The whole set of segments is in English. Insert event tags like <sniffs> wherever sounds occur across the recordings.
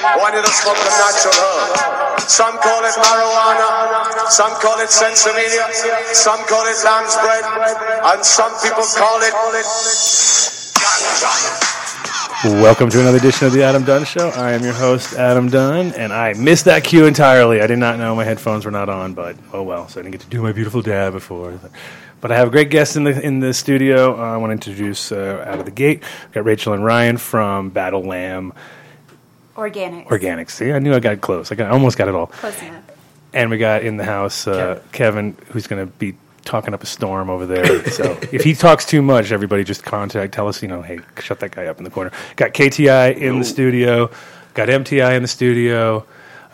Want you to smoke the natural herb. Some call it marijuana, some call it sensimedia, some call it lamb's bread, and some people call it. Welcome to another edition of the Adam Dunn Show. I am your host, Adam Dunn, and I missed that cue entirely. I did not know my headphones were not on, but oh well. So I didn't get to do my beautiful dab before. But I have a great guest in the in the studio. Uh, I want to introduce uh, out of the gate. We've got Rachel and Ryan from Battle Lamb Organic. Organic. See, I knew I got close. I got, I almost got it all. Close enough. And we got in the house uh, Kevin. who's going to be talking up a storm over there. <coughs> so if he talks too much, everybody just contact, tell us, you know, hey, shut that guy up in the corner. Got KTI in the studio, got MTI in the studio.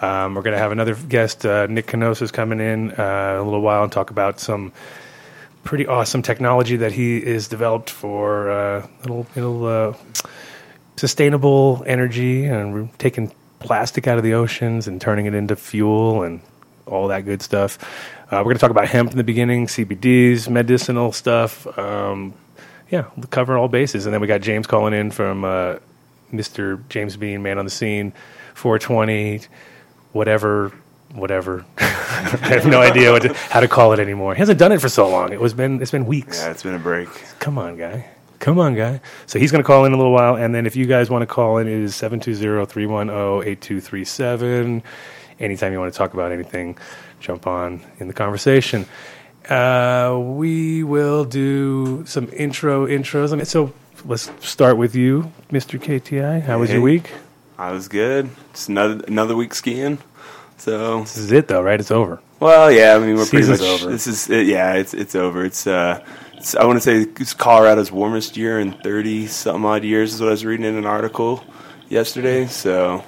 Um, we're going to have another guest, uh, Nick Canosa, coming in uh, a little while and talk about some pretty awesome technology that he is developed for uh, little, little uh, sustainable energy and we're taking plastic out of the oceans and turning it into fuel and all that good stuff. Uh, we're going to talk about hemp in the beginning, CBDs, medicinal stuff. Um, yeah, we'll cover all bases. And then we got James calling in from uh, Mr. James Bean, Man on the Scene, 420, whatever, whatever. <laughs> I have no idea what to, how to call it anymore. He hasn't done it for so long. It was been it's been weeks. Yeah, it's been a break. Come on, guy. Come on, guy. So he's going to call in a little while. And then if you guys want to call in, it is 720 310 8237. Anytime you want to talk about anything, jump on in the conversation. Uh, we will do some intro intros. I mean, so let's start with you, Mr. KTI. How was your week? I was good. It's another another week skiing. So This is it, though, right? It's over. well, yeah. I mean, we're pretty much over. This is it, yeah. It's it's over. It's uh. I want to say it's Colorado's warmest year in thirty some odd years is what I was reading in an article yesterday. So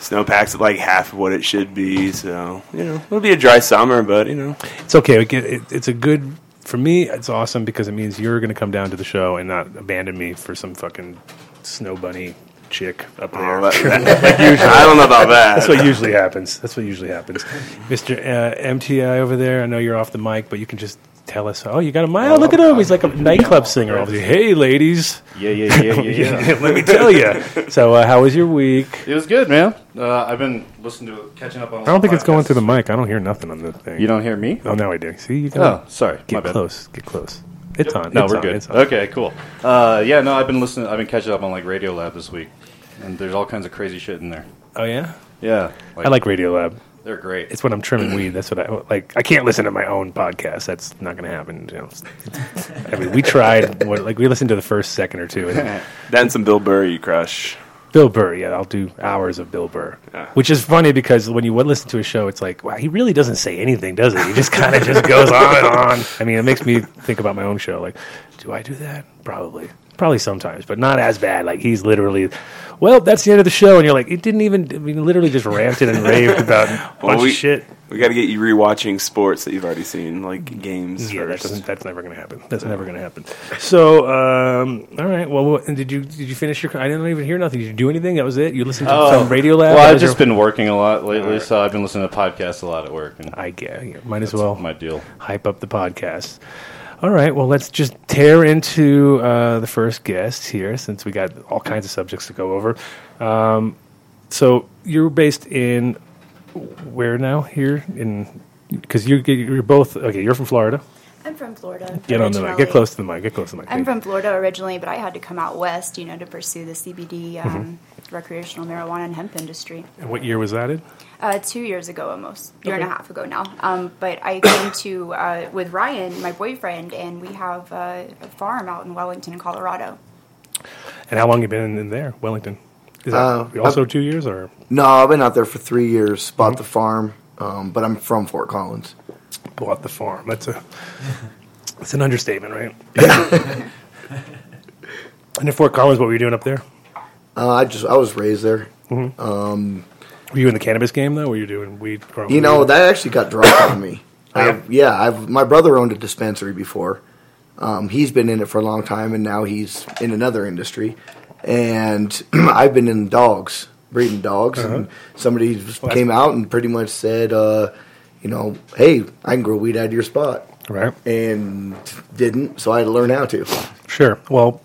snowpack's at like half of what it should be. So you know it'll be a dry summer, but you know It's okay. We get- it- It's a good for me. It's awesome because it means you're going to come down to the show and not abandon me for some fucking snow bunny chick up there. Oh, that- that- <laughs> I don't know about that. That's what usually happens. That's what usually happens. Mr. Uh, MTI over there, I know you're off the mic, but you can just tell us. Oh, you got a mile. Look at him. He's like a <laughs> nightclub singer. There. Hey, ladies. Yeah, yeah, yeah, yeah, <laughs> yeah. Let me tell you. So, uh, how was your week? it was good, man. Uh, I've been listening to catching up on. I don't think it's going through the mic. I don't hear nothing on the thing. You don't hear me? Oh, now I do. See, you Oh, got sorry. my get bad. close. Get close. It's on. No, It's we're on. good. It's on. Okay, cool. Uh, yeah, no, I've been listening. I've been catching up on like Radio Lab this week, and there's all kinds of crazy shit in there. Oh yeah. Yeah, I like Radio Lab. They're great. It's when I'm trimming weed. That's what I like. I can't listen to my own podcast. That's not going to happen. You know. <laughs> I mean, we tried. What, like we listened to the first second or two. And <laughs> then some Bill Burr you crush. Bill Burr. Yeah, I'll do hours of Bill Burr. Yeah. Which is funny because when you would listen to a show, it's like, wow, he really doesn't say anything, does he? He just kind of just goes on and on. I mean, it makes me think about my own show. Like, do I do that? Probably. Probably sometimes, but not as bad. Like he's literally, well, that's the end of the show, and you're like, it didn't even. I mean, literally just ranted and raved about a Well, bunch we- of shit. We got to get you rewatching sports that you've already seen, like games. Yeah, that doesn't, that's never going to happen. That's never going to happen. So, um, all right. Well, what, and did you did you finish your? I didn't even hear nothing. Did you do anything? That was it. You listened to some Radio Lab. Oh. Well, I've just your- been working a lot lately, so I've been listening to podcasts a lot at work, and I get. Yeah, might as that's well my deal. hype up the podcast. All right. Well, let's just tear into uh, the first guest here, since we got all kinds of subjects to go over. Um, so you're based in where now? Here in because you you're both okay. You're from Florida. I'm from Florida. Get on the mic. Get close to the mic. Get close to the mic. I'm from Florida originally, but I had to come out west, you know, to pursue the CBD, Mm-hmm. um, recreational marijuana and hemp industry. And what year was that in? Uh, two years ago, almost year and a half ago now. Um, but I came to uh, with Ryan, my boyfriend, and we have uh, a farm out in Wellington, Colorado. And how long you been in there, Wellington? Is that Uh, also two years or No, I've been out there for three years. Bought the farm, um, but I'm from Fort Collins. bought the farm? That's a that's an understatement, right? <laughs> and in Fort Collins, what were you doing up there? Uh, I just I was raised there. Mm-hmm. Um, Were you in the cannabis game though? Were you doing weed? growing You know weed? that actually got dropped on me. <coughs> Oh, yeah? I've, yeah, I've my brother owned a dispensary before. Um, he's been in it for a long time, and now he's in another industry. And <clears throat> I've been in dogs, breeding dogs, and somebody just Uh-huh. Well, came out and pretty much said, uh, you know, hey, I can grow weed out of your spot, right. and didn't, so I had to learn how to. Sure. Well,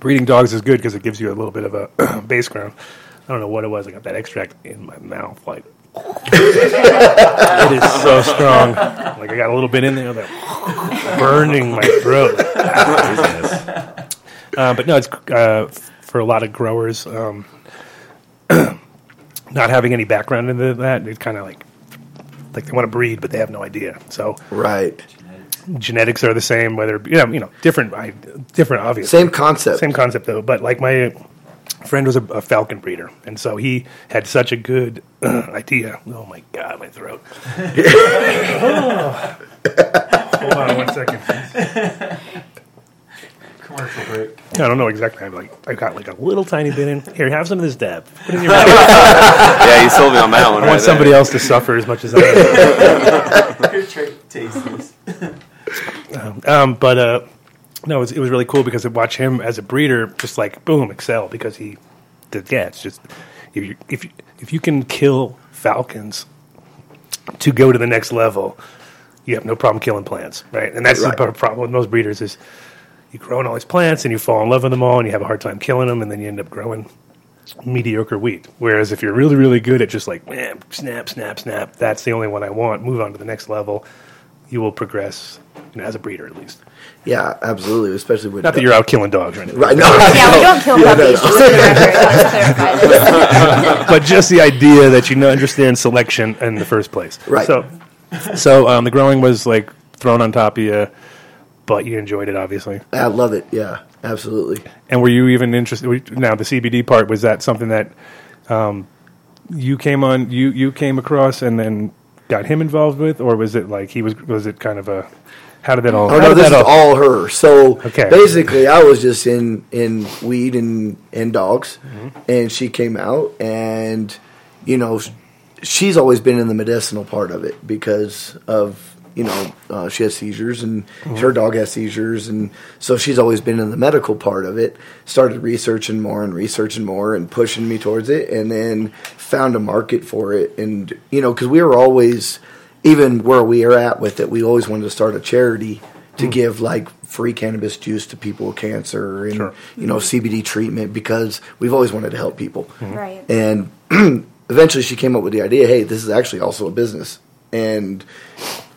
breeding dogs is good because it gives you a little bit of a <clears throat> base ground. I don't know what it was. I got that extract in my mouth, like <laughs> it is so strong. Like I got a little bit in there, that burning my throat. uh, but no, it's uh, for a lot of growers. Um, <clears throat> not having any background into that, it's kind of like like they want to breed, but they have no idea. So Right. genetics are the same, whether you know, you know, different, I, different, obviously. Same concept. Same concept though, but like my friend was a, a falcon breeder, and so he had such a good uh, <clears throat> idea. Oh my god, my throat! Oh. <laughs> Hold on one second. Commercial break. I don't know exactly. I'm like, I got like a little tiny bit in. Here, have some of this dab. Put in your <laughs> mouth. yeah, you sold me on that one. I right want somebody else to suffer as much as I. am. Here, try- taste this. Um, but uh, no, it was, it was really cool because to watch him as a breeder just like boom excel because he did yeah it's just if you if you, if you can kill falcons to go to the next level, you have no problem killing plants, right? And that's Right. the problem with most breeders is you growing all these plants and you fall in love with them all and you have a hard time killing them and then you end up growing mediocre wheat. Whereas if you're really really good at just like man snap snap snap, that's the only one I want. Move on to the next level. You will progress you know, as a breeder at least. Yeah, absolutely. Especially with Not that you're out killing dogs or anything, right. No, Yeah, we don't kill Yeah, no, puppies. Just for the record, let's clarify this. <laughs> but just the idea that you know, understand selection in the first place. Right. So, so um, the growing was like thrown on top of you, but you enjoyed it obviously. I love it. Yeah, absolutely. And were you even interested? Now the CBD part was that something that um, you came on, you you came across, and then got him involved with, or was it like he was? Was it kind of a? How did that all? Oh no, this is that all her. So Okay. basically, I was just in in weed and and dogs, Mm-hmm. and she came out, and you know, she's always been in the medicinal part of it because of you know uh, she has seizures and Mm-hmm. her dog has seizures, and so she's always been in the medical part of it. Started researching more and researching more and pushing me towards it, and then found a market for it, and you know, because we were always even where we are at with it, we always wanted to start a charity to hmm. give like free cannabis juice to people with cancer and Sure. you know CBD treatment because we've always wanted to help people. Hmm. Right. And <clears throat> eventually, she came up with the idea: hey, this is actually also a business. And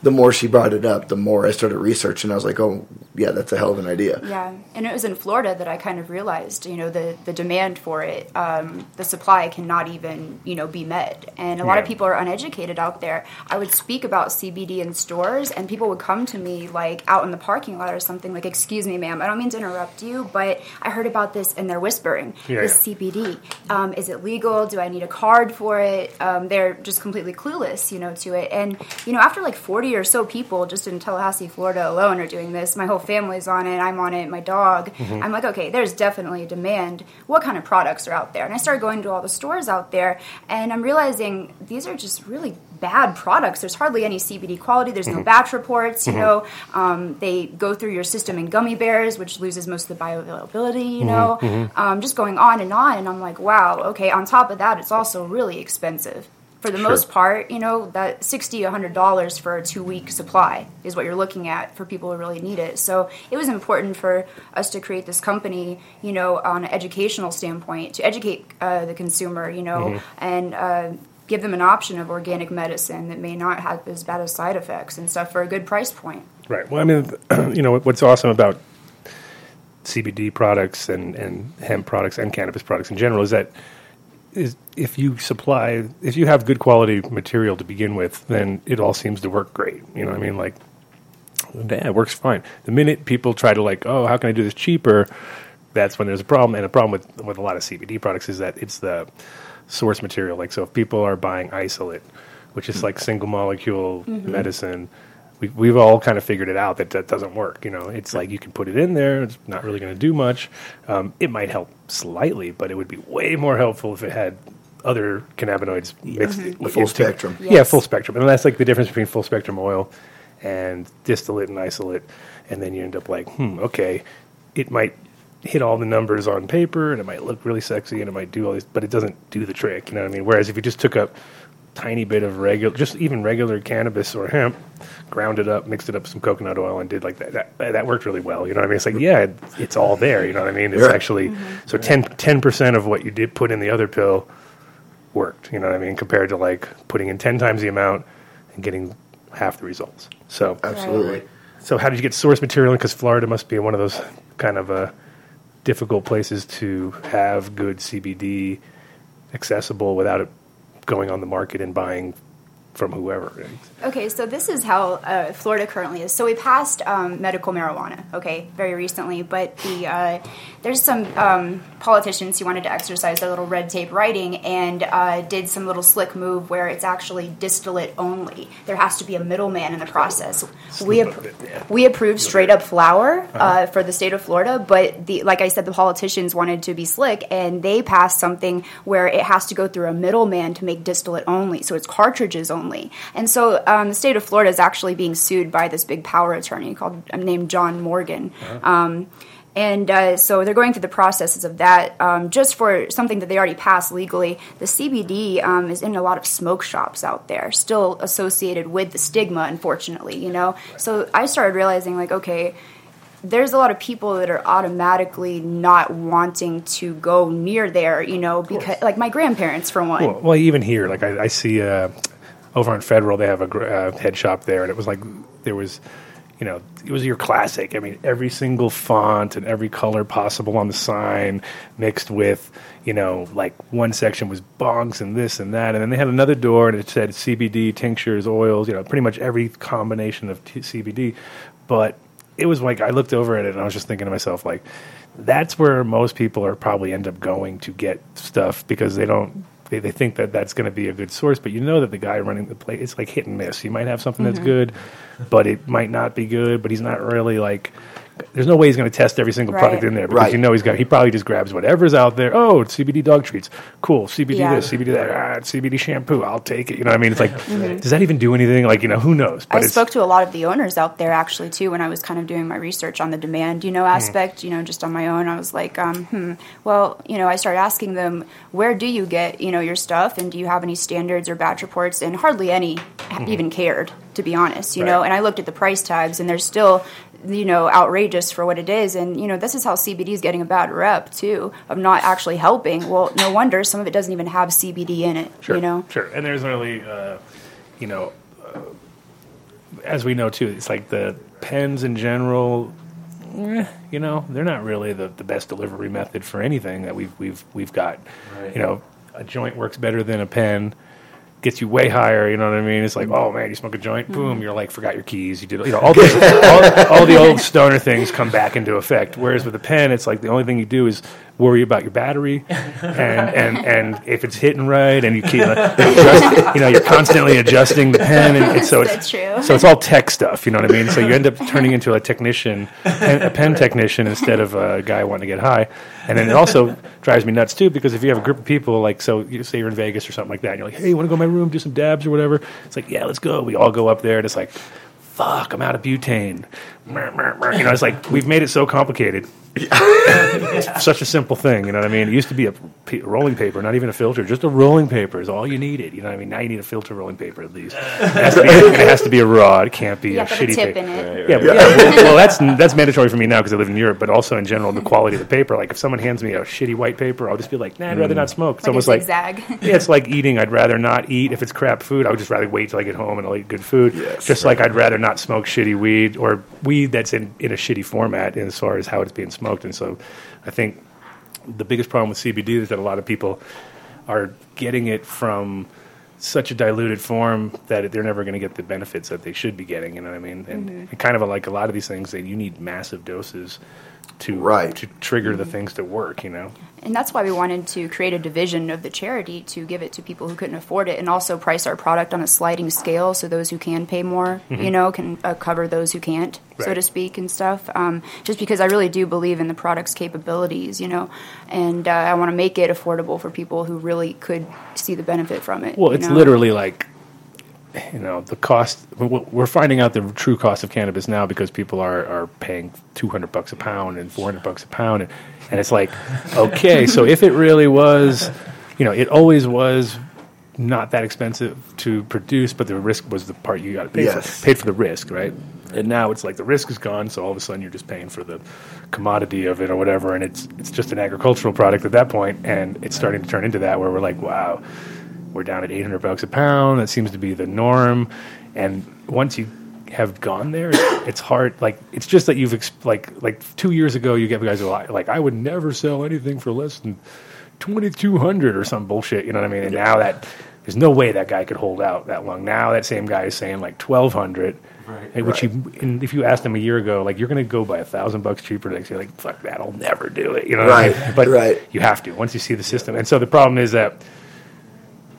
the more she brought it up, the more I started researching. I was like, oh, yeah, that's a hell of an idea. Yeah, and it was in Florida that I kind of realized, you know, the, the demand for it, um, the supply cannot even, you know, be met. And a lot of people are uneducated out there. I would speak about CBD in stores, and people would come to me, like, out in the parking lot or something, like, excuse me, ma'am, I don't mean to interrupt you, but I heard about this, and they're whispering, Yeah, this yeah. CBD. Um, is it legal? Do I need a card for it? Um, they're just completely clueless, you know, to it. And, you know, after like 40 or so people just in Tallahassee, Florida alone are doing this, my whole family's on it, I'm on it, my dog. Mm-hmm. I'm like, okay, there's definitely a demand. What kind of products are out there? And I started going to all the stores out there, and I'm realizing these are just really bad products. There's hardly any CBD quality. There's no mm-hmm. batch reports. You mm-hmm. know, um, they go through your system in gummy bears, which loses most of the bioavailability. You know, um, just going on and on. And I'm like, wow. Okay. On top of that, it's also really expensive. For the most part, you know, that sixty, hundred dollars for a two-week supply is what you're looking at for people who really need it. So it was important for us to create this company, you know, on an educational standpoint to educate uh, the consumer, you know, and uh, give them an option of organic medicine that may not have as bad as side effects and stuff for a good price point. Right. Well, I mean, <clears throat> you know, what's awesome about CBD products and, and hemp products and cannabis products in general is that is if you supply, if you have good quality material to begin with, then it all seems to work great. You know what I mean? Like, yeah, it works fine. The minute people try to like, oh, how can I do this cheaper? That's when there's a problem. And the problem with with a lot of CBD products is that it's the source material. Like, so if people are buying isolate, which is like single molecule mm-hmm. medicine, we, we've all kind of figured it out that that doesn't work. You know, it's like you can put it in there; it's not really going to do much. Um, it might help slightly, but it would be way more helpful if it had other cannabinoids mixed Mm-hmm. with Full into- spectrum. Yeah, full spectrum, and that's like the difference between full spectrum oil and distillate and isolate, and then you end up like, hmm, okay, it might hit all the numbers on paper and it might look really sexy and it might do all this, but it doesn't do the trick. You know what I mean? Whereas if you just took a tiny bit of regular, just even regular cannabis or hemp, ground it up, mixed it up with some coconut oil, and did like that, that, that worked really well. You know what I mean? It's like, yeah, it's all there. You know what I mean? It's Yeah. actually so 10 percent of what you did put in the other pill worked. You know what I mean? Compared to like putting in ten times the amount and getting half the results. So Absolutely. so how did you get source material? Because Florida must be one of those kind of uh, difficult places to have good CBD accessible without it going on the market and buying from whoever. Okay, so this is how uh, Florida currently is. So we passed um, medical marijuana, okay, very recently, but the uh, there's some um, politicians who wanted to exercise their little red tape writing and uh, did some little slick move where it's actually distillate only. There has to be a middleman in the process. We ap- yeah. we approved straight up flour uh, for the state of Florida, but the like I said, the politicians wanted to be slick, and they passed something where it has to go through a middleman to make distillate only, so it's cartridges only. And so um, the state of Florida is actually being sued by this big power attorney called um, named John Morgan. Um, and uh, so they're going through the processes of that um, just for something that they already passed legally. The CBD um, is in a lot of smoke shops out there, still associated with the stigma, unfortunately, you know? So I started realizing, like, okay, there's a lot of people that are automatically not wanting to go near there, you know, because, like, my grandparents, for one. Well, well, even here, like I, I see uh, over on Federal, they have a uh, head shop there, and it was like there was, you know, it was your classic. I mean, every single font and every color possible on the sign mixed with, you know, like one section was bongs and this and that, and then they had another door and it said CBD tinctures, oils, you know, pretty much every combination of t- CBD, but it was like I looked over at it and I was just thinking to myself like that's where most people are probably end up going to get stuff because they don't they, they think that that's going to be a good source but you know that the guy running the place it's like hit and miss. He might have something that's mm-hmm. good but it might not be good but he's not really like there's no way he's going to test every single product Right. in there because Right. you know he's got he probably just grabs whatever's out there oh it's CBD dog treats cool CBD Yeah. this CBD that ah, CBD shampoo I'll take it you know what I mean it's like does that even do anything like you know who knows But I spoke to a lot of the owners out there actually too when I was kind of doing my research on the demand, you know, Hmm. aspect. You know, just on my own, I was like, um, hmm. Well, you know, I started asking them, where do you get you know your stuff, and do you have any standards or batch reports? And hardly any ha- even cared, to be honest. You know, Hmm. And I looked at the price tags, and they're still you know outrageous for what it is and you know this is how cbd is getting a bad rep too of not actually helping well no wonder some of it doesn't even have cbd in it Sure, you know sure. And there's really, uh, you know, uh, as we know too, it's like the pens in general. eh, you know, they're not really the, the best delivery method for anything that we've we've we've got. You know, a joint works better than a pen. Gets you way higher, you know what I mean? It's like, mm-hmm. oh man, you smoke a joint, boom, mm-hmm. you're like, forgot your keys. You did, you know, all, the, <laughs> all, all the old stoner things come back into effect. Whereas with a pen, it's like the only thing you do is worry about your battery, <laughs> and and, and if it's hitting right, and you keep, adjust, you know, you're <laughs> constantly adjusting the pen, and, and so it's That's true. so it's all tech stuff. You know what I mean? So you end up turning into a technician, pen, a pen technician instead of a guy wanting to get high, and then it <laughs> also drives me nuts too because if you have a group of people like so, you say you're in Vegas or something like that, and you're like, hey, you want to go to my room, do some dabs or whatever? It's like, yeah, let's go. We all go up there, and it's like. Fuck, I'm out of butane. You know, it's like we've made it so complicated. It's <laughs> such a simple thing, you know what I mean? It used to be a p- rolling paper, not even a filter, just a rolling paper is all you needed. You know what I mean? Now you need a filter rolling paper at least. It has to be, it has to be a raw. It can't be you a have a shitty tip paper. in it Yeah, but- yeah, well, well, that's that's mandatory for me now because I live in Europe, but also in general the quality of the paper. Like if someone hands me a shitty white paper, I'll just be like, nah, I'd rather not mm. smoke. It's like a almost like zigzag yeah, it's like eating. I'd rather not eat if it's crap food. I would just rather wait till I get home and I'll eat good food. Yes, just like I'd rather not smoke shitty weed or weed that's in, in a shitty format as far as how it's being smoked. And so I think the biggest problem with CBD is that a lot of people are getting it from such a diluted form that they're never going to get the benefits that they should be getting. You know what I mean? And, and kind of like a lot of these things that you need massive doses to Right. to trigger the things to work. You know. And that's why we wanted to create a division of the charity to give it to people who couldn't afford it and also price our product on a sliding scale so those who can pay more, you know, can uh, cover those who can't, so Mm-hmm. To speak, and stuff. Um, just because I really do believe in the product's capabilities, you know, and uh, I want to make it affordable for people who really could see the benefit from it. Well, it's know? literally like, you know, the cost. We're finding out the true cost of cannabis now because people are, are paying two hundred bucks a pound and four hundred bucks a pound, and, and it's like, <laughs> okay, so if it really was, you know, it always was not that expensive to produce, but the risk was the part you got to pay Yes. for. Paid for the risk, right? And now it's like the risk is gone, so all of a sudden you're just paying for the commodity of it or whatever, and it's it's just an agricultural product at that point, and it's starting to turn into that where we're like, wow, we're down at 800 bucks a pound. That seems to be the norm. And once you have gone there, <coughs> it's hard. Like it's just that you've ex- like like two years ago, you get guys who are like, I would never sell anything for less than 2200 or some bullshit. You know what I mean? And now that there's no way that guy could hold out that long. Now that same guy is saying like 1200. Right. Which you, and if you asked him a year ago, like you're going to go by a thousand bucks cheaper next year, like fuck that, I'll never do it. You know, what I Right, mean? But right. you have to once you see the system. And so the problem is that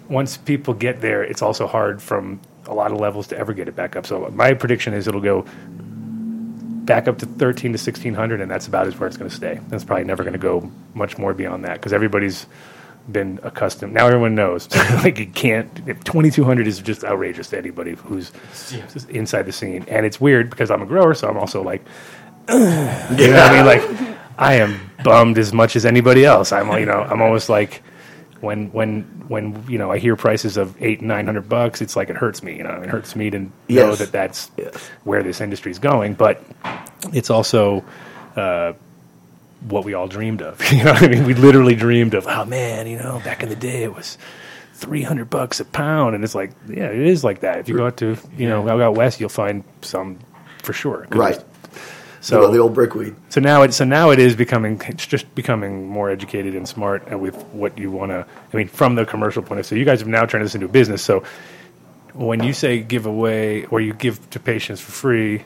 once people get there, it's also hard from a lot of levels to ever get it back up. So my prediction is it'll go back up to 13 to 1600 and that's about as where it's going to stay. That's probably never going to go much more beyond that because everybody's been accustomed. Now everyone knows. <laughs> like you can't 2200 is just outrageous to anybody who's just inside the scene. And it's weird because I'm a grower so I'm also like <clears throat> you know what I mean? Like, I am bummed as much as anybody else. I'm, you know, I'm almost like when when when you know I hear prices of eight nine hundred bucks, it's like it hurts me. You know, it hurts me to know Yes. that that's Yes. where this industry is going. But it's also uh, what we all dreamed of. <laughs> You know, what I mean, we literally dreamed of. Oh man, you know, back in the day, it was. 300 bucks a pound and it's like yeah it is like that if you go out to you know out west you'll find some for sure Right. So So the old brickweed. so now it so now it is becoming it's just becoming more educated and smart and with what you want to. I mean, from the commercial point of view. So you guys have now turned this into a business. So when you say give away or you give to patients for free,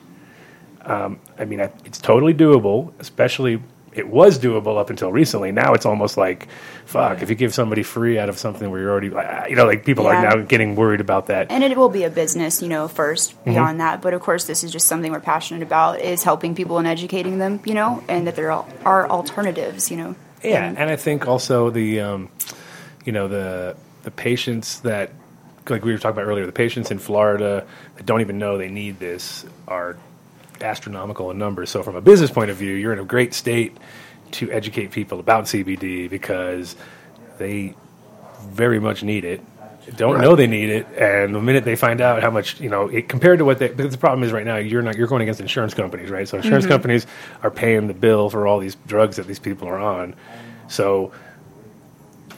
um, I mean I- it's totally doable. Especially it was doable up until recently. Now it's almost like fuck. If you give somebody free out of something where you're already you know like people are now getting worried about that. And it will be a business, you know, first Mm-hmm. beyond that. But of course, this is just something we're passionate about: is helping people and educating them, you know, and that there are alternatives, you know. Yeah, And- and I think also the, um, you know, the the patients that, like we were talking about earlier, the patients in Florida that don't even know they need this are astronomical in numbers. So from a business point of view, you're in a great state to educate people about CBD because they very much need it. Don't Right. know they need it, and the minute they find out how much you know, it, compared to what they, because the problem is right now you're not you're going against insurance companies, right? So insurance mm-hmm. companies are paying the bill for all these drugs that these people are on. So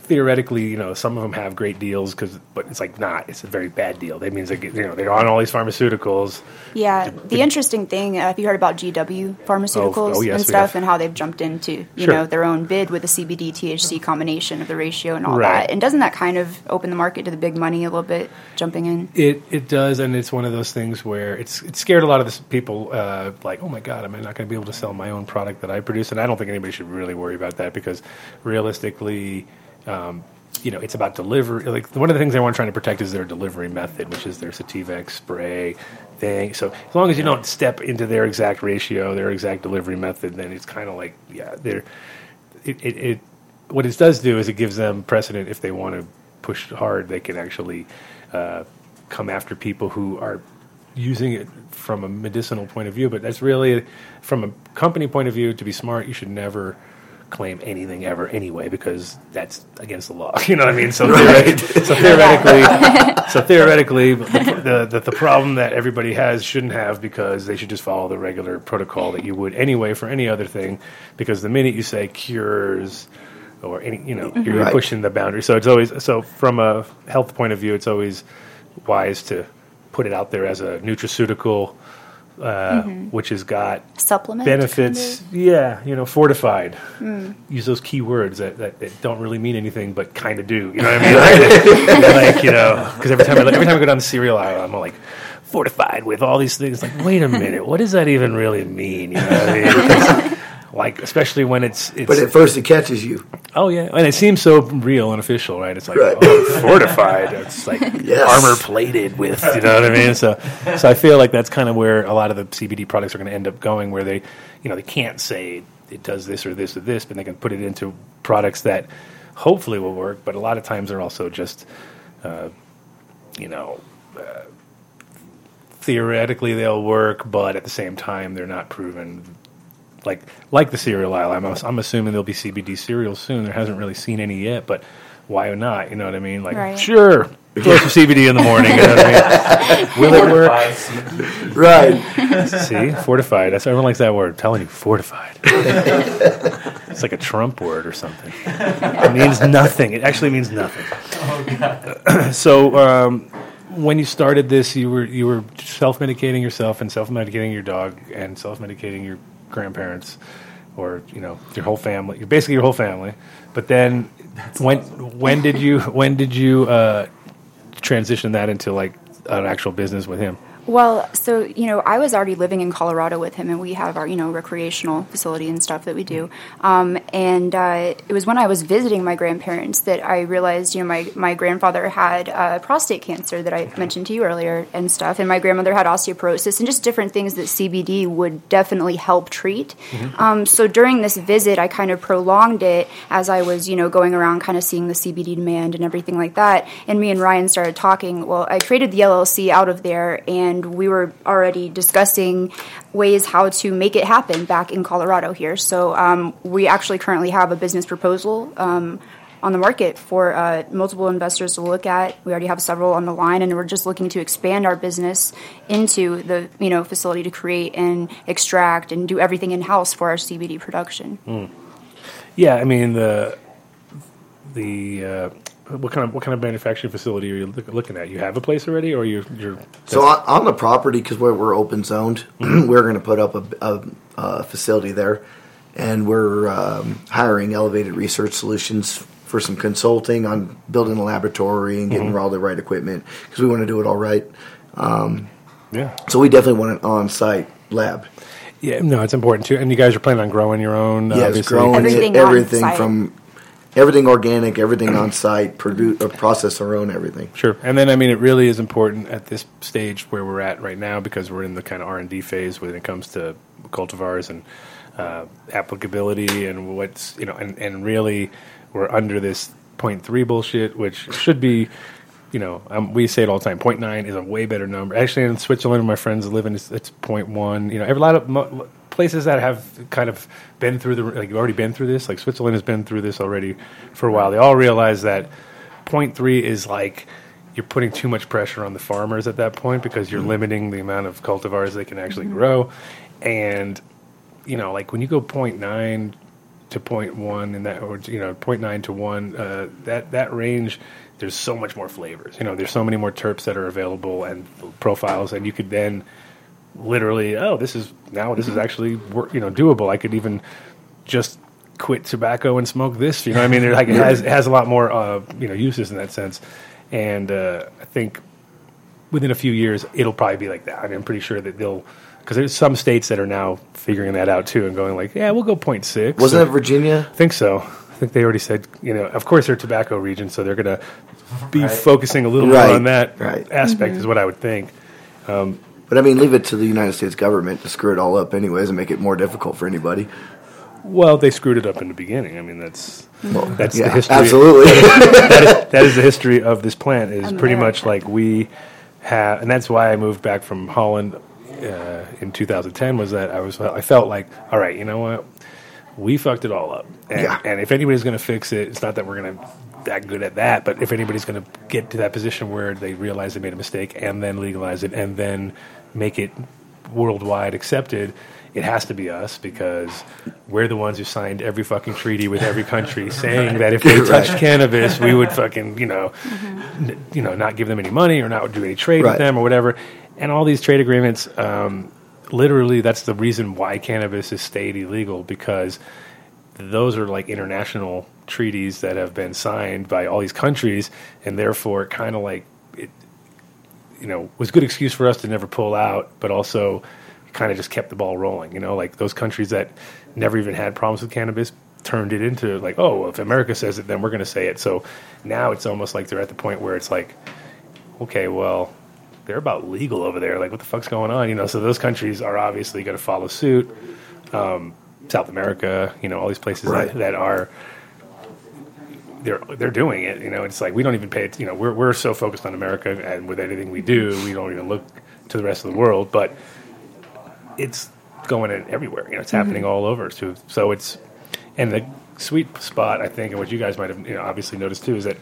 theoretically, you know, some of them have great deals because, but it's like not. It's a very bad deal. That means get, you know they're on all these pharmaceuticals. Yeah, the interesting thing, uh, have you heard about GW Pharmaceuticals Oh, oh, yes, and stuff, and how they've jumped into you Sure. know their own bid with the CBD THC combination of the ratio and all Right. that? And doesn't that kind of open the market to the big money a little bit, jumping in? It it does, and it's one of those things where it's it scared a lot of the people. Uh, like, oh my god, am I not going to be able to sell my own product that I produce? And I don't think anybody should really worry about that because realistically. Um, you know, it's about delivery. Like one of the things they want trying to protect is their delivery method, which is their Sativex spray thing. So as long as you don't step into their exact ratio, their exact delivery method, then it's kind of like yeah, they're it, it, it what it does do is it gives them precedent if they want to push hard they can actually uh, come after people who are using it from a medicinal point of view but that's really from a company point of view to be smart you should never claim anything ever anyway because that's against the law. <laughs> You know what i mean? So, theoret- so theoretically <laughs> so theoretically the, the, the problem that everybody has shouldn't have because they should just follow the regular protocol that you would anyway for any other thing because the minute you say cures or any you know mm-hmm. you're Right. pushing the boundary. So it's always so from a health point of view it's always wise to put it out there as a nutraceutical uh, which has got Supplement benefits. kind yeah you know fortified. Hmm. use those key words that, that, that don't really mean anything but kind of do you know what i mean? Like <laughs> you know because every time I, every time I go down the cereal aisle i'm like fortified with all these things. Like wait a minute what does that even really mean? You know <laughs> what I mean? 'Cause like especially when it's it's But at first, it catches you. oh yeah, and it seems so real and official, right? It's like Right. oh, <laughs> fortified. It's like Yes. armor plated with, you know what I mean? So, so I feel like that's kind of where a lot of the CBD products are going to end up going, where they, you know, they can't say it does this or this or this, but they can put it into products that hopefully will work. But a lot of times they're also just, uh, you know. Uh, theoretically they'll work, but at the same time they're not proven. Like like the cereal aisle, I'm I'm assuming there'll be CBD cereals soon. There hasn't really seen any yet, but why not? You know what I mean? Like Right. sure, throw some CBD in the morning. You know what I mean? <laughs> Will it work? Right. <laughs> See, fortified. That's everyone likes that word. I'm telling you, fortified. <laughs> it's like a Trump word or something. It means nothing. It actually means nothing. Oh, <clears throat> so, um, when you started this, you were you were self medicating yourself and self medicating your dog and self medicating your grandparents, or you know your whole family. Basically, your whole family. But then, when when did you when did you uh, transition that into like an actual business with him? Well, so you know, I was already living in Colorado with him, and we have our you know recreational facility and stuff that we do. Um, and uh, it was when I was visiting my grandparents that I realized, you know, my my grandfather had uh, prostate cancer that I mentioned to you earlier and stuff, and my grandmother had osteoporosis and just different things that CBD would definitely help treat. Um, so during this visit, I kind of prolonged it as I was, you know, going around kind of seeing the CBD demand and everything like that. And me and Ryan started talking. Well, I created the LLC out of there, and we were already discussing ways how to make it happen back in Colorado here. So um, we actually currently have a business proposal. Um, on the market for uh, multiple investors to look at. We already have several on the line, and we're just looking to expand our business into the you know facility to create and extract and do everything in house for our CBD production. Yeah, I mean the the uh, what kind of what kind of manufacturing facility are you looking at? You have a place already, or you you're So on, on the property, because we're, we're open zoned, <clears throat> we're going to put up a, a, a facility there, and we're um, hiring Elevated Research Solutions for some consulting on building a laboratory and getting all the right equipment because we want to do it all right. yeah So we definitely want an on-site lab. yeah no, it's important too. And you guys are planning on growing your own. Yes, obviously. growing Everything it, everything from everything organic, everything on site, produce, uh, process our own everything. Sure, and then I mean, it really is important at this stage where we're at right now because we're in the kind of R and D phase when it comes to cultivars and uh, applicability and what's you know, and, and really we're under this point three bullshit, which should be. You know, um, we say it all the time. Point nine is a way better number. Actually, in Switzerland, my friends live in, it's, it's point one. You know, every lot of mo- places that have kind of been through the like you've already been through this. Like Switzerland has been through this already for a while. They all realize that point three is like you're putting too much pressure on the farmers at that point because you're limiting the amount of cultivars they can actually grow. And you know, like when you go point nine to point one and that or you know, point nine to one, uh, that that range there's so much more flavors. You know, there's so many more terps that are available and profiles and you could then literally, oh, this is now this is actually wor- you know doable. I could even just quit tobacco and smoke this. You know, I mean, like it has it has a lot more uh, you know uses in that sense, and uh, I think within a few years it'll probably be like that. I mean, I'm pretty sure that they'll because there's some states that are now figuring that out too and going like, yeah, we'll go 0.6. Wasn't that Virginia? I think so. I think they already said, you know, of course they're tobacco region, so they're going to be Right. focusing a little Right, more on that right. aspect, is what I would think. But I mean, leave it to the United States government to screw it all up, anyways, and make it more difficult for anybody. Well, they screwed it up in the beginning. I mean, that's that's yeah, the history. absolutely. that, is, that is the <laughs> history of this plant. Is pretty much like we have, and that's why I moved back from Holland uh, in 2010. Was that I was I felt like, all right, you know what, we fucked it all up, and, Yeah. and if anybody's going to fix it, it's not that we're going to that good at that, but if anybody's going to get to that position where they realize they made a mistake and then legalize it and then make it worldwide accepted. It has to be us because we're the ones who signed every fucking treaty with every country <laughs> saying that if they touched cannabis, we would <laughs> fucking, you know, n- you know, not give them any money or not do any trade Right. with them or whatever. And all these trade agreements, um, literally, that's the reason why cannabis has stayed illegal because those are like international treaties that have been signed by all these countries, and therefore, kind of like you know, was a good excuse for us to never pull out, but also kind of just kept the ball rolling. You know, like those countries that never even had problems with cannabis turned it into like, oh, well, if America says it, then we're going to say it. So now it's almost like they're at the point where it's like, okay, well, they're about legal over there. Like, what the fuck's going on? You know, so those countries are obviously going to follow suit. Um, South America, you know, all these places Right. that, that are they're they're doing it. You know, it's like we don't even pay it. You know, we're we're so focused on America, and with anything we do, we don't even look to the rest of the world. But it's going in everywhere. You know, it's mm-hmm. happening all over. So so it's and the sweet spot, I think, and what you guys might have you know obviously noticed too is that.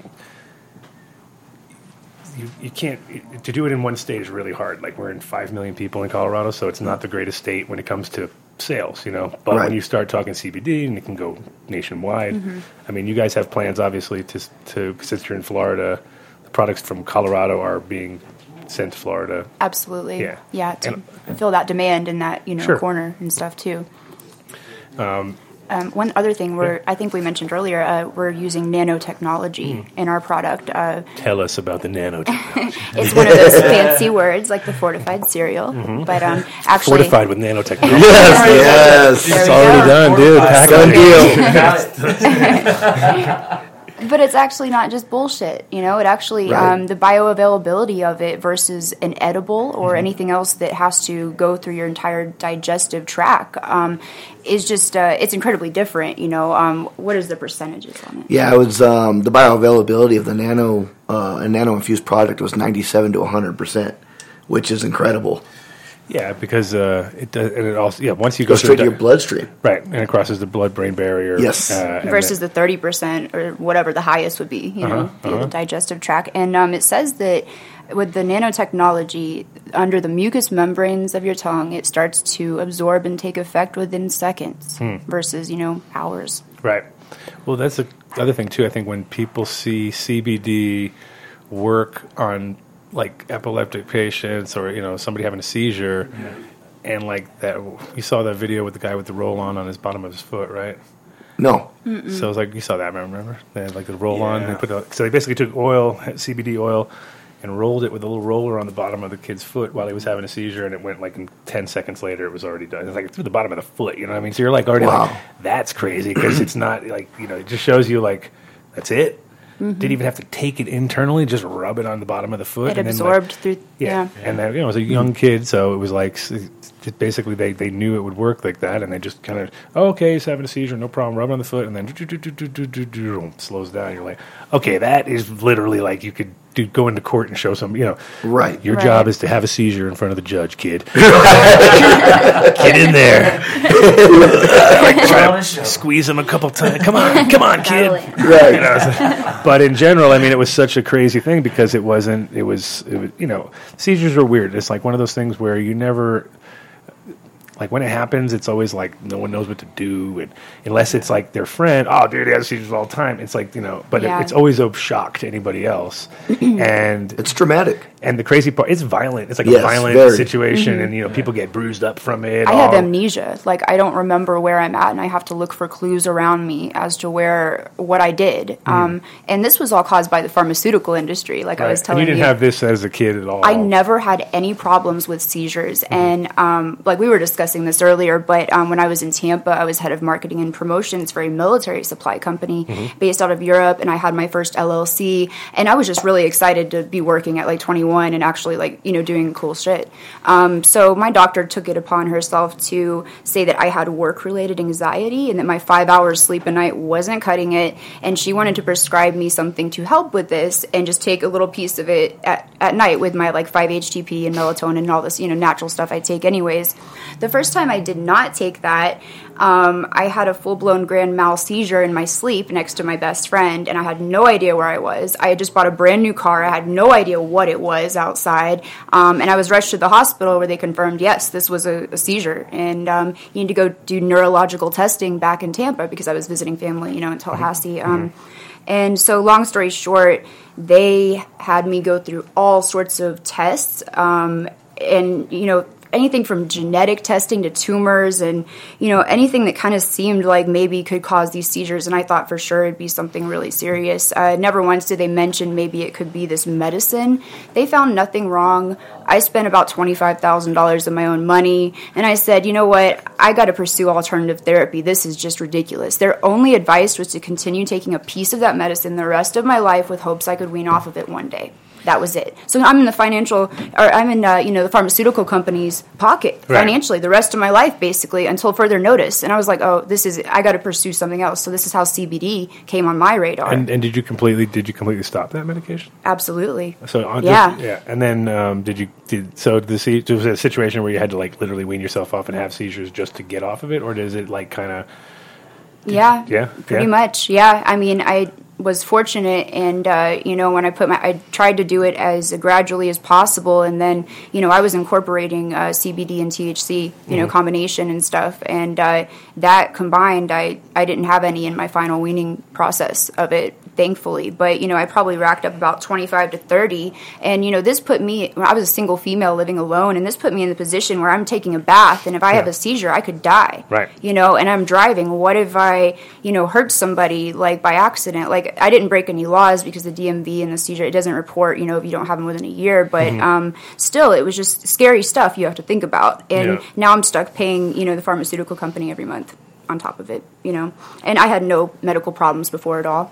You, you can't to do it in one state is really hard. Like we're in five million people in Colorado, so it's not the greatest state when it comes to sales, you know. But Right. when you start talking CBD and it can go nationwide, I mean, you guys have plans obviously to to since you're in Florida, the products from Colorado are being sent to Florida. Absolutely. Yeah. Yeah. To And- fill that demand in that you know Sure. corner and stuff too. Um, one other thing we're I think we mentioned earlier uh, we're using nanotechnology Hmm. in our product. Uh, Tell us about the nanotechnology. <laughs> it's one of those <laughs> fancy words like the fortified cereal, but um, actually Mm-hmm. Fortified with nanotechnology. Yes, <laughs> yes. There It's already go. done, dude. Pack Done deal. But it's actually not just bullshit, you know. It actually Right. um, the bioavailability of it versus an edible Mm-hmm. or anything else that has to go through your entire digestive tract um, is just uh, it's incredibly different. You know, um, what is the percentages on it? Yeah, it was um, the bioavailability of the nano uh, a nano infused product was ninety seven to hundred percent, which is incredible. Yeah, because uh, it does, and it also yeah. Once you go Go straight to through your the- bloodstream. right, and it crosses the blood-brain barrier. Yes. uh, versus the thirty percent or whatever the highest would be, you know, Uh-huh, via the digestive tract. And um, it says that with the nanotechnology, under the mucous membranes of your tongue, it starts to absorb and take effect within seconds Hmm. versus you know hours. Right. Well, that's the other thing too. I think when people see CBD work on like epileptic patients or you know somebody having a seizure, and like that, you saw that video with the guy with the roll on on his bottom of his foot, right? No, So it was like you saw that, man, remember? They had like the roll on. They Yeah. put a, so they basically took oil, CBD oil, and rolled it with a little roller on the bottom of the kid's foot while he was having a seizure, and it went like in ten seconds later, it was already done. It's like through the bottom of the foot, you know what I mean? So you're like already Wow. like, that's crazy because it's not like you know, it just shows you like that's it. Mm-hmm. Didn't even have to take it internally; just rub it on the bottom of the foot. It and then, like- absorbed through. yeah. Yeah. and then you know, it was a young kid, so it was like s- just basically they, they knew it would work like that, and they just kind of oh, okay, he's having a seizure, no problem, rub it on the foot, and then slows down. You're like, okay, that is literally like you could do go into court and show some, you know, Right. Your Right. job is to have a seizure in front of the judge, kid. <laughs> Get in there, <laughs> like try to squeeze him a couple times. Come on, come on, kid. <laughs> right. You know, so- but in general, I mean, it was such a crazy thing because it wasn't. It was. It was. You know, seizures are weird. It's like one of those things where you never. Like when it happens, it's always like no one knows what to do, and unless it's like their friend. Oh, dude, he has seizures all the time. It's like you know, but Yeah. it, it's always a shock to anybody else. <clears throat> and It's dramatic. and the crazy part, it's violent. It's like Yes, a violent very. situation, and you know, people get bruised up from it. I have amnesia. Like I don't remember where I'm at, and I have to look for clues around me as to where what I did. Um, and this was all caused by the pharmaceutical industry. Like I was telling and you didn't you, have this as a kid at all. I never had any problems with seizures, and um, like we were discussing this earlier. But um, when I was in Tampa, I was head of marketing and promotions for a military supply company based out of Europe, and I had my first LLC, and I was just really excited to be working at like 21 and actually like you know doing cool shit. Um, so my doctor took it upon herself to say that I had work-related anxiety and that my five hours sleep a night wasn't cutting it, and she wanted to prescribe me something to help with this, and just take a little piece of it at, at night with my like 5-HTP and melatonin and all this you know natural stuff I take anyways. The first time I did not take that, um, I had a full blown grand mal seizure in my sleep next to my best friend, and I had no idea where I was. I had just bought a brand new car. I had no idea what it was outside, um, and I was rushed to the hospital where they confirmed yes, this was a, a seizure, and um, you need to go do neurological testing back in Tampa because I was visiting family, you know, in Tallahassee. Um, and so, long story short, they had me go through all sorts of tests. Um, and, you know, anything from genetic testing to tumors and you know anything that kind of seemed like maybe could cause these seizures and i thought for sure it'd be something really serious. Uh, never once did they mention maybe it could be this medicine. They found nothing wrong. I spent about $25000 of my own money and i said you know what? I got to pursue alternative therapy. This is just ridiculous. Their only advice was to continue taking a piece of that medicine the rest of my life with hopes i could wean off of it one day that was it. So I'm in the financial, or I'm in, uh, you know, the pharmaceutical company's pocket Right. financially the rest of my life, basically, until further notice. And I was like, oh, this is, I got to pursue something else. So this is how CBD came on my radar. And, and did you completely did you completely stop that medication? Absolutely. So on Yeah. just, yeah. And then um, did you did so the se- was it a situation where you had to like literally wean yourself off and have seizures just to get off of it, or does it like kind of Yeah. yeah Pretty yeah? much. Yeah. I mean, I was fortunate and uh, you know when i put my i tried to do it as gradually as possible and then you know i was incorporating uh, cbd and thc you know combination and stuff and uh, that combined i i didn't have any in my final weaning process of it thankfully but you know i probably racked up about 25 to 30 and you know this put me i was a single female living alone and this put me in the position where i'm taking a bath and if i have a seizure i could die. Right. you know and i'm driving. What if i you know hurt somebody like by accident? Like i didn't break any laws because the dmv and the seizure it doesn't report you know if you don't have them within a year but Mm-hmm. um, still it was just scary stuff you have to think about. And Yeah. now i'm stuck paying you know the pharmaceutical company every month on top of it you know? And i had no medical problems before at all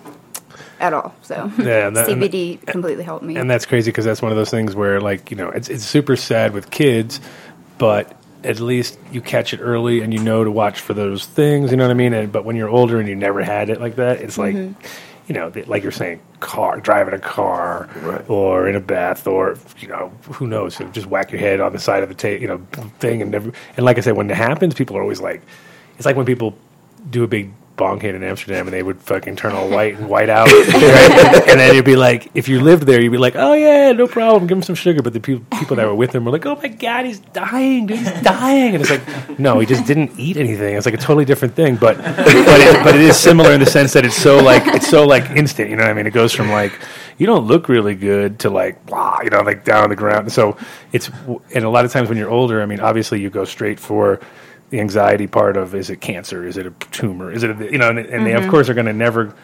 at all so Yeah, that- and- cbd completely helped me And that's crazy because that's one of those things where, like, you know, it's it's super sad with kids, but at least you catch it early and you know to watch for those things. You know what I mean? And, but when you're older and you never had it like that, it's like, mm-hmm. you know, like you're saying, car driving a car Right. or in a bath or you know who knows, just whack your head on the side of the ta- you know thing and never. And like I said, when it happens, people are always like, it's like when people do a big bong hit in Amsterdam and they would fucking turn all white and white out. <laughs> right? And then you'd be like, if you lived there, you'd be like, oh yeah, no problem, give him some sugar. But the people, people that were with him were like, oh my god, he's dying, dude, he's dying. And it's like, no, he just didn't eat anything. It's like a totally different thing. But but it, but it is similar in the sense that it's so like it's so like instant. You know what I mean? It goes from like you don't look really good to like blah, you know, like down on the ground. So it's and a lot of times when you're older, I mean, obviously you go straight for the anxiety part of is it cancer, is it a tumor, is it a, you know, and, and they of course are going to never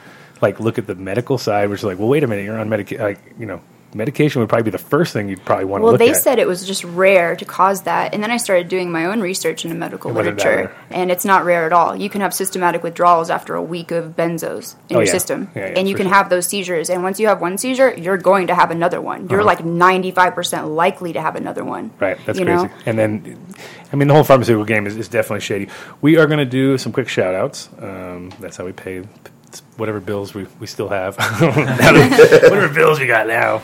like look at the medical side, which is like, well, wait a minute, you're on medication, like you know, medication would probably be the first thing you'd probably want to Well, they said it was just rare to cause that, and then I started doing my own research into medical And what did that literature, and it's not rare at all. You can have systematic withdrawals after a week of benzos in Oh, your yeah. system, Yeah, yeah, and you can sure. have those seizures. And once you have one seizure, you're going to have another one. You're Uh-huh. like 95 percent likely to have another one. Right, that's you crazy. know? And then, I mean, the whole pharmaceutical game is, is definitely shady. We are going to do some quick shout outs. Um, that's how we pay whatever bills we, we still have. <laughs> whatever bills we got now.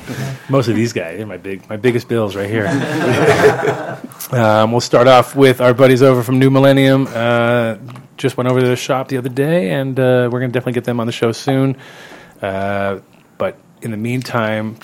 Most of these guys, they're my big my biggest bills right here. <laughs> um, we'll start off with our buddies over from New Millennium. Uh, just went over to the shop the other day, and uh, we're going to definitely get them on the show soon. Uh, but in the meantime,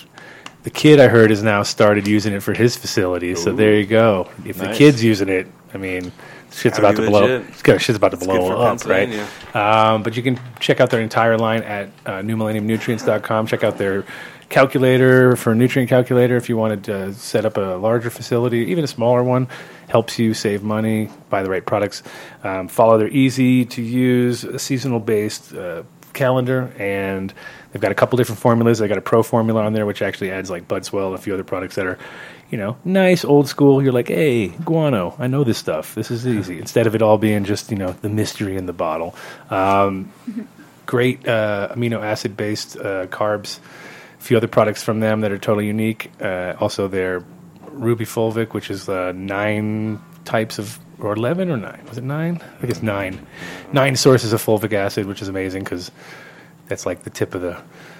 the kid I heard has now started using it for his facility. So there you go. If the kid's using it, I mean, shit's about to blow. Shit's about to blow up, right? Um, but you can check out their entire line at uh, newmillenniumnutrients.com. Check out their calculator for nutrient calculator if you wanted to set up a larger facility, even a smaller one. Helps you save money, buy the right products. Um, follow their easy to use, seasonal based uh, calendar, and they've got a couple different formulas. They got a pro formula on there, which actually adds like Budswell and a few other products that are, you know, nice old school. You're like, hey, guano, I know this stuff. This is easy. <laughs> Instead of it all being just you know the mystery in the bottle. Um, <laughs> great uh, amino acid based uh, carbs. A few other products from them that are totally unique. Uh, also, their Ruby Fulvic, which is uh, nine types of, or 11 or nine? Was it nine? I think it's nine. Nine sources of fulvic acid, which is amazing because that's like the tip of the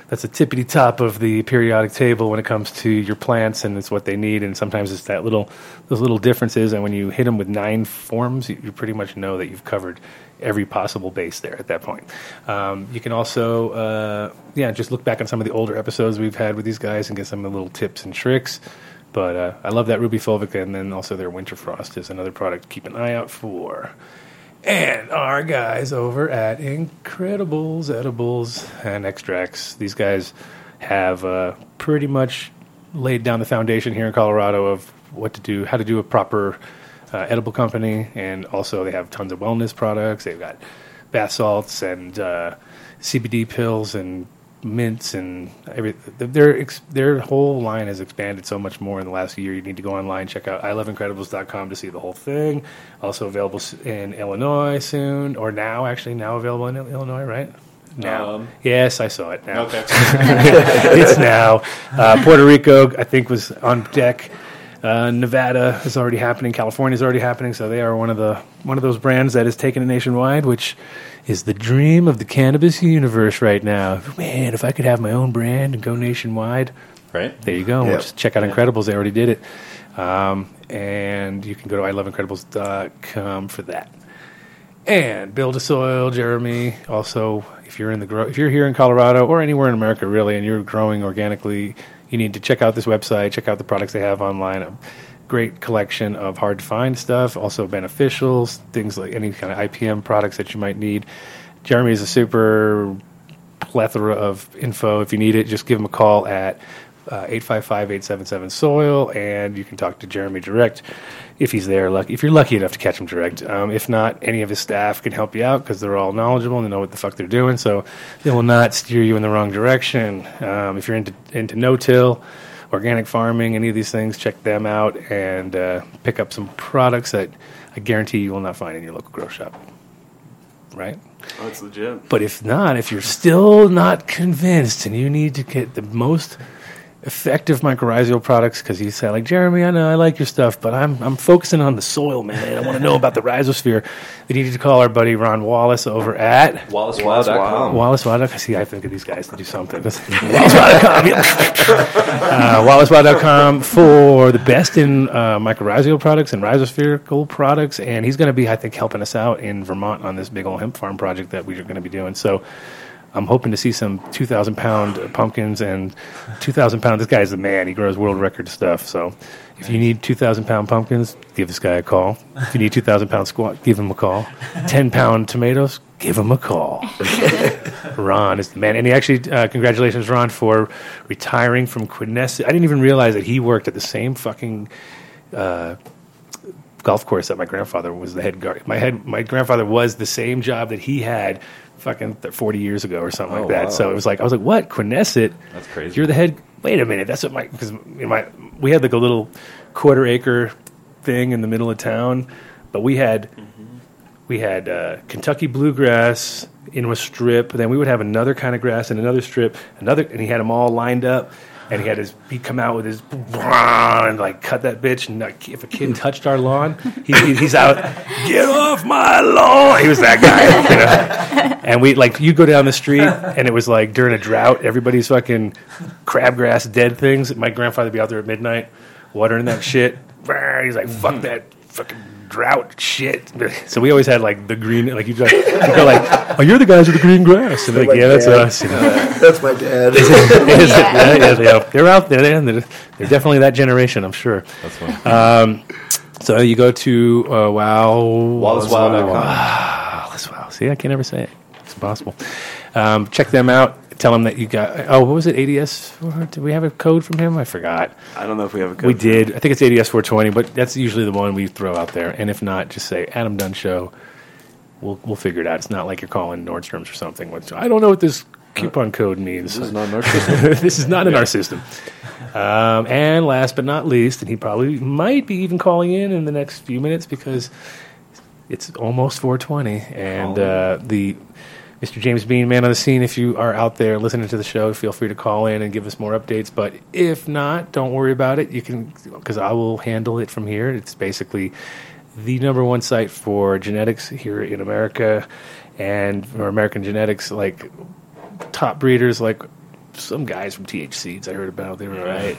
that's the tippity top of the periodic table when it comes to your plants and it's what they need. And sometimes it's that little those little differences. And when you hit them with nine forms you, you pretty much know that you've covered every possible base there at that point. Um, you can also uh, yeah just look back on some of the older episodes we've had with these guys and get some of the little tips and tricks. But uh, I love that Ruby Fulvic, and then also their Winter Frost is another product to keep an eye out for. And our guys over at Incredibles Edibles and Extracts, these guys have uh, pretty much laid down the foundation here in Colorado of what to do, how to do a proper uh, edible company, and also they have tons of wellness products. They've got bath salts and uh, CBD pills and mints and every their their whole line has expanded so much more in the last year. You need to go online, check out iloveincredibles.com to see the whole thing. Also available in Illinois soon, or now actually now available in Illinois, right? Now, Um, yes, I saw it now. Okay. <laughs> it's now. Uh, Puerto Rico, I think, was on deck. Uh, Nevada is already happening. California is already happening. So they are one of the one of those brands that is taken nationwide, which is the dream of the cannabis universe right now. Man, if I could have my own brand and go nationwide, Right. there you go. Yeah. Just check out Incredibles; they already did it. Um, and you can go to iloveincredibles.com for that. And Build a Soil, Jeremy. Also, if you're in the grow, if you're here in Colorado or anywhere in America really, and you're growing organically, you need to check out this website. Check out the products they have online. Great collection of hard to find stuff. Also beneficials, things like any kind of IPM products that you might need. Jeremy is a super plethora of info. If you need it, just give him a call at uh, 855-877-SOIL, and you can talk to Jeremy direct if he's there. Lucky, if you're lucky enough to catch him direct. Um, if not, any of his staff can help you out because they're all knowledgeable and they know what the fuck they're doing. So they will not steer you in the wrong direction. Um, if you're into into no-till, organic farming, any of these things, check them out and uh, pick up some products that I guarantee you will not find in your local grow shop. Right? Oh, That's legit. But if not, if you're still not convinced and you need to get the most effective mycorrhizal products, because you say like Jeremy, I know I like your stuff, but I'm I'm focusing on the soil, man. I want to know about the rhizosphere. We need to call our buddy Ron Wallace over at WallaceWow.com. Wallace Wild. See, I think of these guys to do something. WallaceWild.com. <laughs> Uh, WallaceWild.com for the best in uh, mycorrhizal products and rhizospherical products, and he's going to be, I think, helping us out in Vermont on this big old hemp farm project that we are going to be doing. So. I'm hoping to see some 2,000 pound pumpkins and 2,000 pound. This guy's the man. He grows world record stuff. So if you need 2,000 pound pumpkins, give this guy a call. If you need 2,000 pound squat, give him a call. 10 pound tomatoes, give him a call. <laughs> Ron is the man. And he actually, uh, congratulations, Ron, for retiring from Quineset. I didn't even realize that he worked at the same fucking uh, golf course that my grandfather was the head guard. My head, my grandfather was the same job that he had fucking th- 40 years ago or something Oh, like that. wow. So it was like, I was like, what? Quineset? That's crazy. You're the head. Wait a minute. That's what my, because my, we had like a little quarter acre thing in the middle of town, but we had, we had uh, Kentucky bluegrass in a strip. Then we would have another kind of grass in another strip, another, and he had them all lined up. And he had his, he'd come out with his, and like cut that bitch. And like, if a kid touched our lawn, he, he, he's out, get off my lawn. He was that guy. You know? <laughs> And we, like, you go down the street, and it was like during a drought, everybody's fucking crabgrass dead things. My grandfather would be out there at midnight watering that shit. He's like, fuck mm-hmm. that fucking drought shit. <laughs> So we always had like the green, like you just go like, oh, you're the guys with the green grass, and like, Like yeah, that's us. You know? <laughs> That's my dad. <laughs> yeah, yeah, yeah. They're out there. They're, they're they're definitely that generation, I'm sure. That's fun. Um, so you go to uh, wow, WallaceWow.com. <sighs> Wallace Wow. See, I can never say it. It's impossible. Um, check them out. Tell him that you got. Oh, what was it? ADS. Did we have a code from him? I forgot. I don't know if we have a code. We did. I think it's ADS 420, but that's usually the one we throw out there. And if not, just say Adam Dunn Show. We'll we'll figure it out. It's not like you're calling Nordstrom's or something. Which, I don't know what this coupon code means. This is not our system. <laughs> this is not in our system. Um, and last but not least, and he probably might be even calling in in the next few minutes because it's almost 420, and uh, the Mr. James Bean, man on the scene. If you are out there listening to the show, feel free to call in and give us more updates. But if not, don't worry about it. You can because I will handle it from here. It's basically the number one site for genetics here in America, and for American genetics, like top breeders like some guys from TH Seeds I heard about. They were all right.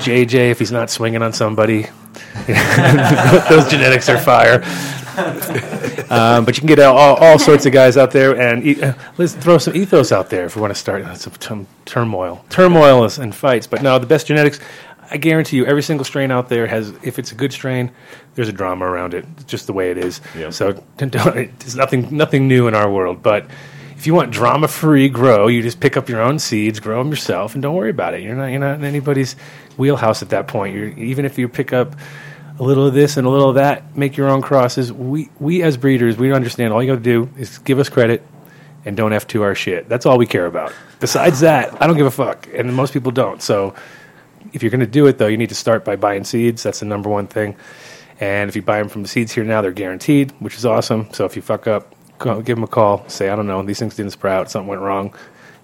JJ, if he's not swinging on somebody, <laughs> <laughs> those genetics are fire. <laughs> um, but you can get all, all, sorts of guys out there, and e- uh, let's throw some ethos out there if we want to start uh, some tum- turmoil, turmoil is- and fights. But no, the best genetics. I guarantee you, every single strain out there has. If it's a good strain, there's a drama around it. It's just the way it is. Yeah. So don't- it's nothing, nothing new in our world. But if you want drama free grow, you just pick up your own seeds, grow them yourself, and don't worry about it. You're not you're not in anybody's wheelhouse at that point. You're even if you pick up a little of this and a little of that, make your own crosses. We we as breeders, we understand. All you got to do is give us credit and don't f to our shit. That's all we care about. Besides that, I don't give a fuck, and most people don't. So if you're going to do it though, you need to start by buying seeds. That's the number one thing. And if you buy them from the seeds here now, they're guaranteed, which is awesome. So if you fuck up, call, give them a call. Say, I don't know, these things didn't sprout, something went wrong.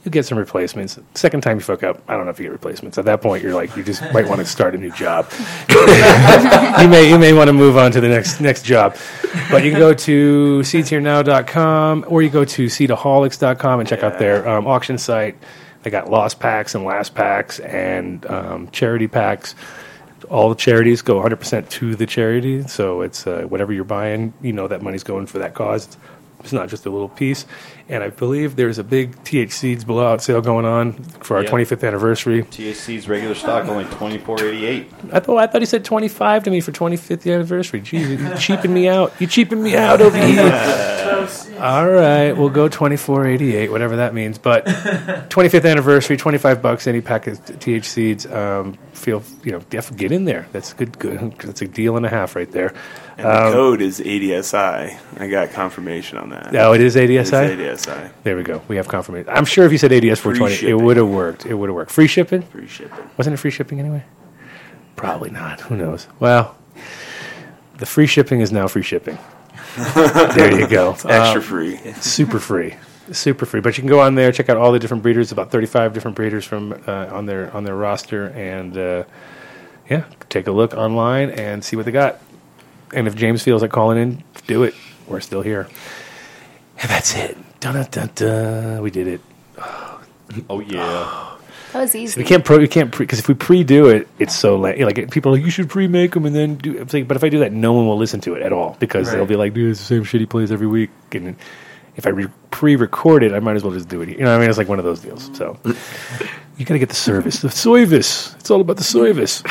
You get some replacements. Second time you fuck up, I don't know if you get replacements. At that point, you're like, you just <laughs> might want to start a new job. <laughs> you may you may want to move on to the next next job. But you can go to seedsherenow.com or you go to seedaholics.com and check out their um, auction site. They got lost packs and last packs and um, charity packs all the charities go 100% to the charity. So it's uh, whatever you're buying, you know that money's going for that cause. It's, not just a little piece. And I believe there's a big TH Seeds blowout sale going on for our Yep. 25th anniversary. TH Seeds' regular stock only twenty four eighty eight. I thought I thought he said 25 to me for 25th anniversary. Jeez, you cheaping me out. You cheaping me out over here. <laughs> All right, we'll go 24.88, whatever that means. But 25th anniversary, 25 bucks any pack of TH seeds. Um, feel you know, def- get in there. That's good. Good. That's a deal and a half right there. And the code is ADSI. I got confirmation on that. Oh, it is ADSI. It's ADSI. There we go. We have confirmation. I'm sure if you said ADS 420, it would have worked. It would have worked. Free shipping? Free shipping. Wasn't it free shipping anyway? Probably not. Who knows? Well, the free shipping is now free shipping. <laughs> there you go. Extra Um, free. <laughs> super free, super free. But you can go on there, check out all the different breeders. About thirty-five different breeders from uh, on their on their roster, and uh, yeah, take a look online and see what they got. And if James feels like calling in, do it. We're still here, and that's it. Dun dun dun. We did it. <sighs> Oh yeah. <sighs> That was easy. We can't pro. We can't because if we pre-do it, it's so late. Like people are like you should pre-make them and then do. It's like, but if I do that, no one will listen to it at all because they'll be like, "Dude, it's the same shit he plays every week." And if I re- pre-record it, I might as well just do it. You know, what I mean, it's like one of those deals. So <laughs> you got to get the service, the service. It's all about the service.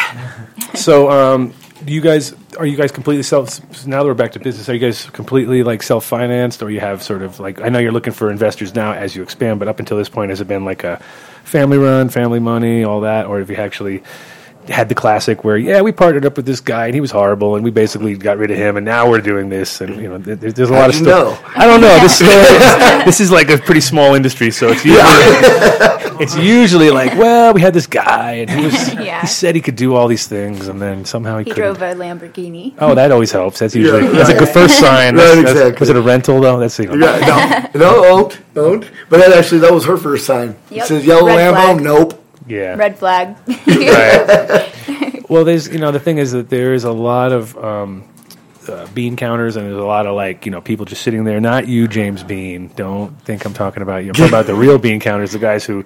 so, um, do you guys are you guys completely self? Now that we're back to business, are you guys completely like self-financed, or you have sort of like? I know you're looking for investors now as you expand, but up until this point, has it been like a family run, family money, all that, or have you actually? Had the classic where yeah we partnered up with this guy and he was horrible and we basically got rid of him and now we're doing this and you know there, there's a lot of you stuff. I don't know this <laughs> this is like a pretty small industry so it's usually it's usually like, well, we had this guy, and he was <laughs> Yeah. he said he could do all these things, and then somehow he, he drove a Lamborghini. Oh, that always helps. That's usually Yeah, that's a right. good first sign. Right, That's- that's- Was it a rental though? That's you know, Yeah, no, <laughs> no, owned, owned. But that actually, that was her first sign. It says yellow Red Lambo. flag. Nope. Yeah. Red flag. Right. <laughs> well, there's you know the thing is that there is a lot of um, uh, bean counters, and there's a lot of like you know people just sitting there. Not you, James Bean. Don't think I'm talking about you. I'm talking about the real bean counters, the guys who.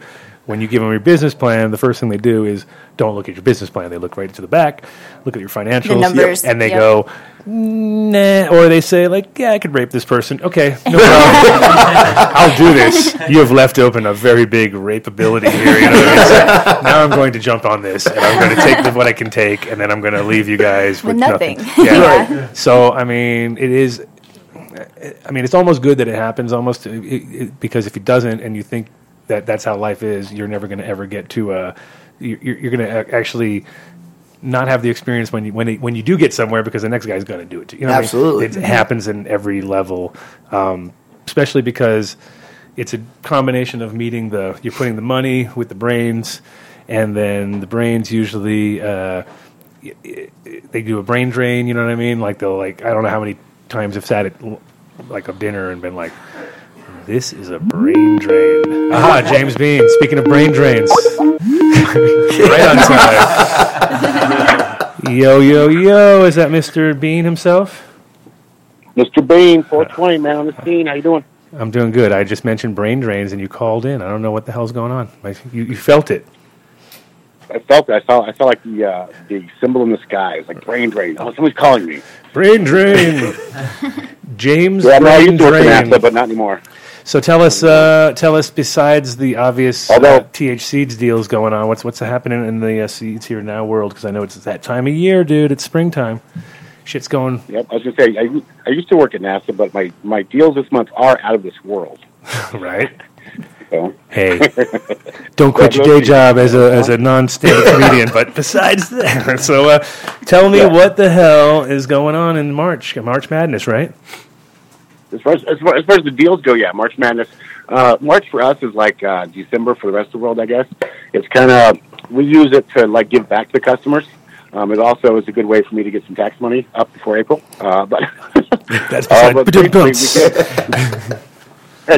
When you give them your business plan, the first thing they do is don't look at your business plan. They look right to the back, look at your financials, numbers, and they yep. go, nah, or they say like, yeah, I could rape this person. Okay, no <laughs> problem. I'll do this. You have left open a very big rapeability here. You know what I mean? So now I'm going to jump on this, and I'm going to take what I can take, and then I'm going to leave you guys with, With nothing. <laughs> Yeah. <laughs> Yeah. So I mean, it is. I mean, it's almost good that it happens, almost it, it, because if it doesn't, and you think that that's how life is, you're never going to ever get to a. You're, you're going to actually not have the experience when you when it, when you do get somewhere because the next guy's going to do it. To you. you know what I mean? Absolutely. it happens in every level, um, especially because it's a combination of meeting the you're putting the money with the brains, and then the brains usually uh, they do a brain drain. You know what I mean? Like they'll like I don't know how many times I've sat at like a dinner and been like. This is a brain drain. Aha, James Bean. Speaking of brain drains, <laughs> right on time. Yo, yo, yo! Is that Mister Bean himself? Mr. Bean, 420, man, on the scene. How you doing? I'm doing good. I just mentioned brain drains, and you called in. I don't know what the hell's going on. You, you felt it. I felt it. I felt I felt like the uh, the symbol in the sky. It was like brain drain. Oh, somebody's calling me. Brain drain. <laughs> James Yeah, no, I brain used to drain. NASA, but not anymore. So tell us, uh, tell us. Besides the obvious uh, Although- TH seeds deals going on, what's what's happening in the uh, seeds here now world? Because I know it's that time of year, dude. It's springtime. Shit's going. Yep, I was gonna say I, I used to work at NASA, but my my deals this month are out of this world. <laughs> right? So, Hey, <laughs> don't quit your day job as a as a <laughs> non-stand comedian. But besides that, so uh, tell me Yeah. what the hell is going on in March? March Madness, right? As far as, as far as far as the deals go, yeah, March Madness. Uh, March for us is like uh, December for the rest of the world, I guess. It's kind of we use it to like give back to customers. Um, it also is a good way for me to get some tax money up before April. Uh, but <laughs> That's uh, but basically it's,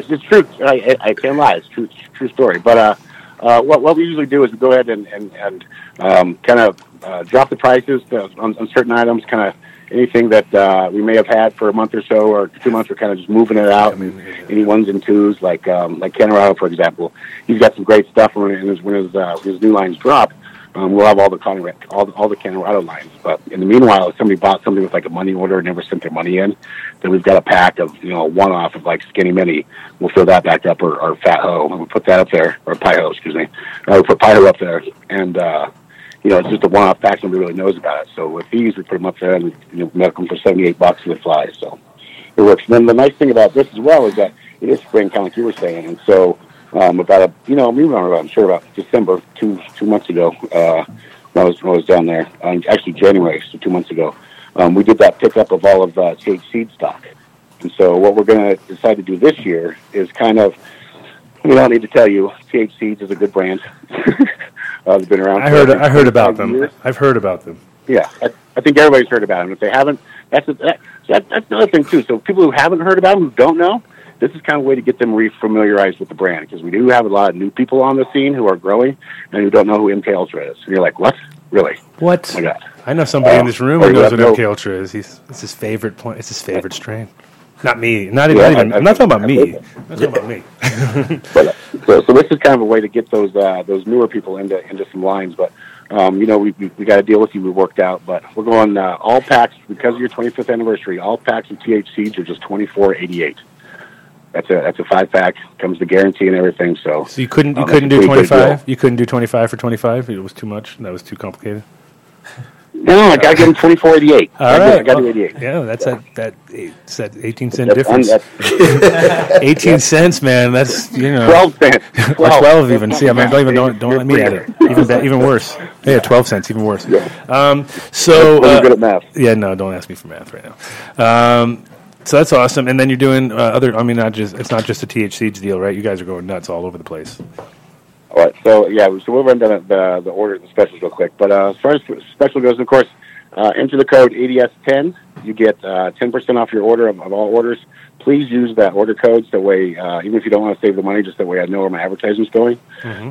it's true. I, I, I can't lie. It's true. True story. But uh, uh, what what we usually do is we go ahead and and, and um, kind of uh, drop the prices to, on, on certain items. Kind of anything that uh, we may have had for a month or so or two months. We're kind of just moving it out. Any ones and twos, like um, like Cannarado, for example. He's got some great stuff when and his when his, uh, his new lines drop. Um, we'll have all the Conrad, all the, all the Cannarado lines. But in the meanwhile, if somebody bought something with like a money order and never sent their money in, then we've got a pack of you know one off of like Skinny Mini. We'll fill that back up or, or Fat Ho, and we'll put that up there or Pie Ho, excuse me. Uh, we'll put Pie Ho up there, and uh, you know it's just a one off pack. Nobody really knows about it. So with these, we put them up there and you know, make them for seventy eight bucks and it flies. So it works. And then the nice thing about this as well is that it is spring, kind of like you were saying, and so um, about a you know we remember I'm sure about December two two months ago uh, when I was when I was down there um, actually January so two months ago um, we did that pickup of all of uh, TH seed stock, and so what we're going to decide to do this year is kind of we don't need to tell you TH Seeds is a good brand. <laughs> uh, they've been around. I heard. I heard about them. years. I've heard about them. Yeah, I, I think everybody's heard about them. If they haven't, that's a, that, that, that's another thing too. So people who haven't heard about them, who don't know, this is kind of a way to get them re-familiarized with the brand because we do have a lot of new people on the scene who are growing and who don't know who MK Ultra is. And you're like, what? Really? What? Oh my I know somebody in this room who knows what no- MK Ultra is. He's it's his favorite point. It's his favorite strain. Not me. Not even. Yeah, not even I- I'm not talking about I've me. I'm not talking about me. <laughs> But so, so this is kind of a way to get those uh, those newer people into into some lines. But um, you know, we we, we got a deal with you. We worked out, but we're going uh, all packs because of your 25th anniversary. All packs of TH Seeds are just 24.88. That's a that's a five pack. Comes the guarantee and everything. So So you couldn't. You um, couldn't do 25. You couldn't do 25 for 25. It was too much. That was too complicated. No, I got to give them 24.88. All I right. got well, 88. yeah, that's that. That it's that 18 cent That's, difference. that's <laughs> 18 cents, man. That's you know. 12 cents. <laughs> Or 12, 12 even. See, I mean, don't even don't, don't let me at it. Even that, even worse. Yeah, 12 cents, even worse. Yeah. Um, so uh, good at math. yeah, no, don't ask me for math right now. Um, so that's awesome. And then you're doing uh, other. I mean, not just it's not just a TH Seeds deal, right? You guys are going nuts all over the place. All right. So yeah, so we'll run down the the order and the specials real quick. But uh, as far as special goes, of course, uh, enter the code ADS10. You get uh, 10% off your order of, of all orders. Please use that order code so that way, uh, even if you don't want to save the money, just that way I know where my advertisement's going.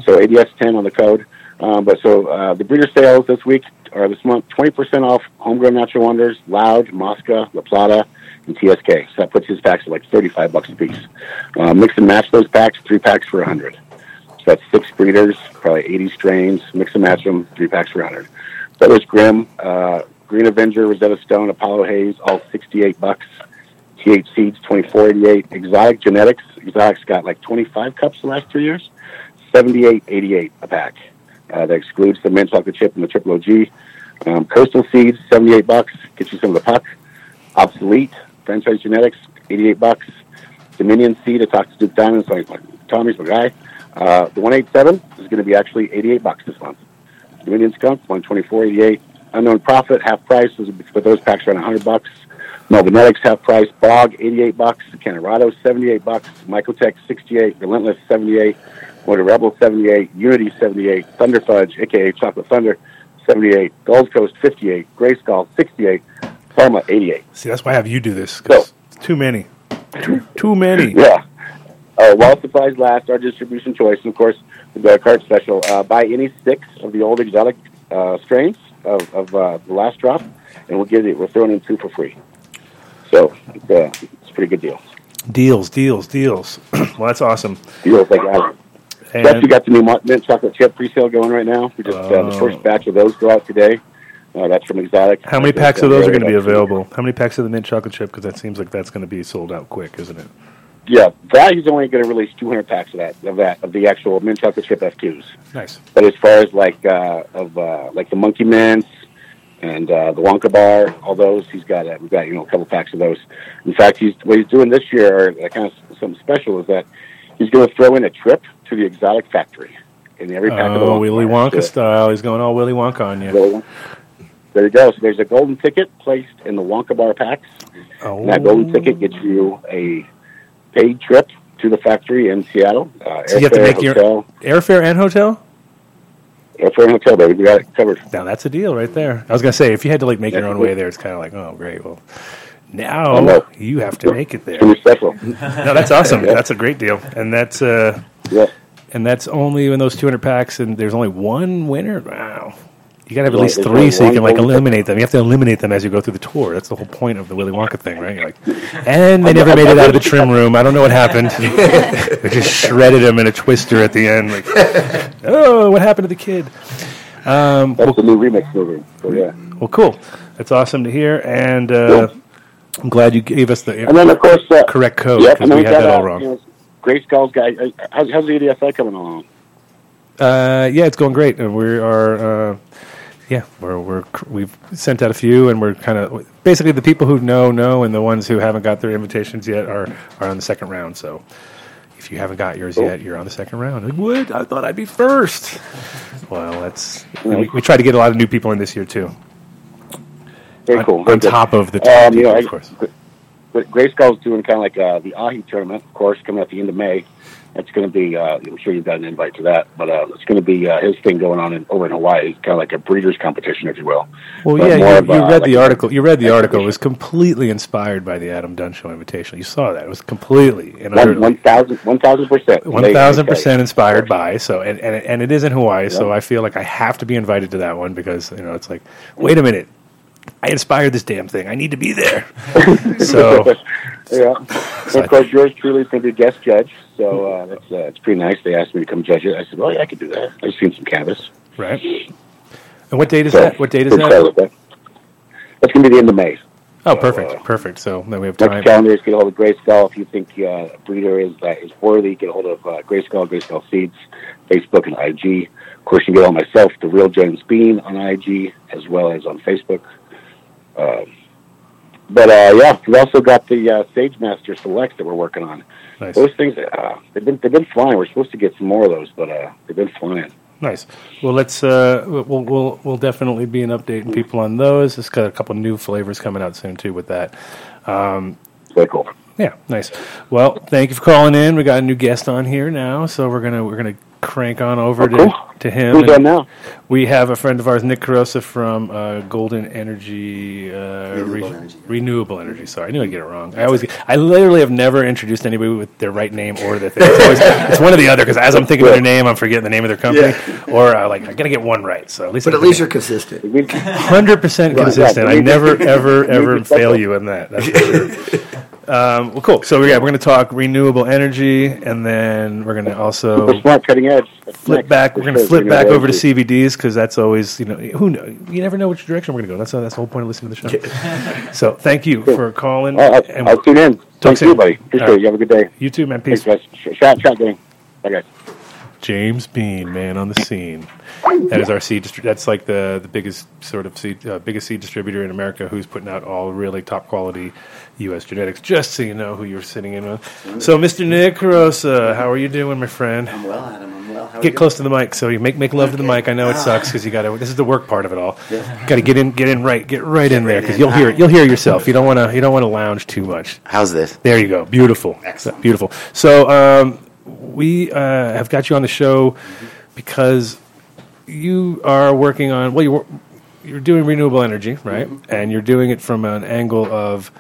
So ADS10 on the code. Um, but so uh, the breeder sales this week or this month, 20% off Homegrown Natural Wonders, Loud, Mosca, La Plata, and TSK. So that puts his packs at like 35 bucks a piece. Uh, mix and match those packs, three packs for 100. That's six breeders, probably 80 strains. Mix and match them, three packs for 100. Feathers Grim, uh, Green Avenger, Rosetta Stone, Apollo Haze, all 68 bucks. TH Seeds, 24.88. Exotic Genetics, Exotic's got like 25 cups the last two years. 78.88 a pack. Uh, that excludes the mint chocolate chip and the triple OG. Um, Coastal Seeds, 78 bucks. Get you some of the puck. Obsolete, Franchise Genetics, 88 bucks. Dominion Seed, I talked to Duke Diamond, so my, Tommy's my guy. Uh, the 187 is going to be actually 88 bucks this month. Dominion Skunk, 124.88. Unknown Profit, half price, but those packs are around 100 bucks. Melvanetics, half price. Bog, 88 bucks. Cannarado, 78 bucks. Mycotech, 68. Relentless, 78. Motarebel, 78. Unity, 78. Thunder Fudge, aka Chocolate Thunder, 78. Gold Coast, 58. Gray Skull, 68. Pharma, 88. See, that's why I have you do this. 'cause So- it's too many. Too, too many. Yeah. Uh, while supplies last, our distribution choice, and of course, we've cart special. Uh, buy any six of the old exotic uh, strains of, of uh, the last drop, and we'll give you, we're throwing in two for free. So it's, uh, it's a pretty good deal. Deals, deals, deals. <clears throat> well, that's awesome. Deals like that. And Plus, we got the new mint chocolate chip pre-sale going right now. We just uh, Oh. the first batch of those go out today. Uh, that's from Exotic. how many packs of those are going to be available? How many packs of the mint chocolate chip? Because that seems like that's going to be sold out quick, isn't it? Yeah, that he's only going to release 200 packs of that of that of the actual mint chocolate chip F2s. Nice. But as far as like uh, of uh, like the monkey mints, and uh, the Wonka bar, all those. He's got uh, we've got you know a couple packs of those. In fact, he's what he's doing this year, or kind of something special, is that he's going to throw in a trip to the Exotic Factory in every pack of the Oh, Wonka Willy. Wonka style. He's going all Willy Wonka on you. so there you go. So there's a golden ticket placed in the Wonka bar packs. Oh, And that golden ticket gets you a paid trip to the factory in Seattle. Uh, So you have to airfare, make your airfare and hotel. airfare and hotel, baby. We got it covered. Now that's a deal right there. I was gonna say if you had to like make your own cool. way there, it's kind of like oh great. Well, now you have to make it there. It's special. <laughs> No, that's awesome. Yeah. That's a great deal, and that's uh, Yeah. and that's only in those 200 packs, and there's only one winner. Wow. You got to have at least three so you can like eliminate them. You have to eliminate them as you go through the tour. That's the whole point of the Willy Wonka thing, right? You're like, <laughs> and they never made it out of the trim <laughs> room. I don't know what happened. <laughs> they just shredded him in a twister at the end. Like, oh, what happened to the kid? Um, That's the new remix movie. So yeah. well, cool. That's awesome to hear, and uh, I'm glad you gave us the And then of course, uh, correct code because then we had that all uh, wrong. You know, Gray Skull's guy. uh, How's, how's the ADSI coming along? Uh, yeah, it's going great. And we are, uh, yeah, we're, we're we've sent out a few, and we're kind of basically the people who know know, and the ones who haven't got their invitations yet are are on the second round. So if you haven't got yours Cool. yet, you're on the second round. Like, what? I thought I'd be first. Well, that's we, we try to get a lot of new people in this year too. Very on, cool. Very on good. top of the Um, you know, of I- course. But Gray Skull's doing kind of like uh, the Ahi tournament, of course, coming at the end of May. That's going to be. Uh, I'm sure you've got an invite to that, but uh, it's going to be uh, his thing going on in, over in Hawaii. It's kind of like a breeders' competition, if you will. Well, But yeah, you, of, you uh, read like the article. You read the article. It was completely inspired by the Adam Dunn Show invitation. You saw that. It was completely one thousand one thousand percent One thousand percent inspired by. So and, and and it is in Hawaii. So I feel like I have to be invited to that one because you know it's like, wait a minute, I inspired this damn thing. I need to be there. <laughs> so yeah. And of course, yours truly is going to be guest judge, so uh, that's uh, it's pretty nice. They asked me to come judge it. I said, "Well, yeah, I could do that. I've seen some canvas." right. And what date is So, that? What date is that? that. That's going to be the end of May. Oh, perfect, perfect. So then we have Next time. calendar is get a hold of Gray Skull. If you think uh, a breeder is uh, is worthy, get a hold of uh, Gray Skull, Gray Skull Seeds, Facebook and IG. Of course, you can get on myself, the real James Bean, on IG as well as on Facebook. Um, but uh, yeah, we've also got the uh, Sage Master Selects that we're working on. Nice, Those things uh, they've been they've been flying. We're supposed to get some more of those, but uh, they've been flying. nice. Well, let's. Uh, we'll we'll we'll definitely be an updating people on those. It's got a couple new flavors coming out soon too with that. Um, Very cool. Yeah, nice. Well, thank you for calling in. We got a new guest on here now, so we're gonna we're gonna crank on over Oh, to, cool. to him. Who's on now? We have a friend of ours, Nick Carosa from uh, Golden Energy, uh, Renewable Re- Energy. Renewable Energy. Sorry, I knew I'd get it wrong. I always, I literally have never introduced anybody with their right name or their thing. It's, always, <laughs> it's one or the other because as I'm thinking of their name, I'm forgetting the name of their company, or uh, like I gotta get one right. So at least, But at least you're consistent. <laughs> hundred percent Right. consistent. I never, ever, ever fail you in that. <laughs> That's for sure. Um, well, cool. So yeah, we're going to talk renewable energy, and then we're going to also Super smart, cutting edge. That's flip next. back. We're going to flip back that over to is- CBDs because that's always you know who know, you never know which direction we're going to go. That's that's the whole point of listening to the show. <laughs> so thank you for calling. All right, and I'll, I'll tune in. Thank soon. you, buddy. Appreciate All. You have a good day. you too, man. Peace. Thanks, guys. Shout, shout, gang. Bye, guys. James Bean, man on the scene. That is our seed. Distri- that's like the the biggest sort of seed, uh, biggest seed distributor in America, who's putting out all really top quality U.S. genetics. Just so you know who you're sitting in with. So, Mr. Nick Carosa, how are you doing, my friend? I'm well, Adam. I'm well. How are Get you? close to the mic, so you make make love to the mic. I know it Ah. sucks because you got to. This is the work part of it all. Yeah. Got to get in, get in right, get right in there because you'll hear it. you'll hear yourself. You don't want to you don't want to lounge too much. How's this? There you go. Beautiful. Excellent. Beautiful. So um, we uh, have got you on the show because you are working on well you're you're doing renewable energy right Mm-hmm. and you're doing it from an angle of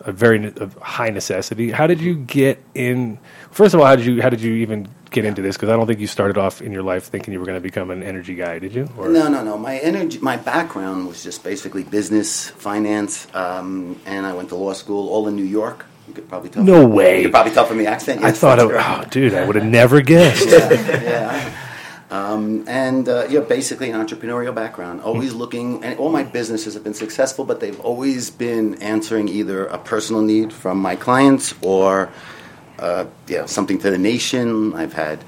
a very of high necessity how did you get in first of all how did you how did you even get into this because i don't think you started off in your life thinking you were going to become an energy guy did you or No, no, no. My energy, my background was just basically business, finance, um, and I went to law school, all in New York. You could probably tell. No from- way. You could probably tell from the accent. i thought oh dude i would have never guessed <laughs> yeah. Um, and uh, yeah, basically an entrepreneurial background. Always looking, and all my businesses have been successful, but they've always been answering either a personal need from my clients or uh, yeah, something to the nation. I've had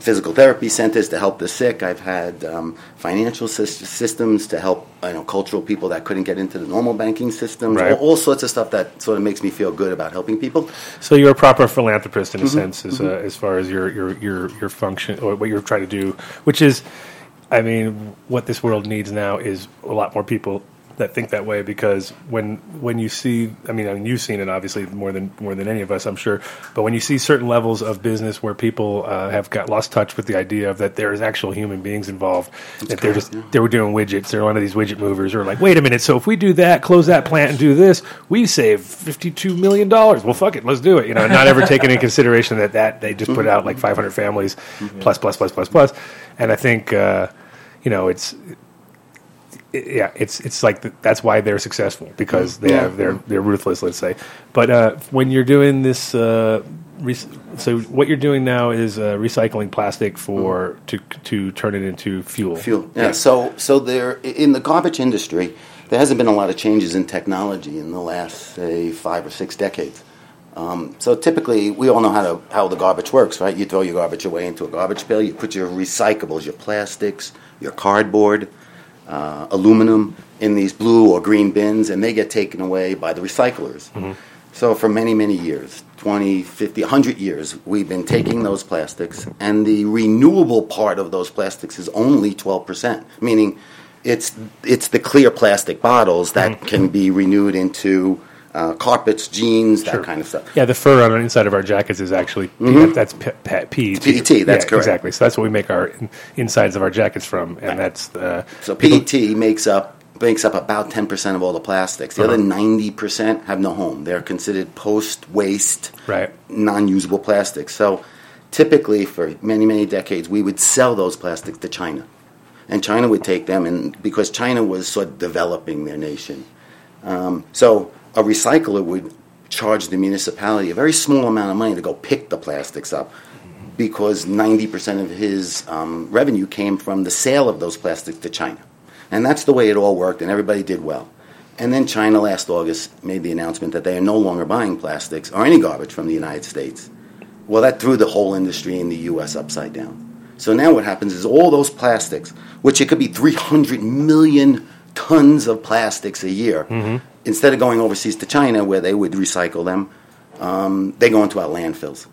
physical therapy centers to help the sick. I've had um, financial systems to help you know cultural people that couldn't get into the normal banking systems. Right. All, all sorts of stuff that sort of makes me feel good about helping people. So you're a proper philanthropist in a Mhm, sense, as, uh, mhm. as far as your, your your your function or what you're trying to do, which is, I mean, what this world needs now is a lot more people that think that way. Because when when you see, I mean, I mean, you've seen it obviously more than more than any of us, I'm sure. But when you see certain levels of business where people uh, have got lost touch with the idea of that there is actual human beings involved, that they're just they were doing widgets, they're one of these widget movers, or like, wait a minute, so if we do that, close that plant, and do this, we save fifty two million dollars. Well, fuck it, let's do it. You know, not ever taking into consideration that that they just put out like five hundred families, plus plus plus plus plus, and I think uh, you know it's it- yeah, it's it's like th- that's why they're successful because they Yeah. have they're they're ruthless. Let's say, but uh, when you're doing this, uh, re- so what you're doing now is uh, recycling plastic for to to turn it into fuel. Fuel. Yeah. So so there in the garbage industry, there hasn't been a lot of changes in technology in the last say five or six decades. Um, so typically, we all know how to how the garbage works, right? You throw your garbage away into a garbage pail. You put your recyclables, your plastics, your cardboard, uh, aluminum in these blue or green bins, and they get taken away by the recyclers. So for many, many years, 20, 50, 100 years, we've been taking those plastics, and the renewable part of those plastics is only 12%, meaning it's, it's the clear plastic bottles that can be renewed into uh, carpets, jeans, that kind of stuff. Yeah, the fur on the inside of our jackets is actually Mhm. that's P- P- PET. PET, that's Yeah, correct. Exactly. So that's what we make our in- insides of our jackets from, and that's uh, So PET makes up makes up about ten percent of all the plastics. The other Uh-huh. ninety percent have no home. They're considered post waste, Right. non-usable plastics. So typically, for many many decades, we would sell those plastics to China, and China would take them, and because China was sort of developing their nation, um, so a recycler would charge the municipality a very small amount of money to go pick the plastics up because 90% of his um, revenue came from the sale of those plastics to China. And that's the way it all worked, and everybody did well. And then China last August made the announcement that they are no longer buying plastics or any garbage from the United States. Well, that threw the whole industry in the U.S. upside down. So now what happens is all those plastics, which it could be 300 million tons of plastics a year, instead of going overseas to China where they would recycle them, um, they go into our landfills.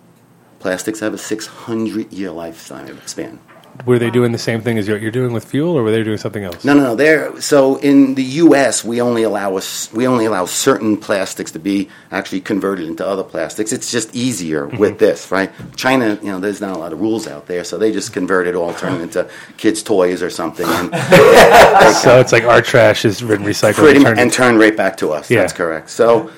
Plastics have a 600 year lifespan. Were they doing the same thing as you're, you're doing with fuel, or were they doing something else? No, no, no. There. So in the U.S., we only allow us we only allow certain plastics to be actually converted into other plastics. It's just easier mm-hmm. with this, right? China, you know, there's not a lot of rules out there, so they just convert it all, turn it into kids' toys or something, and <laughs> so it's like our trash is recycled pretty and turned and turn right back to us. Yeah. That's correct. So,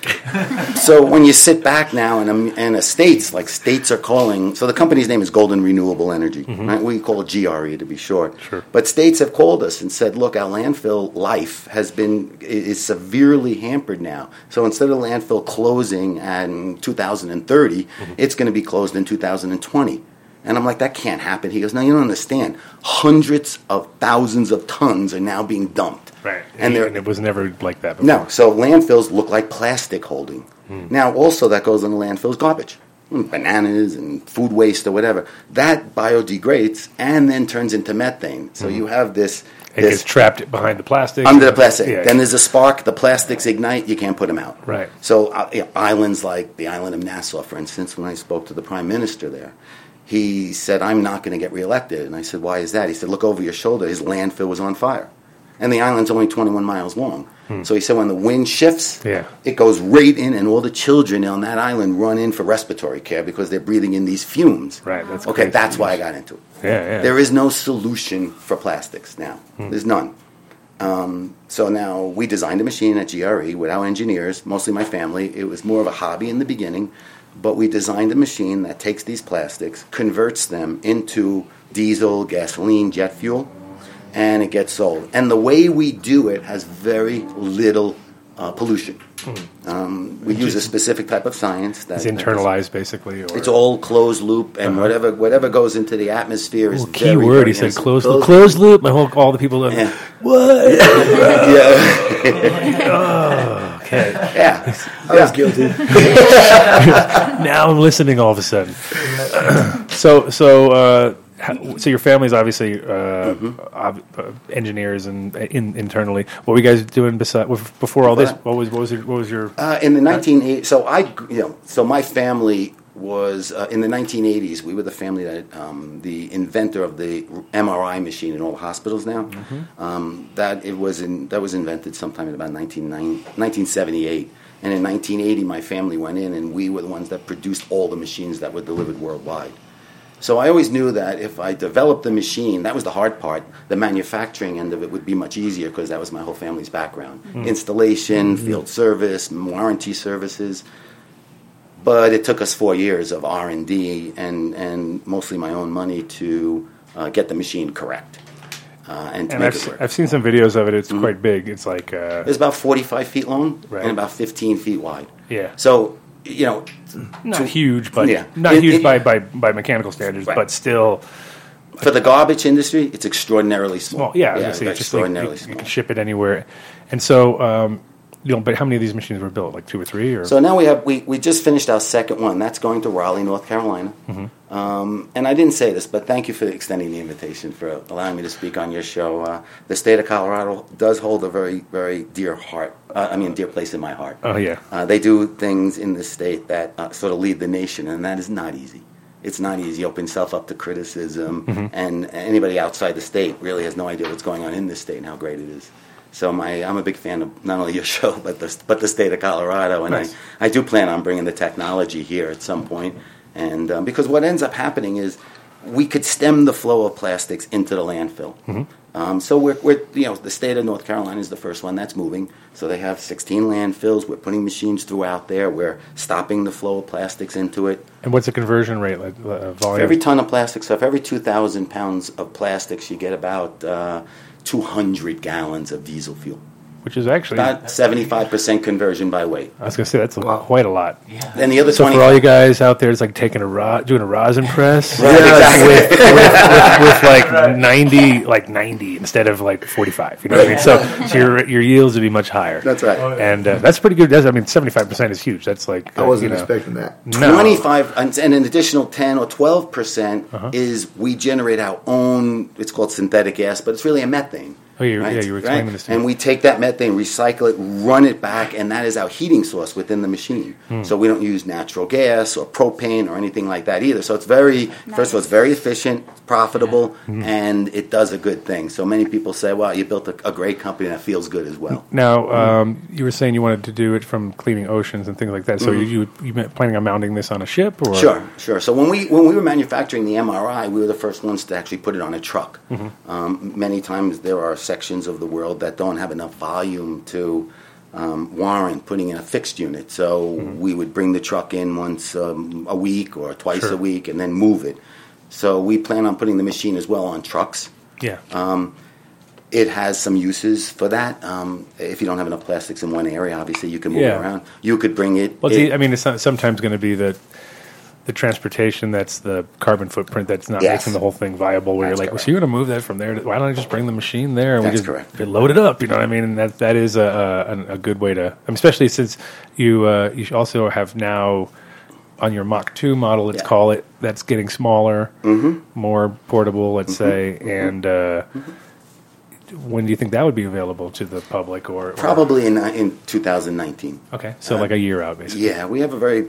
so when you sit back now and a, in a states like states are calling. So the company's name is Golden Renewable Energy. Mm-hmm. Right? We call it GRE to be short. Sure. But states have called us and said, look, our landfill life has been is severely hampered now. So instead of landfill closing in 2030, mm-hmm. it's going to be closed in 2020. And I'm like, that can't happen. He goes, no, you don't understand. Hundreds of thousands of tons are now being dumped. Right. And and it was never like that. Before. no, so landfills look like plastic holding. Hmm. Now, also that goes in the landfills garbage, bananas and food waste or whatever. That biodegrades and then turns into methane. So you have this. It this gets trapped behind the plastic. under the plastic. Yeah. Then there's a spark. The plastics ignite. You can't put them out. Right. So uh, yeah, islands like the island of Nassau, for instance, when I spoke to the prime minister there, he said, "I'm not going to get reelected." And I said, "Why is that?" He said, "Look over your shoulder. His landfill was on fire, and the island's only 21 miles long." So he said, "When the wind shifts, Yeah. it goes right in, and all the children on that island run in for respiratory care because they're breathing in these fumes." Right, that's okay. crazy. That's why I got into it. Yeah, yeah. There is no solution for plastics now. Hmm. There's none. Um, so now we designed a machine at GRE with our engineers, mostly my family. It was more of a hobby in the beginning, but we designed a machine that takes these plastics, converts them into diesel, gasoline, jet fuel, and it gets sold. And the way we do it has very little uh, pollution. Um, we use a specific type of science that It's internalized, basically. Or, It's all closed loop, and Uh-huh. whatever whatever goes into the atmosphere is Ooh, key very, word. very He said innocent. closed loop. Closed loop. My whole all the people. That, Yeah. What? <laughs> yeah. oh, okay. Yeah. I was guilty. <laughs> now I'm listening all of a sudden. <laughs> so, so uh, how, so your family's obviously uh, Mm-hmm. ob- uh, engineers and in, internally. What were you guys doing beside before all this? What was what was your, what was your Uh, in the 1980s, so I, you know, so my family was uh, in the 1980s. We were the family that um, the inventor of the MRI machine in all hospitals now. Um, that it was in that was invented sometime in about 1978. And in 1980, my family went in, and we were the ones that produced all the machines that were delivered worldwide. So I always knew that if I developed the machine, that was the hard part. The manufacturing end of it would be much easier because that was my whole family's background: installation, field service, warranty services. But it took us four years of R and D and and mostly my own money to uh, get the machine correct uh, and to and make I've, it work. I've seen some videos of it. It's quite big. It's like uh, It's about 45 feet long Right. and about 15 feet wide. Yeah. So you know, not to- huge, but Yeah. not It- huge it- by, by by mechanical standards, Right. but still for the garbage industry, it's extraordinarily small. Well, yeah, I was gonna say, it's just like you, extraordinarily you small. can ship it anywhere. And so, um, you know, but how many of these machines were built? Like two or three, or So now we have we, we just finished our second one. That's going to Raleigh, North Carolina. Mm-hmm. Um, and I didn't say this, but thank you for extending the invitation for allowing me to speak on your show. Uh, the state of Colorado does hold a very very dear heart. Uh, I mean, dear place in my heart. oh yeah, Uh, they do things in the state that uh, sort of lead the nation, and that is not easy. It's not easy. You open yourself up to criticism, Mm-hmm. and anybody outside the state really has no idea what's going on in this state and how great it is. So my, I'm a big fan of not only your <laughs> show, but the, but the state of Colorado, and Nice. I, I do plan on bringing the technology here at some point. And um, because what ends up happening is we could stem the flow of plastics into the landfill. Mm-hmm. Um, so we're, we're, you know, the state of North Carolina is the first one that's moving. So they have 16 landfills. We're putting machines throughout there. We're stopping the flow of plastics into it. and what's the conversion rate like uh, For every ton of plastic, so for every 2,000 pounds of plastics, you get about uh, 200 gallons of diesel fuel. Which is actually, About 75% conversion by weight. I was going to say that's a, quite a lot. Yeah. Then the other So 20 for all you guys out there, it's like taking a ro- doing a rosin <laughs> press Right, exactly. with, with, with, with like <laughs> ninety, like ninety instead of like forty-five. You know what I mean? So, so your your yields would be much higher. That's right. and uh, that's pretty good. That's, I mean, seventy-five percent is huge. That's like I uh, wasn't you know, expecting that. No. 25 and and an additional 10 or 12 percent Uh-huh. is we generate our own it's called synthetic gas but it's really a methane Oh, you- yeah, you were explaining this to me. and we take that methane recycle it run it back and that is our heating source within the machine Hmm. so we don't use natural gas or propane or anything like that either so it's very first of all it's very efficient profitable Hmm. and it does a good thing so many people say well you built a, a great company that feels good as well Now, um, you were saying you wanted to do it from cleaning oceans and things like that. So you you, you meant planning on mounting this on a ship, or Sure, sure. So when we when we were manufacturing the MRI, we were the first ones to actually put it on a truck. Um, many times there are sections of the world that don't have enough volume to um, warrant putting in a fixed unit. So we would bring the truck in once um, a week or twice Sure. a week, and then move it. So we plan on putting the machine as well on trucks. Yeah, It has some uses for that. Um, if you don't have enough plastics in one area, obviously you can move Yeah. it around. You could bring it. Well, it- I mean, it's not, sometimes going to be the the transportation that's the carbon footprint that's not Yes. making the whole thing viable. Where That's you're like, well, so you're going to move that from there? To, why don't I just bring the machine there and That's we just correct. load it up? You know what I mean? And that that is a a, a good way to, especially since you uh, you also have now on your Mach two model, let's Yeah. Mm-hmm. call it, that's getting smaller, more portable, let's say, and. Uh, when do you think that would be available to the public, or, or probably in uh, in 2019. Okay, so like a year out, basically. Yeah, we have a very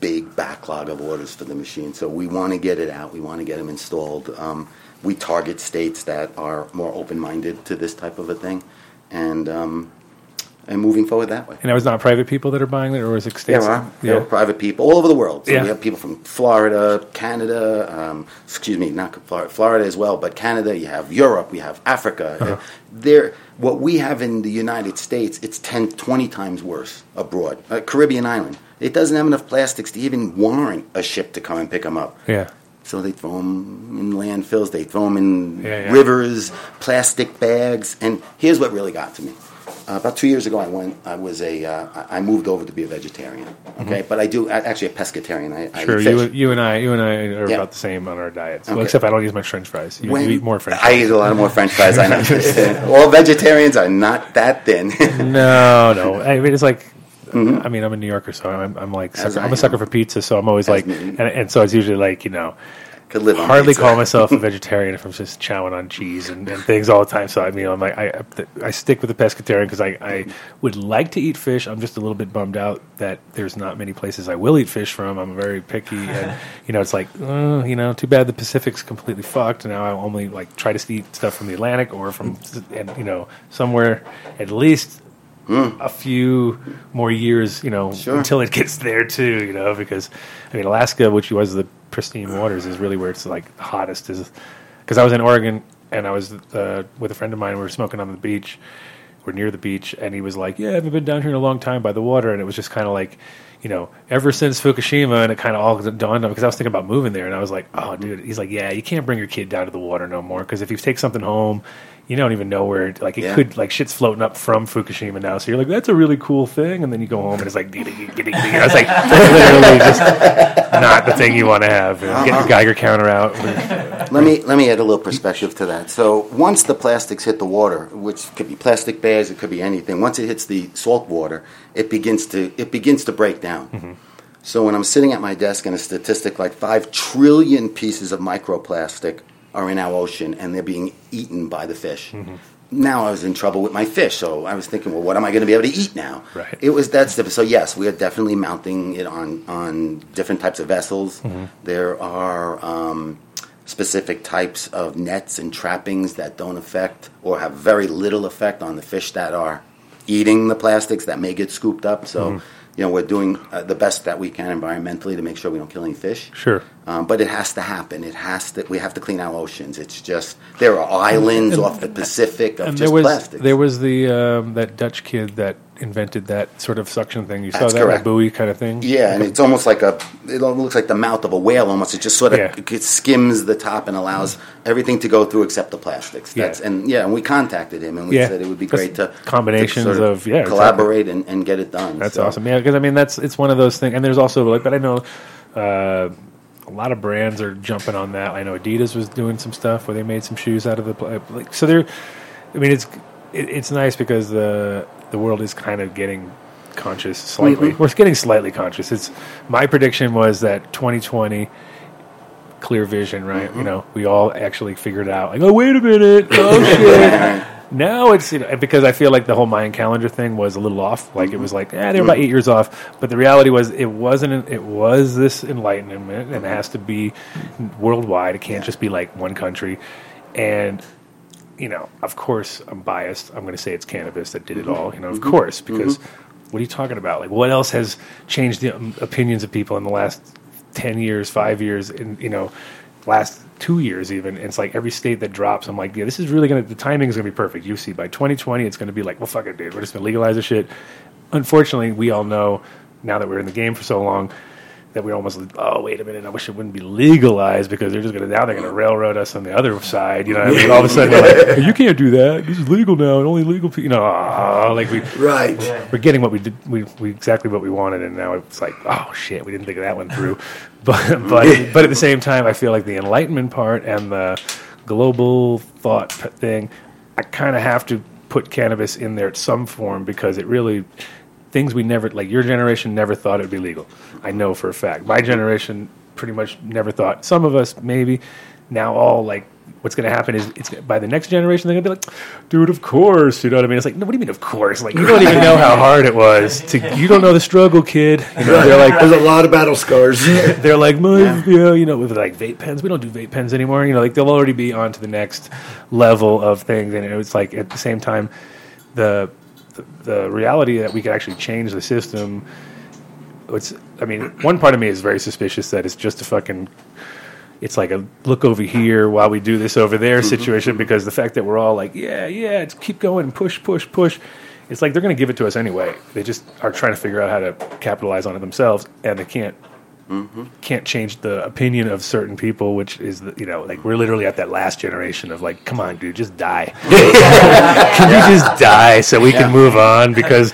big backlog of orders for the machine, so we want to get it out. We want to get them installed. Um, we target states that are more open-minded to this type of a thing, and um, and moving forward that way. And that was not private people that are buying it, or is it Yeah, states? well, there are private people all over the world. So Yeah. we have people from Florida, Canada, um, excuse me, not Florida, Florida as well, but Canada. You have Europe, we have Africa. Uh-huh. There, what we have in the United States, it's 10, 20 times worse abroad. Uh, Caribbean island, it doesn't have enough plastics to even warrant a ship to come and pick them up. Yeah. So they throw them in landfills, they throw them in Yeah, yeah. rivers, plastic bags. And here's what really got to me. Uh, about two years ago, I went. I was a. Uh, I moved over to be a vegetarian. Okay, but I do I, actually a pescatarian. I, I Mm-hmm. Sure, you, you and I, you and I are Yeah. about the same on our diets. Well, except I don't eat much French fries. You, When- you eat more French I eat a lot of more French fries. I <laughs> know. <laughs> All vegetarians are not that thin. no, no. I mean, it's like. I mean, I'm a New Yorker, so I'm, I'm like, Mm-hmm. Sucker, I'm a sucker for pizza. So I'm always As like, and, and so it's usually like, you know, could live hardly pizza. call myself a <laughs> vegetarian if I'm just chowing on cheese and, and things all the time. So I mean, I'm like, I, I, I stick with the pescatarian because I, I would like to eat fish. I'm just a little bit bummed out that there's not many places I will eat fish from. I'm very picky, <laughs> and you know, it's like, uh, you know, too bad the Pacific's completely fucked. Now I only like try to eat stuff from the Atlantic or from, and you know, somewhere at least a few more years, you know, Sure. until it gets there too, you know, because I mean, Alaska, which was the pristine waters, is really where it's like hottest. Is because I was in Oregon and I was uh, with a friend of mine. We were smoking on the beach. We're near the beach, and he was like, "Yeah, I haven't been down here in a long time by the water." And it was just kind of like, you know, ever since Fukushima, and it kind of all dawned on me because I was thinking about moving there, and I was like, "Oh, dude," he's like, "Yeah, you can't bring your kid down to the water no more because if you take something home." You don't even know where, like, it Yeah. could, like, shit's floating up from Fukushima now. So you're like, that's a really cool thing. And then you go home and it's like, ding, ding, ding, ding, ding. I was like, <laughs> literally just not the thing you want to have. You know, Get your uh-huh. Geiger counter out. Let me let me add a little perspective to that. So once the plastics hit the water, which could be plastic bags, it could be anything. Once it hits the salt water, it begins to it begins to break down. Mm-hmm. So when I'm sitting at my desk and a statistic like five trillion pieces of microplastic are in our ocean and they're being eaten by the fish. Now I was in trouble with my fish, so I was thinking, well, what am I going to be able to eat now? Right. It was that's different. So yes, we are definitely mounting it on on different types of vessels. There are um, specific types of nets and trappings that don't affect or have very little effect on the fish that are eating the plastics that may get scooped up. So, you know, we're doing uh, the best that we can environmentally to make sure we don't kill any fish. Sure. Um, but it has to happen. It has to. We have to clean our oceans. It's just there are islands off the Pacific of And just there was plastics. there was the um, that Dutch kid that invented that sort of suction thing. You saw that correct. buoy kind of thing. Yeah, and it's almost like a. It looks like the mouth of a whale. Almost, it just sort of Yeah. it skims the top and allows everything to go through except the plastics. Yeah. That's and yeah, and we contacted him and we Yeah. said it would be That's great to combinations to sort of- yeah, exactly. collaborate and, and get it done. That's So- awesome. Yeah, because I mean that's it's one of those things. And there's also like, but I know uh, a lot of brands are jumping on that. I know Adidas was doing some stuff where they made some shoes out of the like. So they're, I mean, it's it, it's nice because the the world is kind of getting conscious slightly. Mm-hmm. We're getting slightly conscious. It's my prediction was that 2020 clear vision, right? Mm-hmm. You know, we all actually figured out like, oh wait a minute, <laughs> oh shit. Now it's you know, because I feel like the whole Mayan calendar thing was a little off. Like it was like, yeah, they were about eight years off. But the reality was, it wasn't. It was this enlightenment, and it has to be worldwide. It can't just be like one country. And you know, of course, I'm biased. I'm going to say it's cannabis that did it mm-hmm. all. You know, of mm-hmm. course, mm-hmm. because what are you talking about? Like, what else has changed the um, opinions of people in the last ten years, five years, and you know, last two years even? It's like every state that drops, I'm like, yeah, this is really going to. The timing is going to be perfect. You see, by 2020, it's going to be like, well, fuck it, dude. We're just going to legalize this shit. Unfortunately, we all know now that we're in the game for so long that we're almost like, oh wait a minute, I wish it wouldn't be legalized because they're just gonna now they're gonna railroad us on the other side. You know, what I mean? all of a sudden like, you can't do that. This is legal now, and only legal people. You know, ah, like we Right. we're getting what we did, we, we exactly what we wanted, and now it's like, oh shit, we didn't think of that one through. <laughs> But but but at the same time, I feel like the enlightenment part and the global thought thing, I kind of have to put cannabis in there at some form because it really things we never like your generation never thought it would be legal. I know for a fact. My generation pretty much never thought. Some of us maybe now all like what's going to happen is it's by the next generation they're going to be like, dude, of course, you know what I mean? It's like, no, what do you mean, of course? Like you don't even know how hard it was to. You don't know the struggle, kid. You know, they're like, There's a lot of battle scars. <laughs> they're like, "My- yeah, you know, with like vape pens. We don't do vape pens anymore. You know, like they'll already be on to the next level of things. And it's like at the same time, the the, the reality that we could actually change the system. It's, I mean, one part of me is very suspicious that it's just a fucking. It's like a look over here while we do this over there mm-hmm. situation because the fact that we're all like, yeah, yeah, it's keep going, push, push, push. It's like they're going to give it to us anyway. They just are trying to figure out how to capitalize on it themselves, and they can't can't change the opinion of certain people, which is the, you know like we're literally at that last generation of like, come on, dude, just die. <laughs> can you just die so we can move on because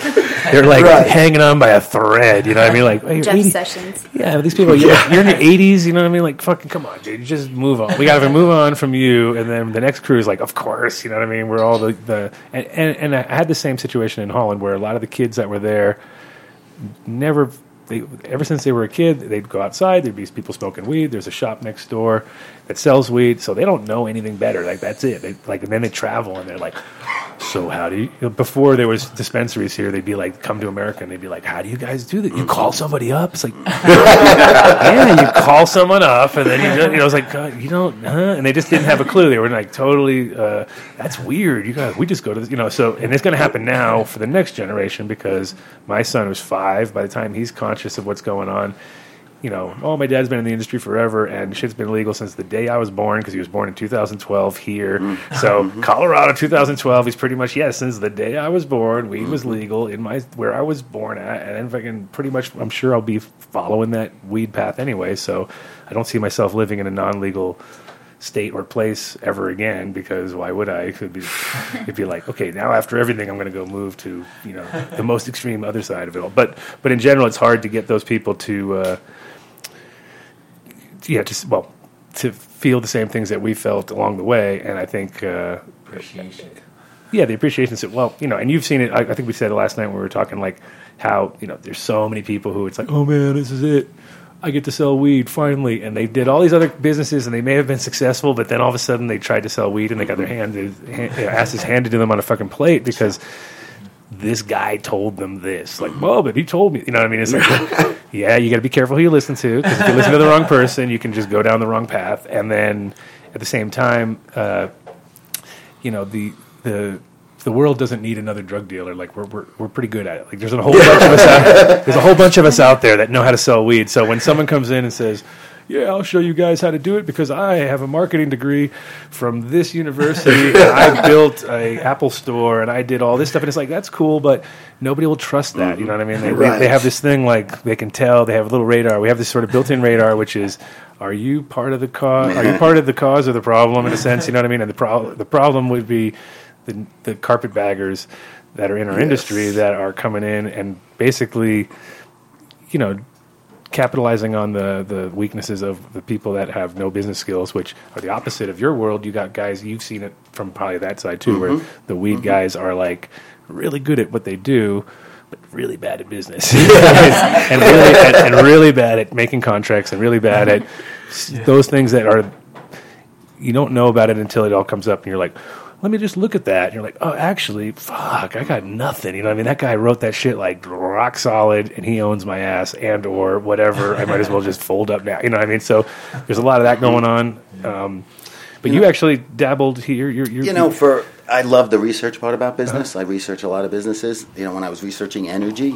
they're like Right. hanging on by a thread. You know what I mean? Like hey, Jeff 80 Sessions. yeah, these people, you're, you're in your 80s, you know what I mean? Like, fucking come on, dude. Just move on. We got to move on from you. And then the next crew is like, of course, you know what I mean? We're all the. the and, and, and I had the same situation in Holland where a lot of the kids that were there never. They ever since they were a kid, they'd go outside. There'd be people smoking weed. There's a shop next door that sells weed, so they don't know anything better. Like that's it. They, like and then they travel and they're like, so how do you? before there was dispensaries here, they'd be like, come to America, and they'd be like, how do you guys do that? You call somebody up. It's like, <laughs> yeah, you call someone up, and then you, just, you know, it's like, God, you don't, huh? and they just didn't have a clue. They were like totally, uh, that's weird. You guys, we just go to, this, you know, so, and it's going to happen now for the next generation because my son was five. By the time he's conscious of what's going on, you know, oh, my dad's been in the industry forever, and shit's been legal since the day I was born because he was born in 2012 here. Mm. So <laughs> mm-hmm. Colorado, 2012, he's pretty much yes, since the day I was born, weed was mm-hmm. legal in my where I was born at, and if I can pretty much, I'm sure I'll be following that weed path anyway. So I don't see myself living in a non-legal state or place ever again because why would I? It could be, <laughs> it'd be like okay, now after everything, I'm going to go move to you know the most extreme other side of it all. But but in general, it's hard to get those people to. Uh, yeah, just well, to feel the same things that we felt along the way, and I think uh, Appreciation. yeah, the appreciation. well, you know, and you've seen it. I, I think we said it last night when we were talking, like how you know, there's so many people who it's like, oh man, this is it. I get to sell weed finally, and they did all these other businesses, and they may have been successful, but then all of a sudden they tried to sell weed, and they got their hand, hand you know, asses handed to them on a fucking plate because this guy told them this. Like, well, but he told me. You know what I mean? It's like, <laughs> yeah, you got to be careful who you listen to because if you listen to the wrong person, you can just go down the wrong path. And then at the same time, uh, you know, the the the world doesn't need another drug dealer. Like we're we're, we're pretty good at it. Like there's a whole bunch of us out, there's a whole bunch of us out there that know how to sell weed. So when someone comes in and says. Yeah, I'll show you guys how to do it because I have a marketing degree from this university. <laughs> I built a Apple store and I did all this stuff. And it's like that's cool, but nobody will trust that. You know what I mean? They, they, Right. they have this thing like they can tell. They have a little radar. We have this sort of built-in radar, which is, are you part of the cause? Are you part of the cause or the problem in a sense? You know what I mean? And the problem the problem would be the the carpetbaggers that are in our industry that are coming in and basically, you know, capitalizing on the the weaknesses of the people that have no business skills, which are the opposite of your world. You got guys you've seen it from probably that side too, where mm-hmm. the weed mm-hmm. guys are like really good at what they do. But really bad at business, <laughs> and, really, and, and really bad at making contracts, and really bad at <laughs> s- those things that are you don't know about it until it all comes up, and you're like, let me just look at that. And you're like, oh, actually, fuck, I got nothing. You know, what I mean, that guy wrote that shit like rock solid, and he owns my ass, and or whatever. I might as well just fold up now. You know, what I mean, so there's a lot of that going on. <laughs> Um, but you actually dabbled here. You're, you're, You know, for I love the research part about business. I research a lot of businesses. You know, when I was researching energy,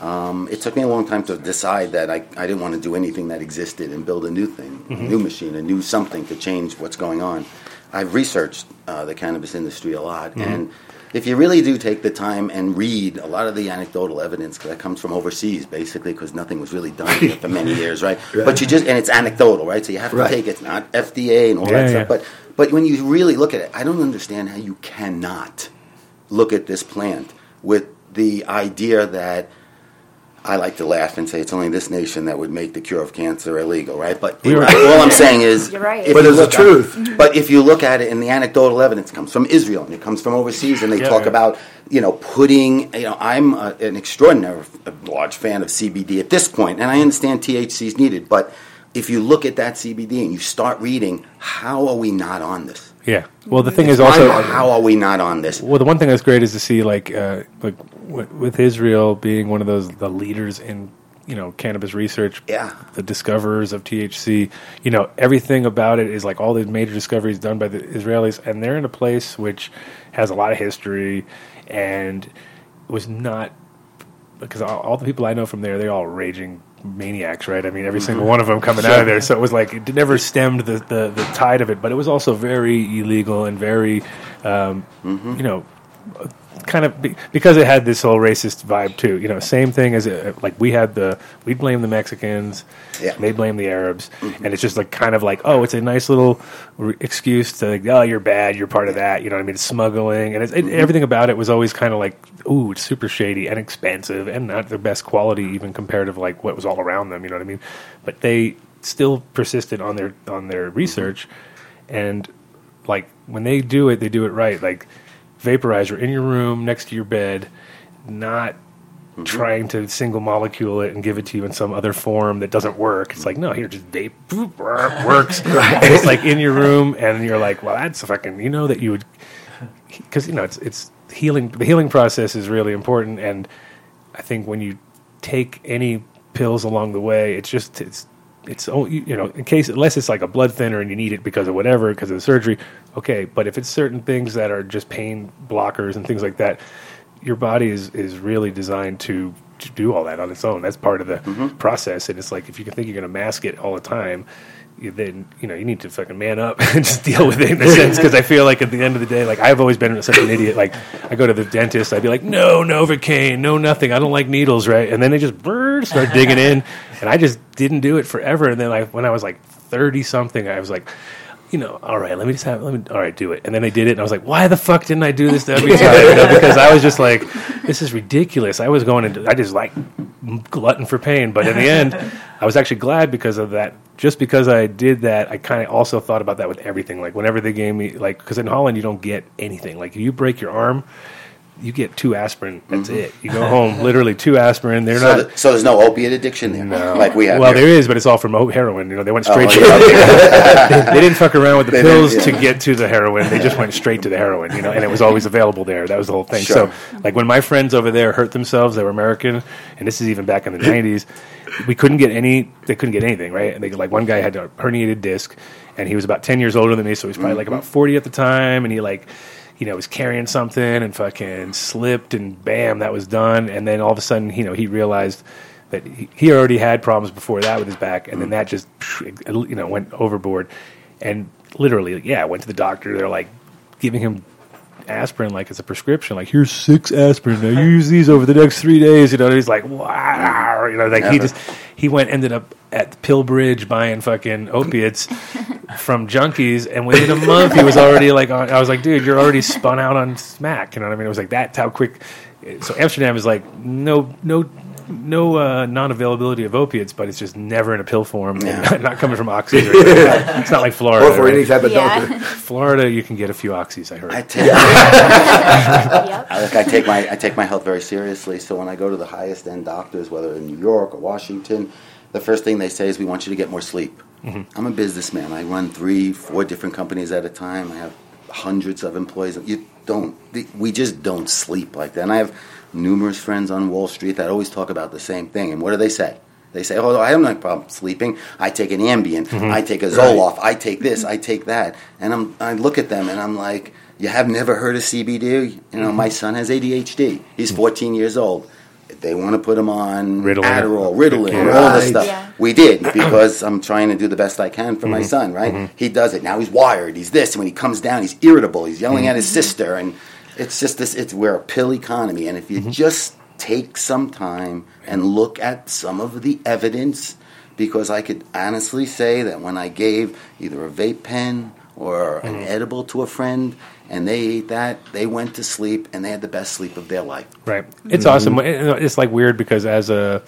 um, it took me a long time to decide that I, I didn't want to do anything that existed and build a new thing, a new machine, a new something to change what's going on. I've researched uh, the cannabis industry a lot, and if you really do take the time and read a lot of the anecdotal evidence that comes from overseas, basically, because nothing was really done here for many years, <laughs> right? But you just and it's anecdotal, right? So you have to Right. take it's not FDA and all Yeah, that yeah. stuff, but but when you really look at it, I don't understand how you cannot look at this plant with the idea that I like to laugh and say it's only this nation that would make the cure of cancer illegal, right? But We were- all I'm saying is, You're right. if But you it's the look at- truth. But if you look at it, and the anecdotal evidence comes from Israel and it comes from overseas, and they Yeah, talk yeah. about you know putting, you know, I'm a, an extraordinary a large fan of CBD at this point, and I understand THC is needed, but if you look at that CBD and you start reading, how are we not on this? Yeah. Well, the thing It's is also mind-boggling. how are we not on this? Well, the one thing that's great is to see like uh, like w- with Israel being one of those the leaders in you know cannabis research, Yeah. the discoverers of THC. You know everything about it is like all these major discoveries done by the Israelis, and they're in a place which has a lot of history and was not because all, all the people I know from there, they're all raging maniacs, right? I mean, every single one of them coming out of there. So it was like it never stemmed the, the, the tide of it, but it was also very illegal and very, um, you know, kind of be, because it had this whole racist vibe too. You know, same thing as it, like we had the we blame the Mexicans, Yeah. they blame the Arabs, mm-hmm. and it's just like kind of like oh, it's a nice little re- excuse to like, oh, you're bad, you're part of that. You know what I mean? It's smuggling, and it's, it, mm-hmm. everything about it was always kind of like ooh, it's super shady and expensive, and not the best quality even compared to like what was all around them. You know what I mean? But they still persisted on their on their mm-hmm. research, and like when they do it, they do it right. Like vaporizer in your room next to your bed, not mm-hmm. trying to single molecule it and give it to you in some other form that doesn't work. It's like no, here just vape boop, brr, <laughs> works. And it's like in your room, and you're like, well, that's fucking. You know that you would because you know it's it's healing. The healing process is really important, and I think when you take any pills along the way, it's just it's it's oh, you know in case unless it's like a blood thinner and you need it because of whatever because of the surgery, okay. But if it's certain things that are just pain blockers and things like that, your body is is really designed to. To do all that on its own, that's part of the mm-hmm. process. And it's like if you can think you're going to mask it all the time, then you know you need to fucking man up <laughs> and just deal with it in a sense because I feel like at the end of the day like I've always been such an idiot. Like I go to the dentist I'd be like no novocaine no nothing. I don't like needles right? And then they just brrr, start digging in. And I just didn't do it forever. And then like when I was like thirty something I was like you know, all right, let me just have, let me, all right, do it. And then I did it, and I was like, why the fuck didn't I do this every time? You know, because I was just like, this is ridiculous. I was going into, I just like glutton for pain. But in the end, I was actually glad because of that. Just because I did that, I kind of also thought about that with everything. Like whenever they gave me, like, because in Holland you don't get anything. Like if you break your arm, you get two aspirin. That's mm-hmm. it. You go home, literally two aspirin. They're So, not. th- so there's no opiate addiction there, no. like we have. Well, here. there is, but it's all from heroin. You know, they went oh, straight Oh, to yeah. <laughs> they, they didn't fuck around with the <laughs> They pills didn't, to get to the heroin. They just went straight to the heroin. You know, and it was always available there. That was the whole thing. Sure. So, like when my friends over there hurt themselves, they were American, and this is even back in the '90s. We couldn't get any. They couldn't get anything right. And they like one guy had a herniated disc, and he was about ten years older than me, so he was probably like mm-hmm. about forty at the time, and he like you know, was carrying something and fucking slipped and bam, that was done. And then all of a sudden, you know, he realized that he, already had problems before that with his back, and then that just, you know, went overboard. And literally, yeah, went to the doctor. They're like giving him aspirin like it's a prescription. Like here's six aspirin. Now you use these over the next three days. You know, and he's like, wow. You know, like he just he went ended up at the Pill Bridge buying fucking opiates <laughs> from junkies, and within a month he was already like, on, I was like, dude, you're already spun out on smack. You know what I mean? It was like that's how quick. So Amsterdam is like no no. No uh, non-availability of opiates, but it's just never in a pill form. and not, <laughs> not coming from oxys. Or anything like that. It's not like Florida. Or for right? any type of Yeah. doctor. <laughs> Florida, you can get a few oxys. I heard. I <laughs> take, I, like, I take my I take my health very seriously. So when I go to the highest end doctors, whether in New York or Washington, the first thing they say is, "We want you to get more sleep." I'm a businessman. I run three, four different companies at a time. I have hundreds of employees. You don't. We just don't sleep like that. And I have numerous friends on Wall Street that always talk about the same thing. And what do they say? They say, "Oh, I have no problem sleeping. I take an Ambien. I take a Zoloft. I take this. I take that." And I'm, I look at them and I'm like, "You have never heard of CBD? You know, my son has ADHD. He's 14 years old. They want to put him on Ritalin. Adderall, Ritalin, Yeah. all this stuff. Yeah. We did because I'm trying to do the best I can for my Mm-hmm. son. Right? He does it now. He's wired. He's this. And when he comes down, he's irritable. He's yelling Mm-hmm. at his sister, and it's just this. It's we're a pill economy, and if Mm-hmm. you just take some time and look at some of the evidence, because I could honestly say that when I gave either a vape pen or an Mm-hmm. edible to a friend. And they ate that. They went to sleep, and they had the best sleep of their life. Right. It's awesome. It's like weird because as a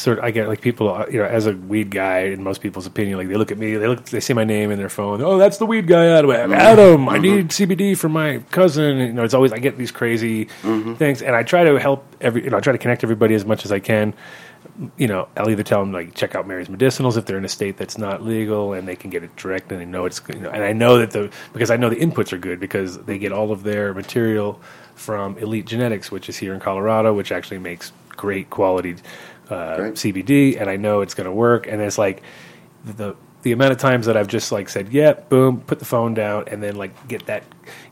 sort of, I get like people, uh, you know, as a weed guy, in most people's opinion, like they look at me, they look, they see my name in their phone. Oh, that's the weed guy, Adam. Mm-hmm. Adam, I need mm-hmm. CBD for my cousin. You know, it's always I get these crazy mm-hmm. things, and I try to help every, you know, I try to connect everybody as much as I can. You know, I'll either tell them like check out Mary's Medicinals if they're in a state that's not legal and they can get it direct and they know it's you know, and I know that the because I know the inputs are good because they get all of their material from Elite Genetics, which is here in Colorado, which actually makes great quality uh, CBD, and I know it's going to work. And it's like the the amount of times that I've just like said, "Yeah, boom," put the phone down, and then like get that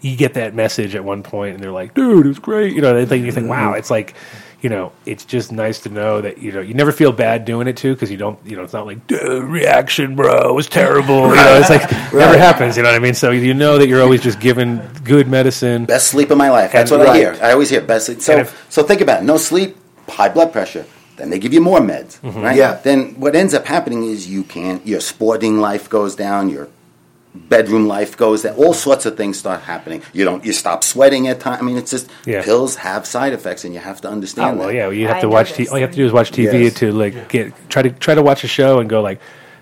you get that message at one point, and they're like, "Dude, it was great," you know. They think you think, "Wow," it's like. You know, it's just nice to know that you know you never feel bad doing it too because you don't. You know, it's not like "Dude, reaction, bro, it was terrible. You know, it's like <laughs> never happens. You know what I mean? So you know that you're always just given good medicine. Best sleep of my life. That's And- what I hear. I always hear best sleep. So, if- so think about it. No sleep, high blood pressure. Then they give you more meds, Mm-hmm. right? Yeah. Then what ends up happening is you can't. Your sporting life goes down. Your bedroom life goes down. All sorts of things start happening. You don't. You stop sweating at time. I mean, it's just Yeah. pills have side effects, and you have to Oh understand well, that. yeah. You have I to watch. this. T- all you have to do is watch TV Yes. to like get try to try to watch a show and go like,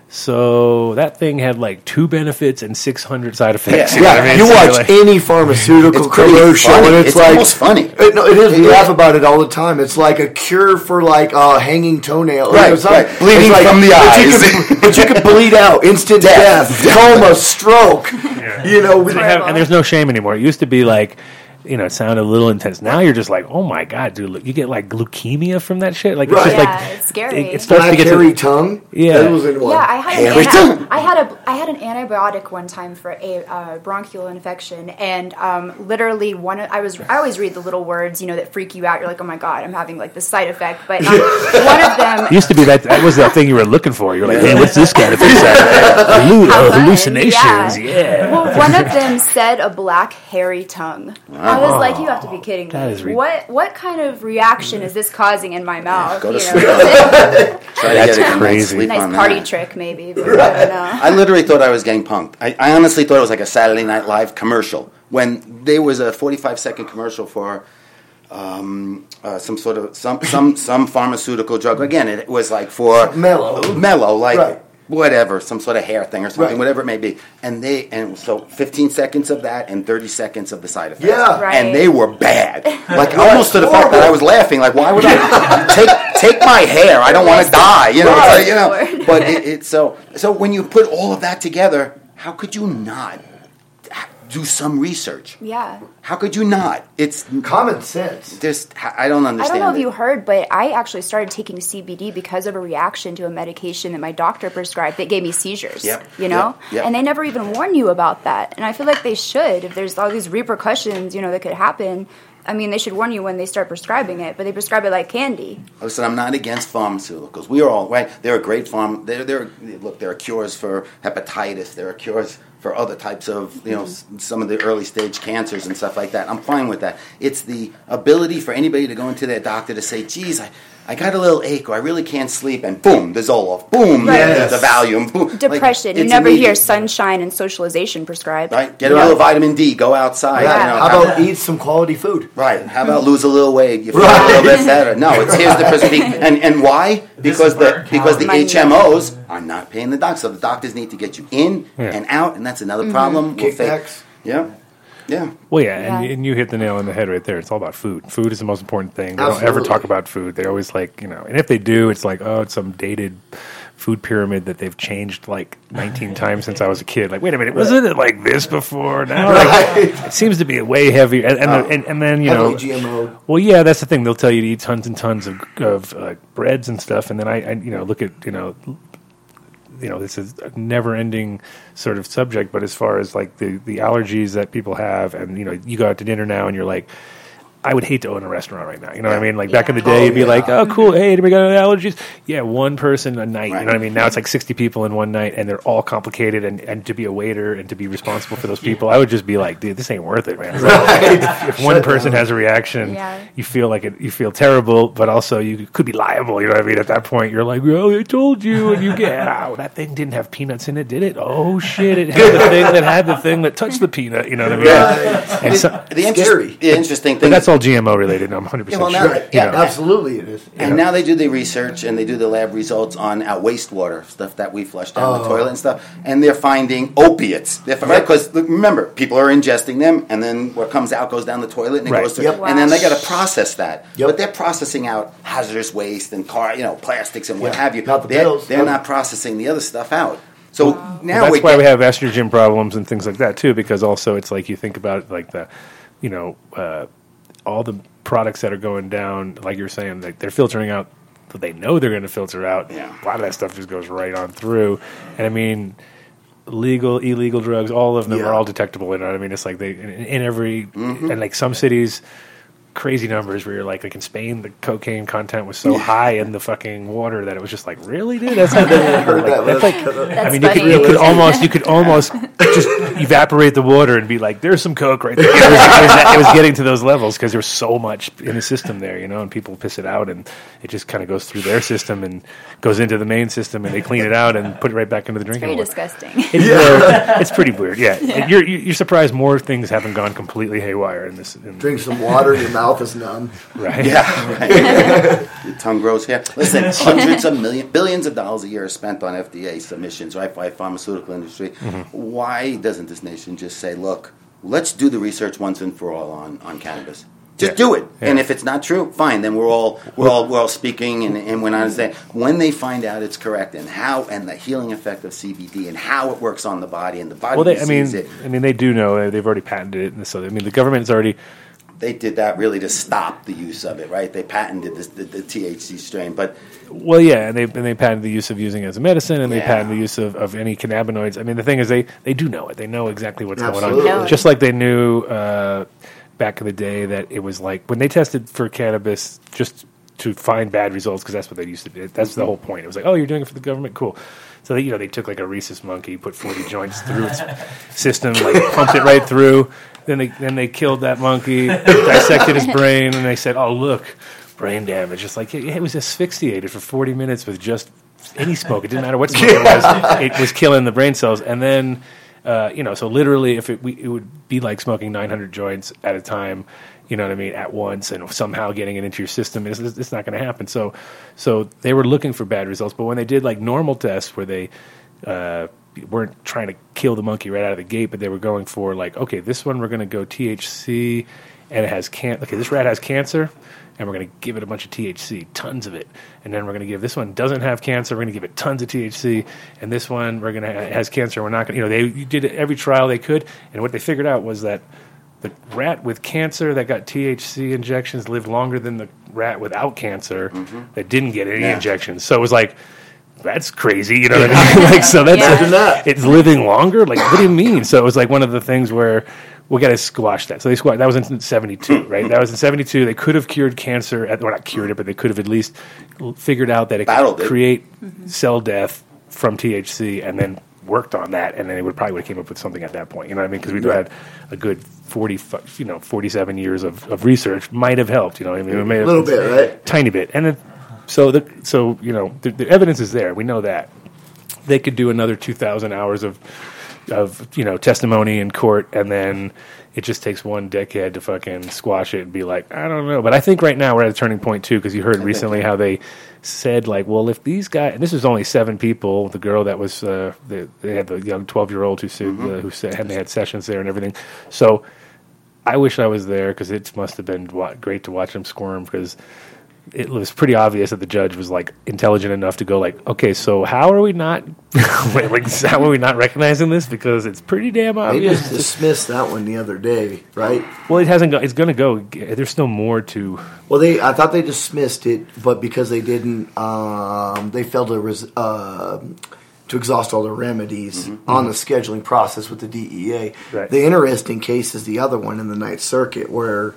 So that thing had like two benefits and 600 side effects. Yeah. know Yeah, I mean? you So watch like- any pharmaceutical It's commercial, funny. and it's, It's like almost funny. It, no, it is. We Yeah. laugh about it all the time. It's like a cure for like uh, hanging toenail. Right, it's like- right. Bleeding it's like- from the but You eyes. can, but you can bleed out, instant death, Death. coma, stroke. You know, with They have- and there's no shame anymore. It used to be like, you know, it sounded a little intense. Now you're just like, oh my god, dude, look, you get like leukemia from that shit. Like Right. it's just Yeah, like it's scary. It, it starts black to get hairy to, tongue. Yeah. that was in one. Yeah, I had Every an time. anti- I had a I had an antibiotic one time for a uh, bronchial infection, and um, literally one of- I was I always read the little words you know that freak you out. You're like, oh my god, I'm having like this side effect. But um, <laughs> one of them It used to be that that was that thing you were looking for. You're like, hey, what's this kind of thing? Hallu- How uh, fun, hallucinations, yeah. Well, one of them said a black hairy tongue. I was like, you have to be kidding That me. is re- what what kind of reaction is this causing in my mouth? Go to sleep. know? <laughs> Try That's to get a crazy. sleep nice party that. trick, maybe. But I don't know. I literally thought I was getting punked. I, I honestly thought it was like a Saturday Night Live commercial when there was a 45 second commercial for um, uh, some sort of some some some pharmaceutical drug. Again, it was like for Mellow. mellow, like Right. Whatever, some sort of hair thing or something, Right. whatever it may be. And they and so 15 seconds of that and 30 seconds of the side effects. Yeah. Right. and they were bad. <laughs> Like almost to the fact that I was laughing. Like, why would I take take my hair? I don't want to die. You know, it's like, you know. Right. But it, it's so so when you put all of that together, how could you not do some research? Yeah. How could you not? It's Common sense. just I don't understand. I don't know if you heard, but I actually started taking CBD because of a reaction to a medication that my doctor prescribed that gave me seizures. Yep, You know? yep, yep. And they never even warn you about that. And I feel like they should. If there's all these repercussions, you know, that could happen, I mean, they should warn you when they start prescribing it, but they prescribe it like candy. Listen, I'm not against pharmaceuticals. We are all right. There are a great farm. There, there. Look, there are cures for hepatitis. There are cures for other types of, you know, mm-hmm. s- some of the early stage cancers and stuff like that. I'm fine with that. It's the ability for anybody to go into their doctor to say, "Geez, I, I got a little ache, or I really can't sleep," and boom, the Zoloft, boom, Right. the, the Valium, boom. Like, Depression. you it's never hear sunshine and socialization prescribed. Right, get a little vitamin D, go outside. Yeah. You know, How have- about eat some quality food? Right. How about lose a little weight? You feel Right. a little bit better. No, it's here's the prescription. <laughs> And and why? Because the because the Money. HMOs are not paying the doctors. So the doctors need to get you in Yeah. and out, and that's another Mm-hmm. problem. We'll. Yeah. Yeah. Well, yeah, And, Yeah. and you hit the nail on the head right there. It's all about food. Food is the most important thing. They don't ever talk about food. They always like, you know, and if they do, it's like, oh, it's some dated food pyramid that they've changed like 19 <laughs> times since I was a kid. Like, wait a minute, wasn't it like this before? Now, <laughs> like, it seems to be way heavier. And, and, the- and, and then, you know, GMO. well, yeah, that's the thing. They'll tell you to eat tons and tons of, of uh, breads and stuff, and then I, I, you know, look at you know, you know, this is a never-ending sort of subject. But as far as like the the allergies that people have, and you know, you go out to dinner now, and you're like. I would hate to own a restaurant right now. You know what I mean? Like back in the day, Oh, it'd be yeah. like, "Oh, cool. Hey, anybody got any allergies?" Yeah, one person a night. You know what I mean? Now it's like sixty people in one night, and they're all complicated. And, and to be a waiter and to be responsible for those people, I would just be like, "Dude, this ain't worth it, man." <laughs> It's like, if one person has a reaction, Yeah. you feel like it, you feel terrible, but also you could be liable. You know what I mean? At that point, you're like, "Well, I told you," and you get, <laughs> "Oh, that thing didn't have peanuts in it, did it? Oh <laughs> shit, it had the thing that had the thing that touched the peanut." You know what I mean? Right. And so, The, interest- Scary. the interesting but thing that's all GMO related. I'm 100 Yeah, well, percent sure. Right. you yeah, know. Absolutely, it is. And now they do the research and they do the lab results on our wastewater stuff that we flush down the Oh. toilet and stuff, and they're finding opiates. Because remember, people are ingesting them, and then what comes out goes down the toilet and it Right. goes to, Yep. and then they got to process that. Yep. But they're processing out hazardous waste and car, you know, plastics and what Yeah. have you. Not the they're, pills. They're Nope. not processing the other stuff out. So now that's why get, we have estrogen problems and things like that too. Because also it's like you think about like the, you know, uh, all the products that are going down. Like you're saying, like they're filtering out. They know they're going to filter out. Yeah. A lot of that stuff just goes right on through. And I mean, legal, illegal drugs, all of them Yeah. are all detectable. You know what I mean? It's like they in, in every Mm-hmm. and like some cities. Crazy numbers where you're like, like in Spain, the cocaine content was so high in the fucking water that it was just like, really, dude? That's not <laughs> I heard that. that's That's like, I mean, you could, you could <laughs> almost you could almost just evaporate the water and be like, "There's some coke right there." It was, it was, it was getting to those levels because there was so much in the system there, you know, and people piss it out, and it just kind of goes through their system and goes into the main system, and they clean it out and put it right back into the drinking Very water. disgusting. It's, very- it's pretty weird, yeah. And You're you're surprised more things haven't gone completely haywire in this. In, Drink some water, your mouth mouth is numb. Right. Yeah, right. <laughs> Your tongue grows here. Listen, <laughs> hundreds of million, billions billions of dollars a year are spent on FDA submissions, right, by pharmaceutical industry. Mm-hmm. Why doesn't this nation just say, look, let's do the research once and for all on, on cannabis? Just Yeah. do it, and if it's not true, fine. Then we're all we're all we're all speaking, and, and we're not saying when they find out it's correct, and how and the healing effect of CBD, and how it works on the body, and the body Well, they, I mean, it. I mean, they do know they've already patented it, and so I mean, the government government's already. They did that really to stop the use of it, right? They patented this, the, the THC strain, but Well, yeah, and they and they patented the use of using it as a medicine, and they patented the use of, of any cannabinoids. I mean, the thing is, they they do know it. They know exactly what's Absolutely. going on. Know. Just like they knew uh, back in the day that it was like when they tested for cannabis, just to find bad results because that's what they used to do. That's the whole point. It was like, oh, you're doing it for the government, cool. So they, you know, they took like a rhesus monkey, put 40 joints through its <laughs> system, like pumped it right through. Then they then they killed that monkey, dissected his brain, and they said, oh look, brain damage. It's like it, it was asphyxiated for 40 minutes with just any smoke. It didn't matter what smoke it was. It was killing the brain cells. And then, uh, you know, so literally, if it we, it would be like smoking 900 joints at a time. You know what I mean? At once, and somehow getting it into your system, it's, it's not going to happen. So, so they were looking for bad results. But when they did like normal tests, where they uh, weren't trying to kill the monkey right out of the gate, but they were going for like, okay, this one we're going to go THC, and it has can. Okay, this rat has cancer, and we're going to give it a bunch of THC, tons of it, and then we're going to give this one doesn't have cancer, we're going to give it tons of THC, and this one we're going to has cancer, and we're not going. to, You know, they did every trial they could, and what they figured out was that. The rat with cancer that got THC injections lived longer than the rat without cancer mm-hmm. that didn't get any Yeah. injections. So it was like, that's crazy, you know what I mean? <laughs> like, so that's Yeah. Imagine that. it's living longer. Like, what do you mean? So it was like one of the things where we got to squash that. So they squashed. That was in '72, hmm. right? That was in '72. They could have cured cancer. At, well, not cured it, but they could have at least figured out that it Battled could it. create mm-hmm. cell death from THC, and then worked on that, and then they would probably would have came up with something at that point. You know what I mean? Because we'd had a good forty, you know, forty-seven years of, of research might have helped. You know, what I mean, it may A little bit, right? tiny bit, and then, so the so you know the, the evidence is there. We know that they could do another two thousand hours of of you know testimony in court, and then it just takes one decade to fucking squash it and be like, I don't know. But I think right now we're at a turning point too, because you heard recently how they said like, well, if these guys, and this was only seven people, the girl that was uh, the, they had the young twelve year old who sued, uh, who said, and they had sessions there and everything, so. I wish I was there because it must have been wa- great to watch them squirm because it was pretty obvious that the judge was like intelligent enough to go like, okay, so how are we not <laughs> like how are we not recognizing this because it's pretty damn They obvious. just dismissed that one the other day, right? well, it hasn't. Go, it's going to go. There's still more to. Well, they I thought they dismissed it, but because they didn't, um, they failed to res- uh, to exhaust all the remedies on the scheduling process with the DEA. Right. The interesting case is the other one in the Ninth Circuit where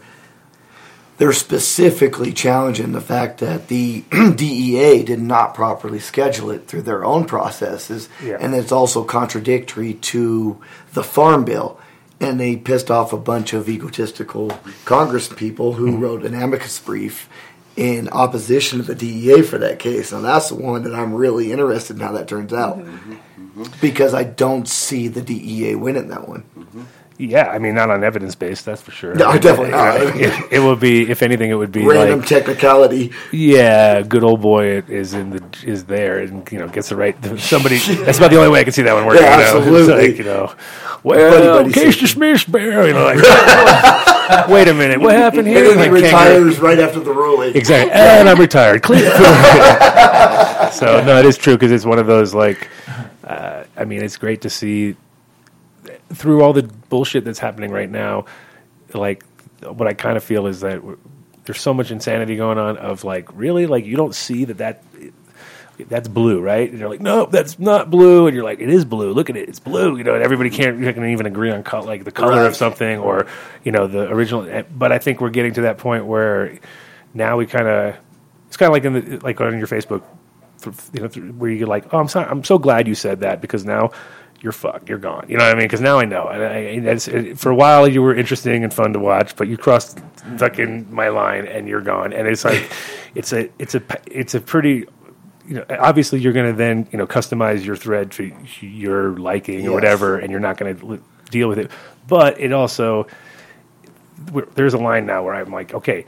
they're specifically challenging the fact that the <clears throat> DEA did not properly schedule it through their own processes, Yeah. and it's also contradictory to the Farm Bill. And they pissed off a bunch of egotistical Congress people who mm-hmm. wrote an amicus brief in opposition to the DEA for that case. Now that's the one that I'm really interested in how that turns out. Mm-hmm. Mm-hmm. Because I don't see the DEA winning that one. Yeah, I mean, not on evidence based, that's for sure. No, definitely not. It, it will be, if anything, it would be Random like, technicality. yeah, good old boy is in the is there and you know gets the right somebody. That's about the only way I can see that one working. Yeah? <laughs> Absolutely. like, you know, well, Buddy, buddy, case dismissed, Bear. You know, like, <laughs> <laughs> wait a minute, what happened here? And then he Like, can't retires right after the ruling. Exactly. And I'm retired. So no, it is true because it's one of those like. Uh, I mean, it's great to see through all the bullshit that's happening right now. Like, what I kind of feel is that there's so much insanity going on. Of like, really, like you don't see that that. That's blue, right? And you're like, no, that's not blue. And you're like, it is blue. Look at it, it's blue. You know, and everybody can't you can even agree on color, like the color Right. of something, or you know, the original. eh, But I think we're getting to that point where now we kind of it's kind of like in the like on your Facebook, you know, where you're like, oh, I'm sorry, I'm so glad you said that because now you're fucked, you're gone. You know what I mean? Because now I know. And I, it, for a while you were interesting and fun to watch, but you crossed fucking my line and you're gone. And it's like, <laughs> it's a it's a it's a pretty. You know, obviously, you're going to then you know customize your thread to your liking or whatever, and you're not going to deal with it. But it also there's a line now where I'm like, okay,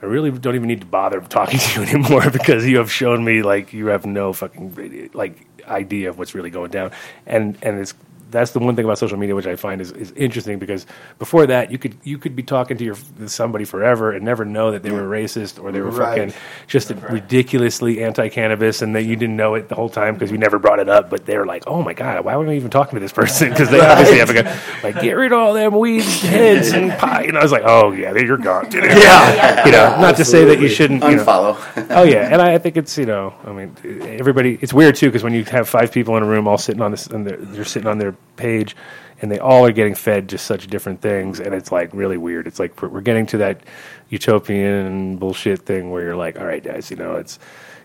I really don't even need to bother talking to you <laughs> anymore because you have shown me like you have no fucking like idea of what's really going down, and and it's that's the one thing about social media which I find is, is interesting because before that you could you could be talking to your somebody forever and never know that they were racist or they were Right. fucking just ridiculously anti-cannabis and that you didn't know it the whole time because you never brought it up but they were like oh my god why am I even talking to this person? Because they obviously have a guy like get rid of all them weed heads and pie and I was like oh yeah you're gone yeah. You know not to say that you shouldn't you know, oh yeah, and I, I think it's you know, I mean, everybody. It's weird too because when you have five people in a room all sitting on this, and they're, they're sitting on their page, and they all are getting fed just such different things, and it's like really weird. It's like we're, getting to that utopian bullshit thing where you're like, all right, guys, you know, it's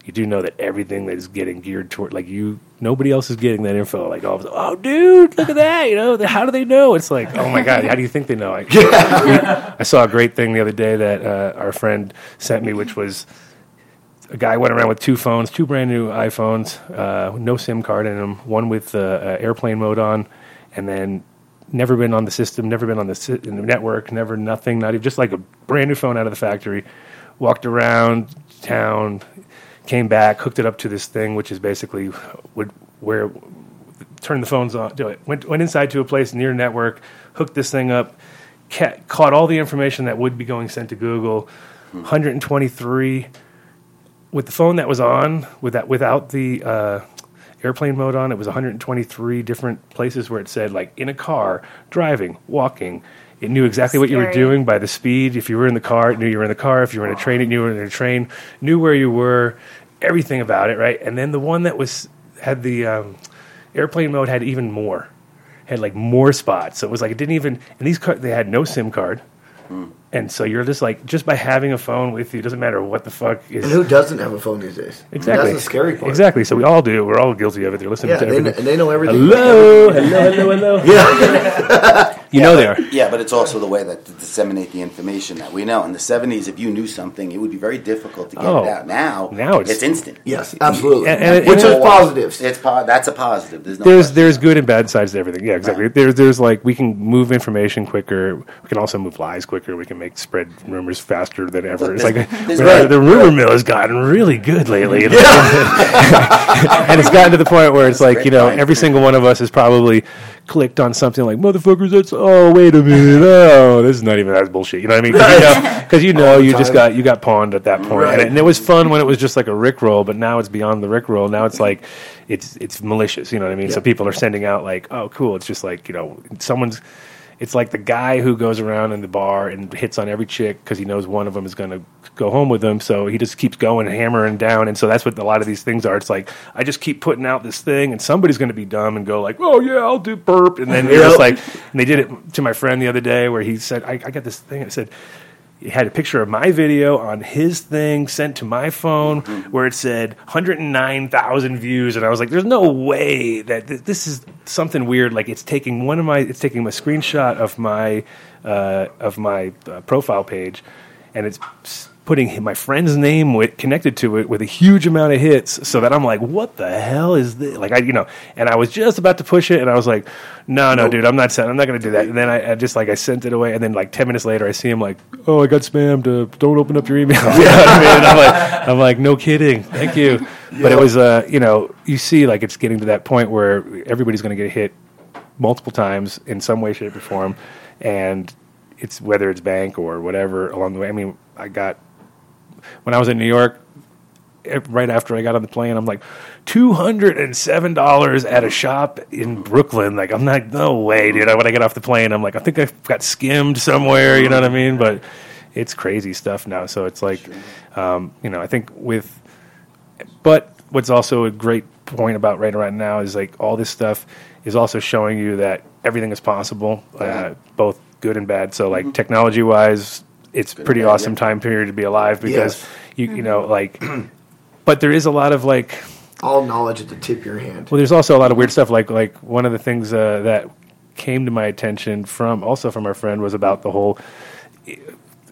you do know that everything that is getting geared toward like you nobody else is getting that info. Like oh, oh dude look at that you know how do they know? It's like oh my god how do you think they know? I, <laughs> I saw a great thing the other day that uh, our friend sent me which was a guy went around with two phones, two brand new iPhones, uh, no SIM card in them, one with uh, uh, airplane mode on, and then never been on the system, never been on the, si- in the network, never nothing, not even just like a brand new phone out of the factory. Walked around town, came back, hooked it up to this thing, which is basically would where turn the phones on, do it. Went went inside to a place near network, hooked this thing up, ca- caught all the information that would be going sent to Google. 123 with the phone that was on with that without the uh, airplane mode on. It was 123 different places where it said like in a car, driving, walking. It knew exactly what you were doing by the speed. If you were in the car, it knew you were in the car. If you were in a train, it knew you were in a train. Knew where you were, everything about it, right? And then the one that was had the um, airplane mode had even more, had like more spots. So it was like it didn't even. And these car, they had no SIM card, and so you're just like just by having a phone with you, doesn't matter what the fuck is. And who doesn't have a phone these days? Exactly. That's the scary part. Exactly. So we all do. We're all guilty of it. They're listening Yeah, to they, everything. and they know everything. hello, hello, hello, hello. Yeah. <laughs> You know they are. Yeah, but it's also the way that to disseminate the information that we know. In the '70s, if you knew something, it would be very difficult to get Oh, it out. Now, now it's- instant. yes, absolutely. And- and- Which and- is positives. It's po- that's a positive. There's no There's there's good and bad sides to everything. Yeah, exactly. There's there's like we can move information quicker. We can also move lies quicker. We can make spread rumors faster than ever. It's like There's- the, there's- the rumor mill has gotten really good lately. <laughs> <laughs> and it's gotten to the point where it's like you know every single one of us has probably clicked on something like motherfuckers. That's oh wait a minute. Oh, this is not even that bullshit. You know what I mean? Because you know, <laughs> you, know you just got you got pawned at that point. Right. And, and it was fun when it was just like a rickroll, but now it's beyond the rickroll. Now it's like it's it's malicious. You know what I mean? So people are sending out like, oh, cool. It's just like you know, someone's. It's like the guy who goes around in the bar and hits on every chick because he knows one of them is going to go home with him. So he just keeps going, hammering down, and so that's what a lot of these things are. It's like I just keep putting out this thing, and somebody's going to be dumb and go like, "Oh yeah, I'll do burp," and then just like, and they did it to my friend the other day where he said, "I, I got this thing." I said, had a picture of my video on his thing sent to my phone where it said 109,000 views. And I was like there's no way that th- this is something weird. Like it's taking one of my it's taking a screenshot of my uh, of my uh, profile page and it's putting my friend's name with, connected to it with a huge amount of hits so that I'm like what the hell is this like I you know and I was just about to push it and I was like no no dude I'm not I'm not going to do that. And then I, I just like I sent it away and then like 10 minutes later I see him like oh I got spammed uh, don't open up your email. <laughs> You know I mean? I'm like I'm like no kidding thank you. But it was uh you know you see like it's getting to that point where everybody's going to get hit multiple times in some way shape or form and it's whether it's bank or whatever along the way I mean I got when I was in New York, eh, right after I got on the plane, I'm like, two hundred and seven dollars at a shop in Brooklyn. Like, I'm not, no way, dude. When I get off the plane, I'm like, I think I got skimmed somewhere. You know what I mean? But it's crazy stuff now. So it's like, um, you know, I think with, but what's also a great point about right around now is like all this stuff is also showing you that everything is possible, uh, both good and bad. So like technology wise, it's pretty and awesome yeah. time period to be alive because Yes. you you know like, but there is a lot of like All knowledge at the tip of your hand. well, there's also a lot of weird stuff. Like like one of the things uh, that came to my attention from also from our friend was about the whole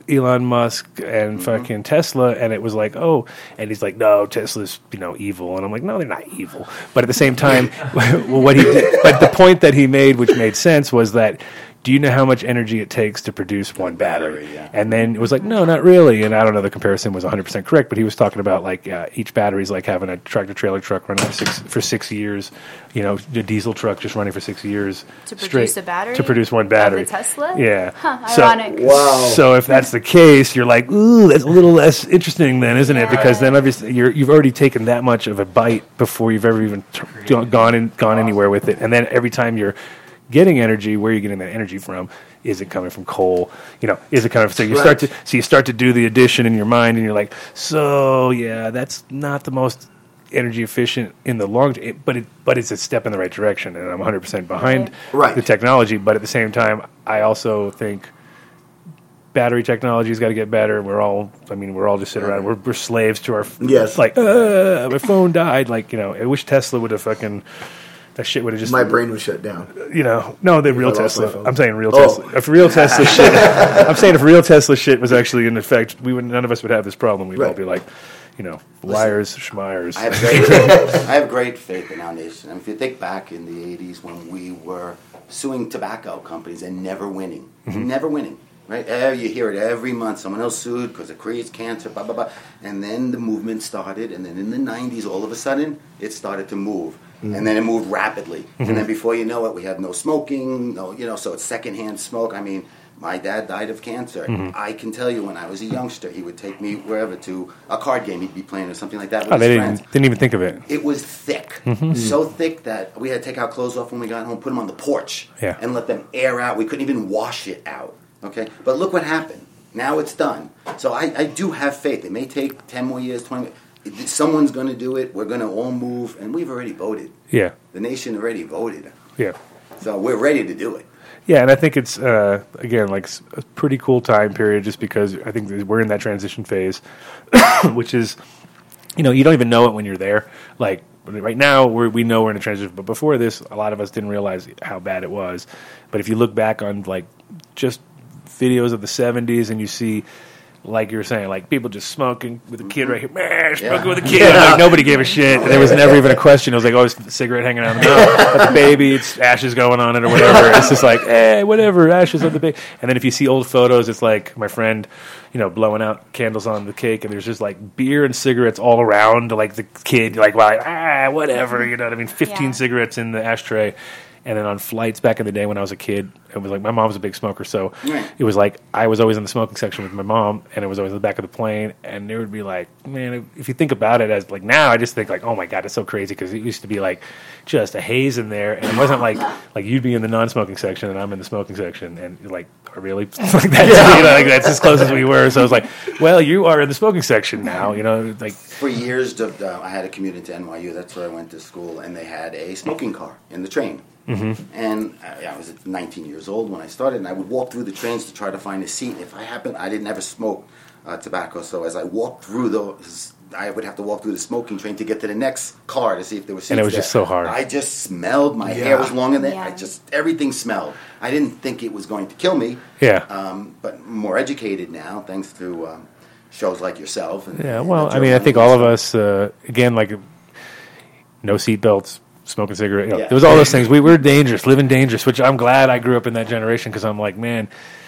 Elon Musk and fucking Tesla, and it was like, oh, and he's like, no, Tesla's you know evil, and I'm like, no, they're not evil, but at the same time, <laughs> <laughs> what he did, but the point that he made, which made sense, was that do you know how much energy it takes to produce one battery? battery, yeah. And then it was like, no, not really. And I don't know the comparison was 100% correct, but he was talking about like uh, each battery is like having a tractor trailer truck running for six, for six years, you know, a diesel truck just running for six years. To straight produce a battery? To produce one Of battery. Tesla? Yeah. Huh, So- ironic. Wow. So if that's the case, you're like, ooh, that's a little less interesting then, isn't it? Because then obviously you're, you've already taken that much of a bite before you've ever even t- gone in, gone anywhere with it, and then every time you're getting energy, where are you getting that energy from? Is it coming from coal? You know, is it coming from? So you start to so you start to do the addition in your mind, and you're like, so yeah, that's not the most energy efficient in the long term, but it but it's a step in the right direction, and I'm 100 percent behind Right. the technology. But at the same time, I also think battery technology's got to get better. We're all, I mean, we're all just sitting around. We're, we're slaves to our, Yes. like, uh, my phone died. Like, you know, I wish Tesla would have fucking, that shit would have just, My brain was shut down. you know, no, the real Tesla. I'm saying real Oh. Tesla. If real Tesla <laughs> shit, I'm saying if real Tesla shit was actually in effect, we would, none of us would have this problem. We'd all be like, you know, liars, schmires. I have <laughs> great, I have great faith in our nation. I mean, if you think back in the '80s when we were suing tobacco companies and never winning, Mm-hmm. never winning, right? Eh, You hear it every month. Someone else sued because it creates cancer, blah blah blah. And then the movement started, and then in the '90s, all of a sudden, it started to move. Mm-hmm. And then it moved rapidly, and then mm-hmm. before you know it, we had no smoking, no, you know, so it's secondhand smoke. I mean, my dad died of cancer. Mm-hmm. I can tell you, when I was a youngster, he would take me wherever to a card game he'd be playing or something like that with oh, they didn't, friends. didn't even think of it. It was thick, Mm-hmm. so thick that we had to take our clothes off when we got home, put them on the porch, Yeah. and let them air out. We couldn't even wash it out. Okay, but look what happened. Now it's done. So I, I do have faith. It may take ten more years, twenty. it- Someone's going to do it. We're going to all move, and we've already voted. Yeah. The nation already voted, Yeah. so we're ready to do it. Yeah, and I think it's uh, again like a pretty cool time period, just because I think we're in that transition phase, <coughs> which is, you know, you don't even know it when you're there. Like right now, we're, we know we're in a transition, but before this, a lot of us didn't realize how bad it was. But if you look back on like just videos of the '70s, and you see. Like you were saying, like people just smoking with a kid right here, man, smoking with a <laughs> kid. Like nobody gave a shit. And there was never even a question. It was like, oh, it's a cigarette hanging out of the mouth. But the baby, it's ashes going on it or whatever. It's just like, eh, whatever, ashes on the baby. And then if you see old photos, it's like my friend, you know, blowing out candles on the cake, and there's just like beer and cigarettes all around, like the kid, like, well, ah, whatever, you know what I mean? 15 Yeah. cigarettes in the ashtray. And then on flights back in the day when I was a kid, it was like my mom was a big smoker, so Right. it was like I was always in the smoking section with my mom, and it was always in the back of the plane. And there would be like, man, if you think about it as like now, I just think like, oh my god, it's so crazy because it used to be like just a haze in there, and it wasn't like <laughs> like you'd be in the non-smoking section and I'm in the smoking section, and like, really, <laughs> like that's you know, like that's as close as we <laughs> were. So I was like, well, you are in the smoking section now, you know, like For years, uh, I had a commute into NYU. That's where I went to school, and they had a smoking car in the train. Mm-hmm. And I, I was 19 years old when I started, and I would walk through the trains to try to find a seat. If I happened, I didn't ever smoke uh, tobacco, so as I walked through those, I would have to walk through the smoking train to get to the next car to see if there were seats. And it was there. just so hard. I just smelled. My hair Yeah. was longer than I Yeah. just everything smelled. I didn't think it was going to kill me. Yeah. Um, but more educated now, thanks to um, shows like yourself. And, Yeah, well, the I mean, I think all of us, uh, again, like no seatbelts, smoking cigarette. You know, Yeah. There was all those things. We were dangerous, living dangerous. Which I'm glad I grew up in that generation because I'm like, man,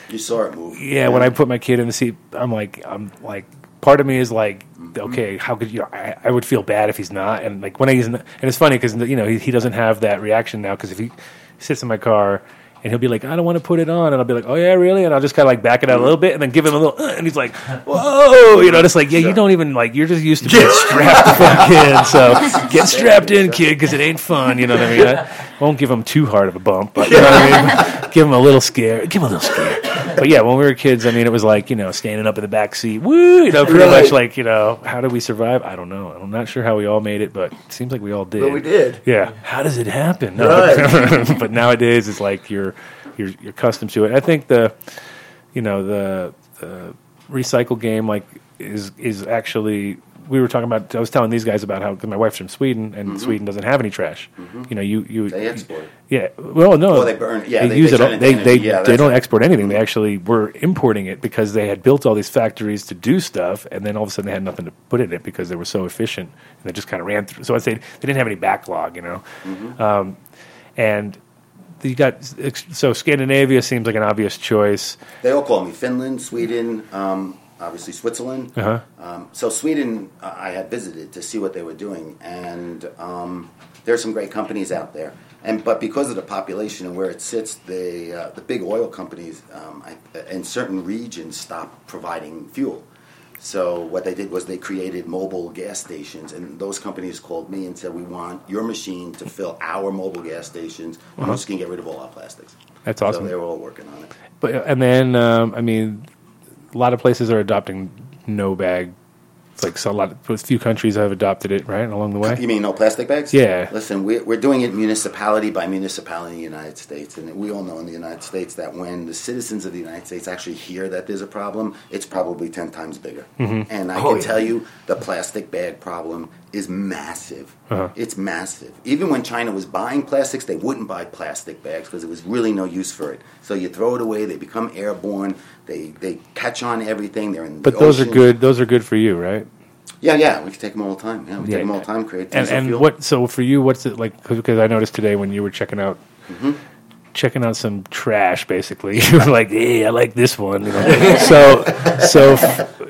You saw it move. yeah. When I put my kid in the seat, I'm like, I'm like, part of me is like, mm-hmm. okay, how could you? I, I would feel bad if he's not. And like when he's, and it's funny because you know he, he doesn't have that reaction now because if he sits in my car. And he'll be like, I don't want to put it on. And I'll be like, oh, yeah, really? And I'll just kind of like back it out a little bit and then give him a little, uh, and he's like, whoa, you know, just like, yeah, you don't even like, you're just used to <laughs> being strapped in, kid. So get strapped in, kid, because it ain't fun. You know what I mean? <laughs> Won't give them too hard of a bump, but you know what I mean? <laughs> give them a little scare. Give them a little scare. But yeah, when we were kids, I mean, it was like, you know, standing up in the back seat, woo, you know, pretty Right. much like, you know, how did we survive? I don't know. I'm not sure how we all made it, but it seems like we all did. But we did. Yeah. How does it happen? No. Right. <laughs> but nowadays, it's like you're you're you're accustomed to it. I think the you know the the recycle game like is is actually we were talking about. I was telling these guys about how 'cause my wife's from Sweden and Sweden doesn't have any trash. You know, you you They export. Yeah. Well, no. Well, they burn- yeah, they- use they it. They they. Yeah, they don't right. export anything. They actually were importing it because they had built all these factories to do stuff, and then all of a sudden they had nothing to put in it because they were so efficient, and they just kind of ran through. So I'd say they didn't have any backlog, you know. Mm-hmm. Um, and you got so Scandinavia seems like an obvious choice. They all call me Finland, Sweden, um, obviously Switzerland. Uh-huh. Um, so Sweden, uh, I had visited to see what they were doing, and um, there are some great companies out there. And but because of the population and where it sits, the uh, the big oil companies um, I, in certain regions stopped providing fuel. So what they did was they created mobile gas stations, and those companies called me and said, "We want your machine to fill our mobile gas stations. and Uh-huh. We're just going to get rid of all our plastics." That's awesome. So they were all working on it. But and then um, I mean, a lot of places are adopting no bag. It's like so a lot. Of, a few countries have adopted it right along the way. You mean no plastic bags? Yeah. Listen, we're, we're doing it municipality by municipality in the United States. And we all know in the United States that when the citizens of the United States actually hear that there's a problem, it's probably 10 times bigger. Mhm. And I Oh, can yeah. tell you the plastic bag problem is massive. Uh-huh. It's massive. Even when China was buying plastics, they wouldn't buy plastic bags because there was really no use for it. So you throw it away, they become airborne, they, they catch on everything, they're in But the those are good. Those are good for you, right? Yeah, yeah, we can take them all the time. Yeah, we Yeah. take them all the time, create And, and fuel. what? So for you, what's it like? Because I noticed today when you were checking out, Mhm. Checking out some trash, basically, <laughs> you were like, "Hey, I like this one." You know? <laughs> so, so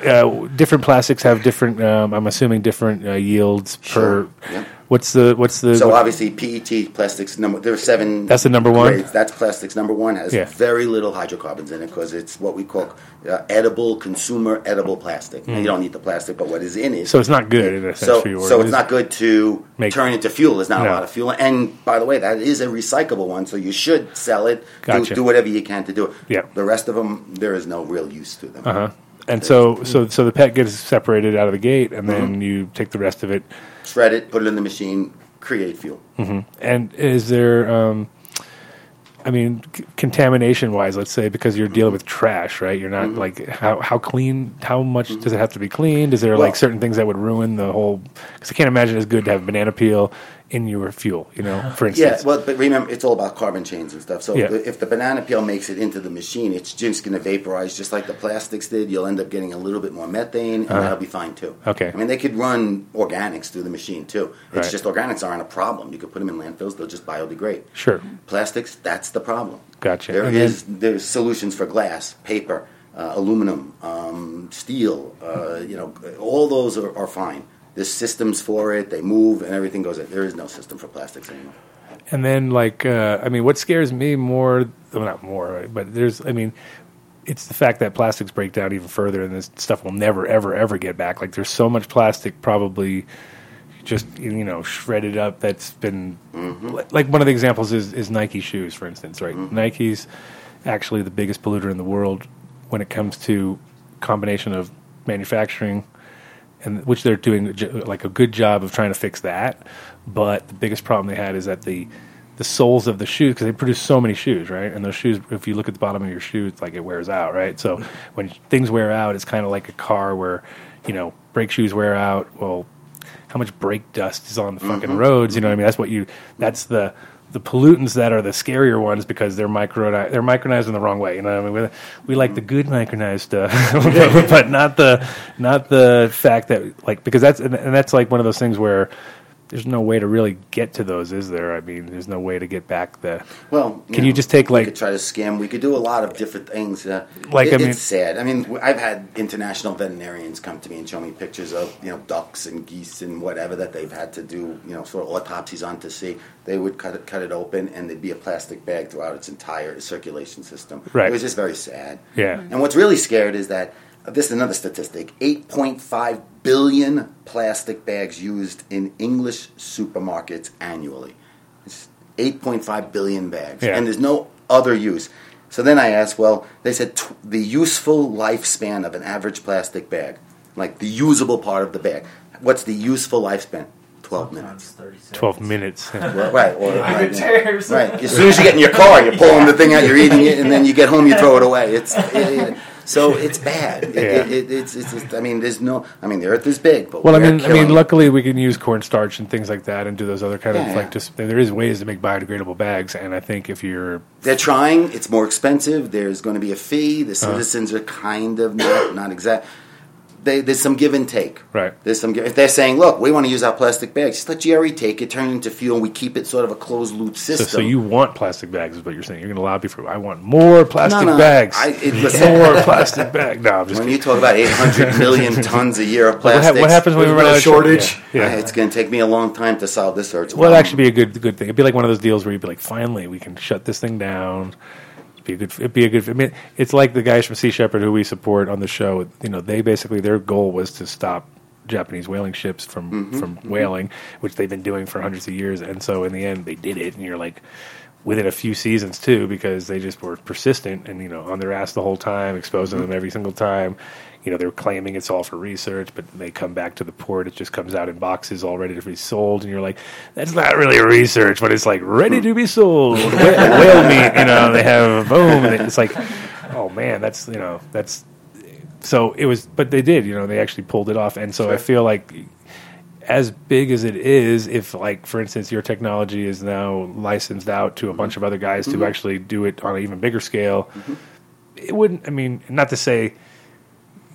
uh, different plastics have different. Um, I'm assuming different uh, yields Sure. per. Yeah. What's the what's the? So what- obviously PET plastics number there are seven. That's the number one? grades. That's plastics number one has Yeah. very little hydrocarbons in it because it's what we call uh, edible consumer edible plastic. Mm. you don't need the plastic, but what is in it. So it's not good in a So, so it it's not good to Make- turn into fuel. There's not No. a lot of fuel. And by the way, that is a recyclable one, so you should sell it. Gotcha. Do, do whatever you can to do it. Yeah. The rest of them, there is no real use to them. Uh huh. And so, so, so the pet gets separated out of the gate, and then Mhm. you take the rest of it. Shred it, put it in the machine, create fuel. hmm And is there, um, I mean, c- contamination wise, let's say, because you're dealing with trash, right? You're not Mhm. like how how clean? How much does it have to be cleaned? Is there Well- like certain things that would ruin the whole? Because I can't imagine it's good to have banana peel in your fuel. You know, for instance. Yeah, well, but remember, it's all about carbon chains and stuff. So Yeah. if, the, banana peel makes it into the machine, it's just going to vaporize just like the plastics did. You'll end up getting a little bit more methane, and Uh-huh. that'll be fine too. Okay. I mean, they could run organics through the machine too. It's Right. just organics aren't a problem. You could put them in landfills; they'll just biodegrade. Sure. Plastics, that's the problem. Gotcha. There And is there's solutions for glass, paper, uh, aluminum, um, steel. Uh, you know, all those are, are fine. There's systems for it. They move and everything goes. in. There is no system for plastics anymore. And then, like, uh, I mean, what scares me more, well, not more, but there's, I mean, it's the fact that plastics break down even further, and this stuff will never, ever, ever get back. Like, there's so much plastic probably just you know shredded up that's been li- like one of the examples is, is Nike shoes, for instance, right? Nike's actually the biggest polluter in the world when it comes to combination of manufacturing and which they're doing like a good job of trying to fix that. But the biggest problem they had is that the the soles of the shoes because they produce so many shoes, right? And those shoes, if you look at the bottom of your shoe, it's like it wears out, right? So when things wear out, it's kind of like a car where you know brake shoes wear out. Well, how much brake dust is on the fucking Mhm. roads? You know what I mean? That's what you. That's the the pollutants that are the scarier ones because they're micro they're micronized in the wrong way. You know, what I mean, we, like the good micronized stuff, <laughs> but not the not the fact that like because that's and that's like one of those things where there's no way to really get to those, is there? I mean, there's no way to get back the. Well, can you just take like we could try to scam. We could do a lot of different things. Uh, Like, it- I mean- it's sad. I mean, I've had international veterinarians come to me and show me pictures of you know ducks and geese and whatever that they've had to do you know sort of autopsies on to see. They would cut it, cut it open, and there'd be a plastic bag throughout its entire circulation system. Right. It was just very sad. Yeah. And what's really scared is that this is another statistic: eight point five billion plastic bags used in English supermarkets annually. It's 8.5 billion bags, Yeah. and there's no other use. So then I asked, well, they said tw- the useful lifespan of an average plastic bag, like the usable part of the bag. What's the useful lifespan? 12 minutes. twelve minutes? Well, right, or, <laughs> I right, could tear some- right. As soon as you get in your car, you're pulling <laughs> the thing out, you're eating it, and then you get home, you throw it away. It's <laughs> it, it- so it's bad. <laughs> It, Yeah. it, it, it's, it's, it's- I mean, there's no. I mean, the Earth is big, but Well, I mean, I mean, luckily we can use cornstarch and things like that, and do those other kind of Yeah. like just. There is ways to make biodegradable bags, and I think if you're They're trying. It's more expensive. There's going to be a fee. The Uh-huh. citizens are kind of not not exact. They, there's some give and take. Right. There's some. If they're saying, "Look, we want to use our plastic bags," just let GRE take it, turn it into fuel, and we keep it sort of a closed loop system. so you want plastic bags is what you're saying. You're going to lobby for. I want more plastic no, bags. I- it- listen. more <laughs> plastic bags. No, I'm just. when you talk about 800 million tons a year of What, plastic, ha- what happens when we run out of shortage? Yeah. yeah. It's going to take me a long time to solve this urgent Well, it'd actually be a good good thing. It'd be like one of those deals where you'd be like, finally, we can shut this thing down. It'd be a good. It'd be a good. I mean, it's like the guys from Sea Shepherd who we support on the show. You know, they basically their goal was to stop Japanese whaling ships from Mm-hmm, from whaling, which they've been doing for hundreds of years. And so in the end, they did it. And you're like. Within a few seasons too, because they just were persistent and you know on their ass the whole time, exposing them every single time. You know they're claiming it's all for research, but they come back to the port. It just comes out in boxes, all ready to be sold, and you're like, "That's not really research, but it's like ready to be sold." Whale, whale meat, you know, they have boom, and it's like, oh man, that's you know that's so it was, but they did, you know, they actually pulled it off, and so I feel like as big as it is, if like for instance your technology is now licensed out to a bunch mm-hmm. of other guys to mm-hmm. actually do it on an even bigger scale, mm-hmm. it wouldn't. I mean, not to say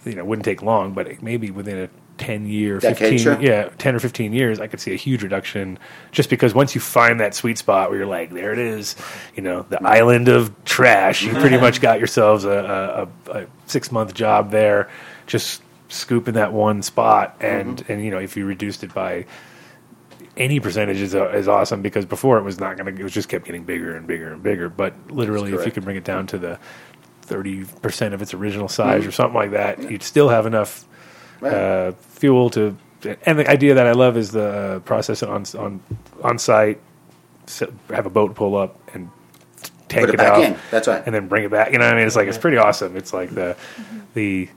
you know it wouldn't take long, but maybe within a ten year, Decade, fifteen, sure. yeah, ten or fifteen years, I could see a huge reduction. Just because once you find that sweet spot where you're like, there it is, you know, the island of trash, you pretty much <laughs> got yourselves a, a, a, six month job there, just scooping that one spot, and and you know if you reduced it by any percentage is, uh, is awesome because before it was not going to it was just kept getting bigger and bigger and bigger. But literally if you could bring it down to the 30% of its original size or mm. something like that you'd still have enough uh, fuel to and the idea that I love is the uh, process on on on site have a boat pull up and tank Put it it, back out in. That's right. and then bring it back. You know what I mean? It's like it's pretty awesome. It's like the mm-hmm. the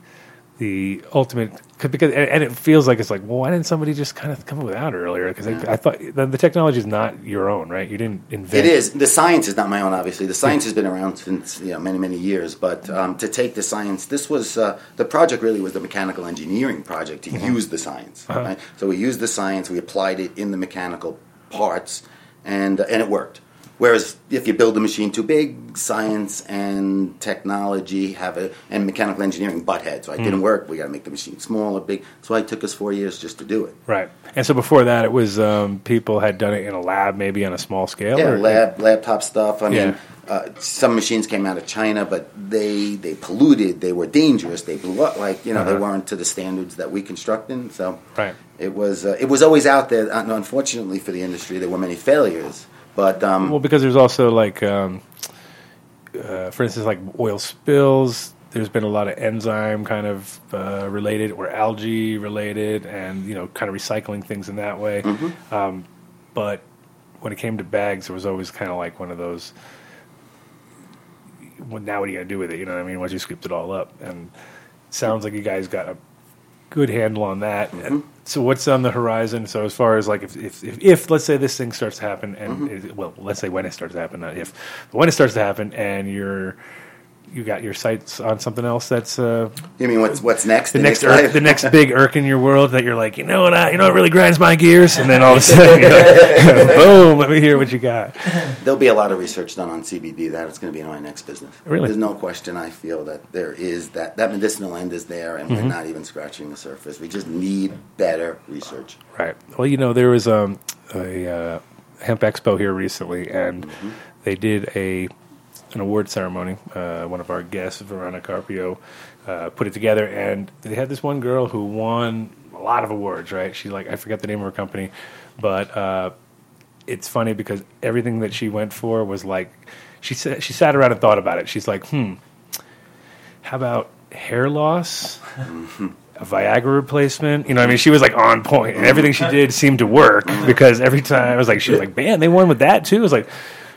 the ultimate 'cause- because and, it feels like it's like well why didn't somebody just kind of come up with that earlier because I, I thought the, the technology is not your own right you didn't invent It is. The science is not my own, obviously. The science has been around since you know, many, many years. But um, to take the science, this was uh, the project. Really, was the mechanical engineering project to Mm-hmm. use the science. Uh-huh. Right? So we used the science, we applied it in the mechanical parts, and uh, and it worked. Whereas if you build a machine too big, science and technology have a and mechanical engineering butt heads. Right? It Mm. didn't work. We got to make the machine small or big. That's why it took us four years just to do it. right and so before that it was um, people had done it in a lab maybe on a small scale Yeah, or- lab laptop stuff. I mean, uh, some machines came out of China, but they they polluted. They were dangerous. They blew up. Like you know, they Uh-huh. weren't to the standards that we construct in. So Right. it was uh, it was always out there. Unfortunately for the industry, there were many failures. But um, Well, because there's also like, um, uh, for instance, like oil spills. There's been a lot of enzyme kind of uh, related or algae related, and you know, kind of recycling things in that way. Um, but when it came to bags, there was always kind of like one of those. Well, now what are you gonna do with it? You know what I mean? Once you scooped it all up, and it sounds like you guys got a good handle on that. And So what's on the horizon? So as far as like if if, if, if let's say this thing starts to happen, and mm-hmm. it, well, let's say when it starts to happen, not if, but when it starts to happen, and you're you got your sights on something else that's uh, you mean what's what's next? the, next life? irk, the next big <laughs> irk in your world that you're like, you know what, I, you know what really grinds my gears, and then all of a sudden, know, <laughs> boom, let me hear what you got. There'll be a lot of research done on CBD. That it's going to be in my next business. Really? There's no question. I feel that there is that that medicinal end is there, and Mm-hmm. we're not even scratching the surface. We just need better research. Right. Well, you know, there was um, a uh, hemp expo here recently, and they did a an award ceremony. Uh, one of our guests, Verona Carpio, uh, put it together, and they had this one girl who won a lot of awards. Right? She like I forget the name of her company, but uh, it's funny because everything that she went for was like she said she sat around and thought about it. She's like, hmm, how about hair loss? a Viagra replacement. You know, I mean, she was like on point, and everything she did seemed to work because every time I was like, she was like, man, they won with that too. I was like,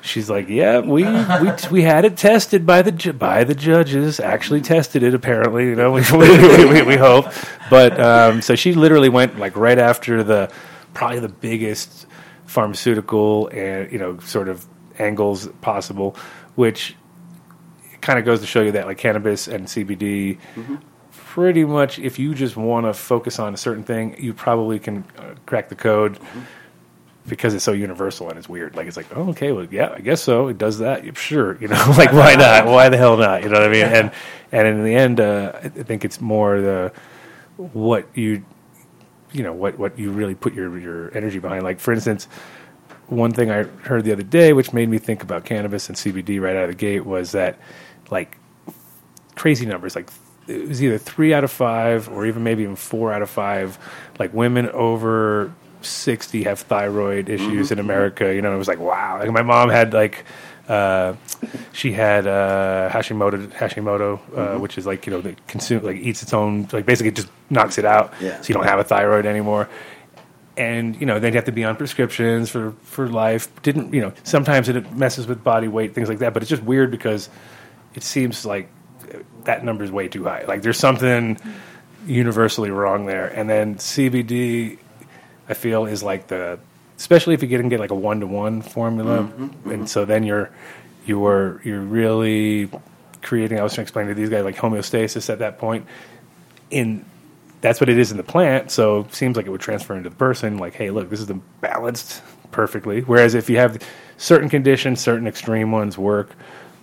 she's like, yeah, we we we had it tested by the ju- by the judges. Actually tested it apparently. You know, <laughs> we we, we, we hope. But um, so she literally went like right after the probably the biggest pharmaceutical and you know sort of angles possible, which kind of goes to show you that like cannabis and CBD pretty much if you just want to focus on a certain thing, you probably can uh, crack the code because it's so universal and it's weird. Like it's like, oh, okay, well, yeah, I guess so. It does that, sure. You know, <laughs> like why not? Why the hell not? You know what I mean? And and in the end, uh, I I think it's more the what you you know what what you really put your your energy behind. Like for instance, one thing I heard the other day, which made me think about cannabis and CBD right out of the gate, was that like crazy numbers, like it was either three out of five or even maybe even four out of five, like women over sixty have thyroid issues in America. You know, it was like wow. Like my mom had like. Uh, she had uh, Hashimoto, Hashimoto, uh, which is like you know, the consume like eats its own, like basically just knocks it out, Yeah. so you don't have a thyroid anymore and you know they'd have to be on prescriptions for for life. Didn't you know? Sometimes it messes with body weight, things like that. But it's just weird because it seems like that number is way too high. Like there's something universally wrong there. And then CBD, I feel is like the especially if you get and get like a one to one formula, mm-hmm. and so then you're you are you're really creating. I was trying to explain to these guys like homeostasis at that point in that's what it is in the plant. So it seems like it would transfer into the person. Like, hey, look, this is the balanced perfectly. Whereas if you have certain conditions, certain extreme ones work.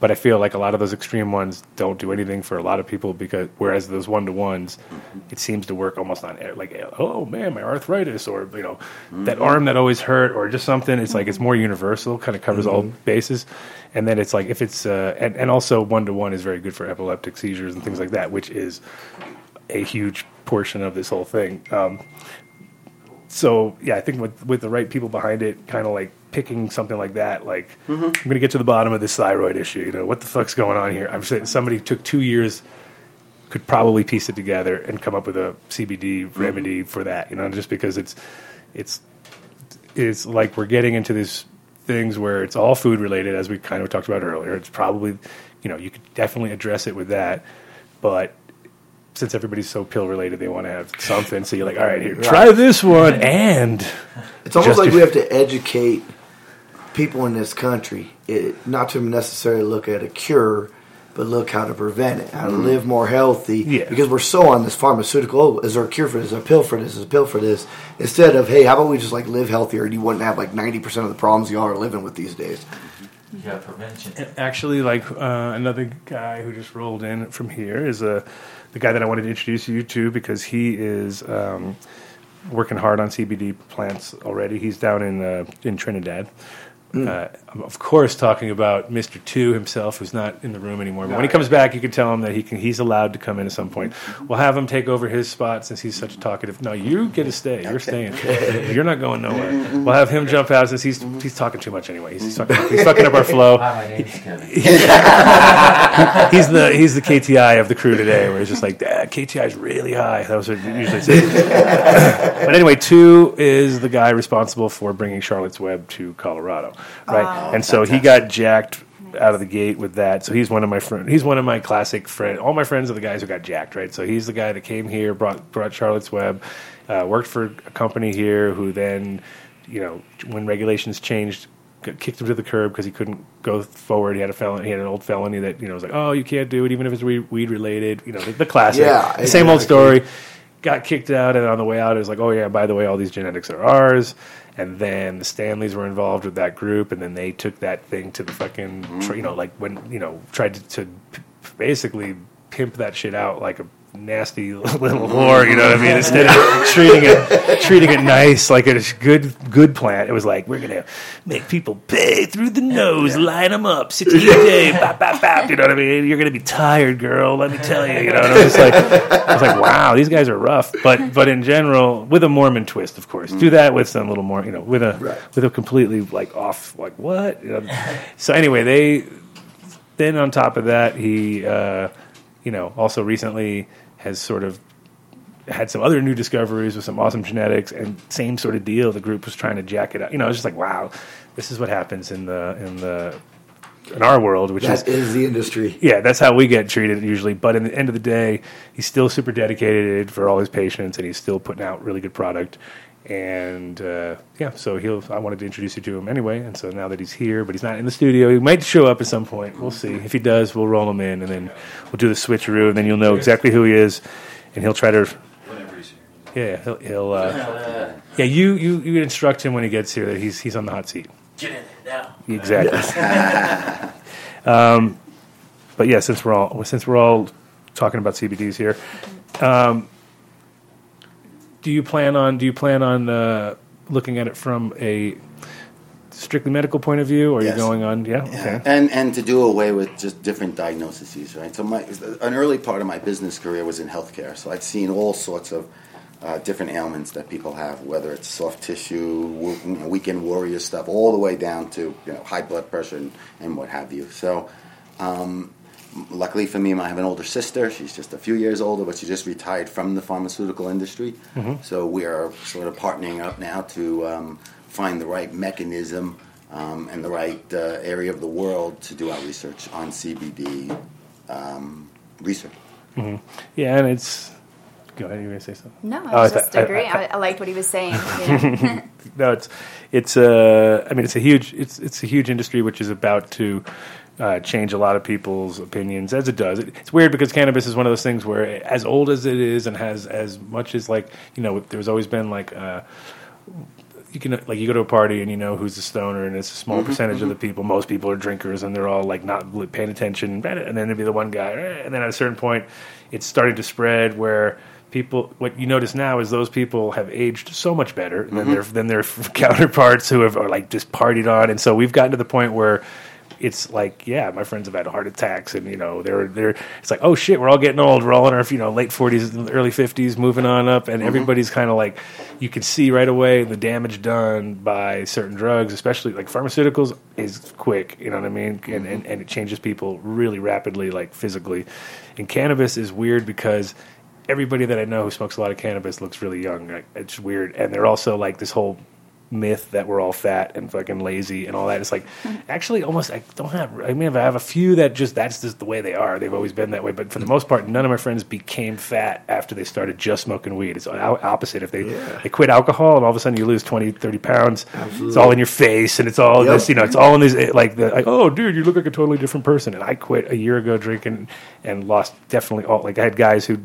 But I feel like a lot of those extreme ones don't do anything for a lot of people because whereas those one to ones, it seems to work almost on like oh man my arthritis or you know that arm that always hurt or just something. It's like it's more universal, kind of covers all bases. And then it's like if it's uh, and and also one to one is very good for epileptic seizures and things like that, which is a huge portion of this whole thing. Um, so yeah, I think with with the right people behind it, kind of like picking something like that, like mm-hmm. I'm going to get to the bottom of this thyroid issue. You know, what the fuck's going on here? I'm saying somebody took two years, could probably piece it together and come up with a CBD mm-hmm. remedy for that. You know, just because it's it's it's like we're getting into these things where it's all food related, as we kind of talked about earlier. It's probably, you know, you could definitely address it with that, but since everybody's so pill related, they want to have something. So you're like, all right, here, try this one, and It's almost like we have to educate people in this country, it, not to necessarily look at a cure, but look how to prevent it, how to live more healthy. Yeah. Because we're so on this pharmaceutical. Oh, is there a cure for this? Is there a pill for this? Is there a pill for this? Instead of, hey, how about we just like live healthier and you wouldn't have like ninety percent of the problems y'all are living with these days. Yeah, prevention. Actually, like uh, another guy who just rolled in from here is uh, the guy that I wanted to introduce you to because he is um, working hard on CBD plants already. He's down in uh, in Trinidad. Uh, I'm of course, talking about Mr. Two himself, who's not in the room anymore. But when he comes back, you can tell him that he can. He's allowed to come in at some point. We'll have him take over his spot since he's such a talkative. No, you get to stay. You're staying. You're not going nowhere. We'll have him jump out since he's he's talking too much anyway. He's, fucking, he's fucking up our flow. Hi, my name's <laughs> he's the he's the KTI of the crew today, where he's just like, Dad, KTI is really high. That was what you usually say. <laughs> but anyway, two is the guy responsible for bringing Charlotte's Web to Colorado, right? Ah. And so he got jacked out of the gate with that. So he's one of my friend. He's one of my classic friend. All my friends are the guys who got jacked, right? So he's the guy that came here, brought brought Charlotte's Web, uh, worked for a company here, who then, you know, when regulations changed. got Kicked him to the curb because he couldn't go forward. He had a felony. He had an old felony that you know was like, oh, you can't do it, even if it's weed, weed related. You know, the, the classic, Yeah, the same old story got kicked out, and on the way out, it was like, oh yeah, by the way, all these genetics are ours. And then the Stanleys were involved with that group, and then they took that thing to the fucking, you know, like when you know tried to, to basically pimp that shit out like a nasty little whore. You know what I mean? Instead of <laughs> treating it treating it nice like a good good plant, it was like we're gonna make people pay through the nose, line them up, sixty a day, <laughs> bop, bop, bop. You know what I mean? You're gonna be tired, girl. Let me tell you. You know, and I was <laughs> like, I was like, wow, these guys are rough. But but in general, with a Mormon twist, of course. Do that with some little more, you know, with a with a completely like off, like what? You know? So anyway, they then on top of that, he uh, you know also recently has sort of had some other new discoveries with some awesome genetics and same sort of deal. The group was trying to jack it up. You know, it's just like wow, this is what happens in the in the in our world, which is the industry. yeah, that's how we get treated usually. But in the end of the day, he's still super dedicated for all his patients, and he's still putting out really good product. And uh, yeah, so he'll. I wanted to introduce you to him anyway. And so now that he's here, but he's not in the studio, he might show up at some point. We'll see. If he does, we'll roll him in, and then we'll do the switcheroo, and then you'll know exactly who he is, and he'll try to. Whenever he's here. Yeah, he'll. he'll uh, <laughs> yeah, you, you you instruct him when he gets here that he's he's on the hot seat. Get in there now. Exactly. <laughs> <laughs> um, but yeah, since we're all since we're all talking about CBDs here, um, do you plan on do you plan on uh, looking at it from a strictly medical point of view, or are Yes. you going on? Yeah, Yeah. okay. And and to do away with just different diagnoses, right? So my an early part of my business career was in healthcare, so I'd seen all sorts of uh, different ailments that people have, whether it's soft tissue, you know, weekend warrior stuff, all the way down to you know high blood pressure and, and what have you. So. Um, Luckily for me, I have an older sister. She's just a few years older, but she just retired from the pharmaceutical industry. Mhm. So we are sort of partnering up now to um, find the right mechanism um, and the right uh, area of the world to do our research on CBD um, research. hmm Yeah, and it's. Go ahead. You going to say something? No, I Oh, was thought- just agreeing. I, I liked what he was saying. <laughs> Yeah. no, it's it's uh, I mean, it's a huge it's it's a huge industry which is about to uh, change a lot of people's opinions as it does. It, it's weird because cannabis is one of those things where, as old as it is, and has as much as like you know, there's always been like. Uh, you can like you go to a party and you know who's a stoner and it's a small Mhm, percentage of mhm. the people. Most people are drinkers and they're all like not paying attention. And then there'd be the one guy, eh, and then at a certain point, it's starting to spread where people. What you notice now is those people have aged so much better than Mhm. their than their <laughs> counterparts who have are like just partied on. And so we've gotten to the point where. It's like, yeah, my friends have had heart attacks, and you know, they're they're. It's like, oh shit, we're all getting old. We're all in our you know late forties, early fifties, moving on up, and Mhm. everybody's kind of like, you can see right away the damage done by certain drugs, especially like pharmaceuticals, is quick. You know what I mean? And, and and it changes people really rapidly, like physically. And cannabis is weird because everybody that I know who smokes a lot of cannabis looks really young. Like, it's weird, and they're also like this whole myth that we're all fat and fucking lazy and all that. It's like actually almost I don't have. I mean, I have a few that just that's just the way they are. They've always been that way. But for the most part, none of my friends became fat after they started just smoking weed. It's opposite. If they they quit alcohol and all of a sudden you lose 20, 30 pounds, it's all in your face and it's all Yep. this. You know, it's all in these like the like, oh dude, you look like a totally different person. And I quit a year ago drinking and lost definitely all. Like I had guys who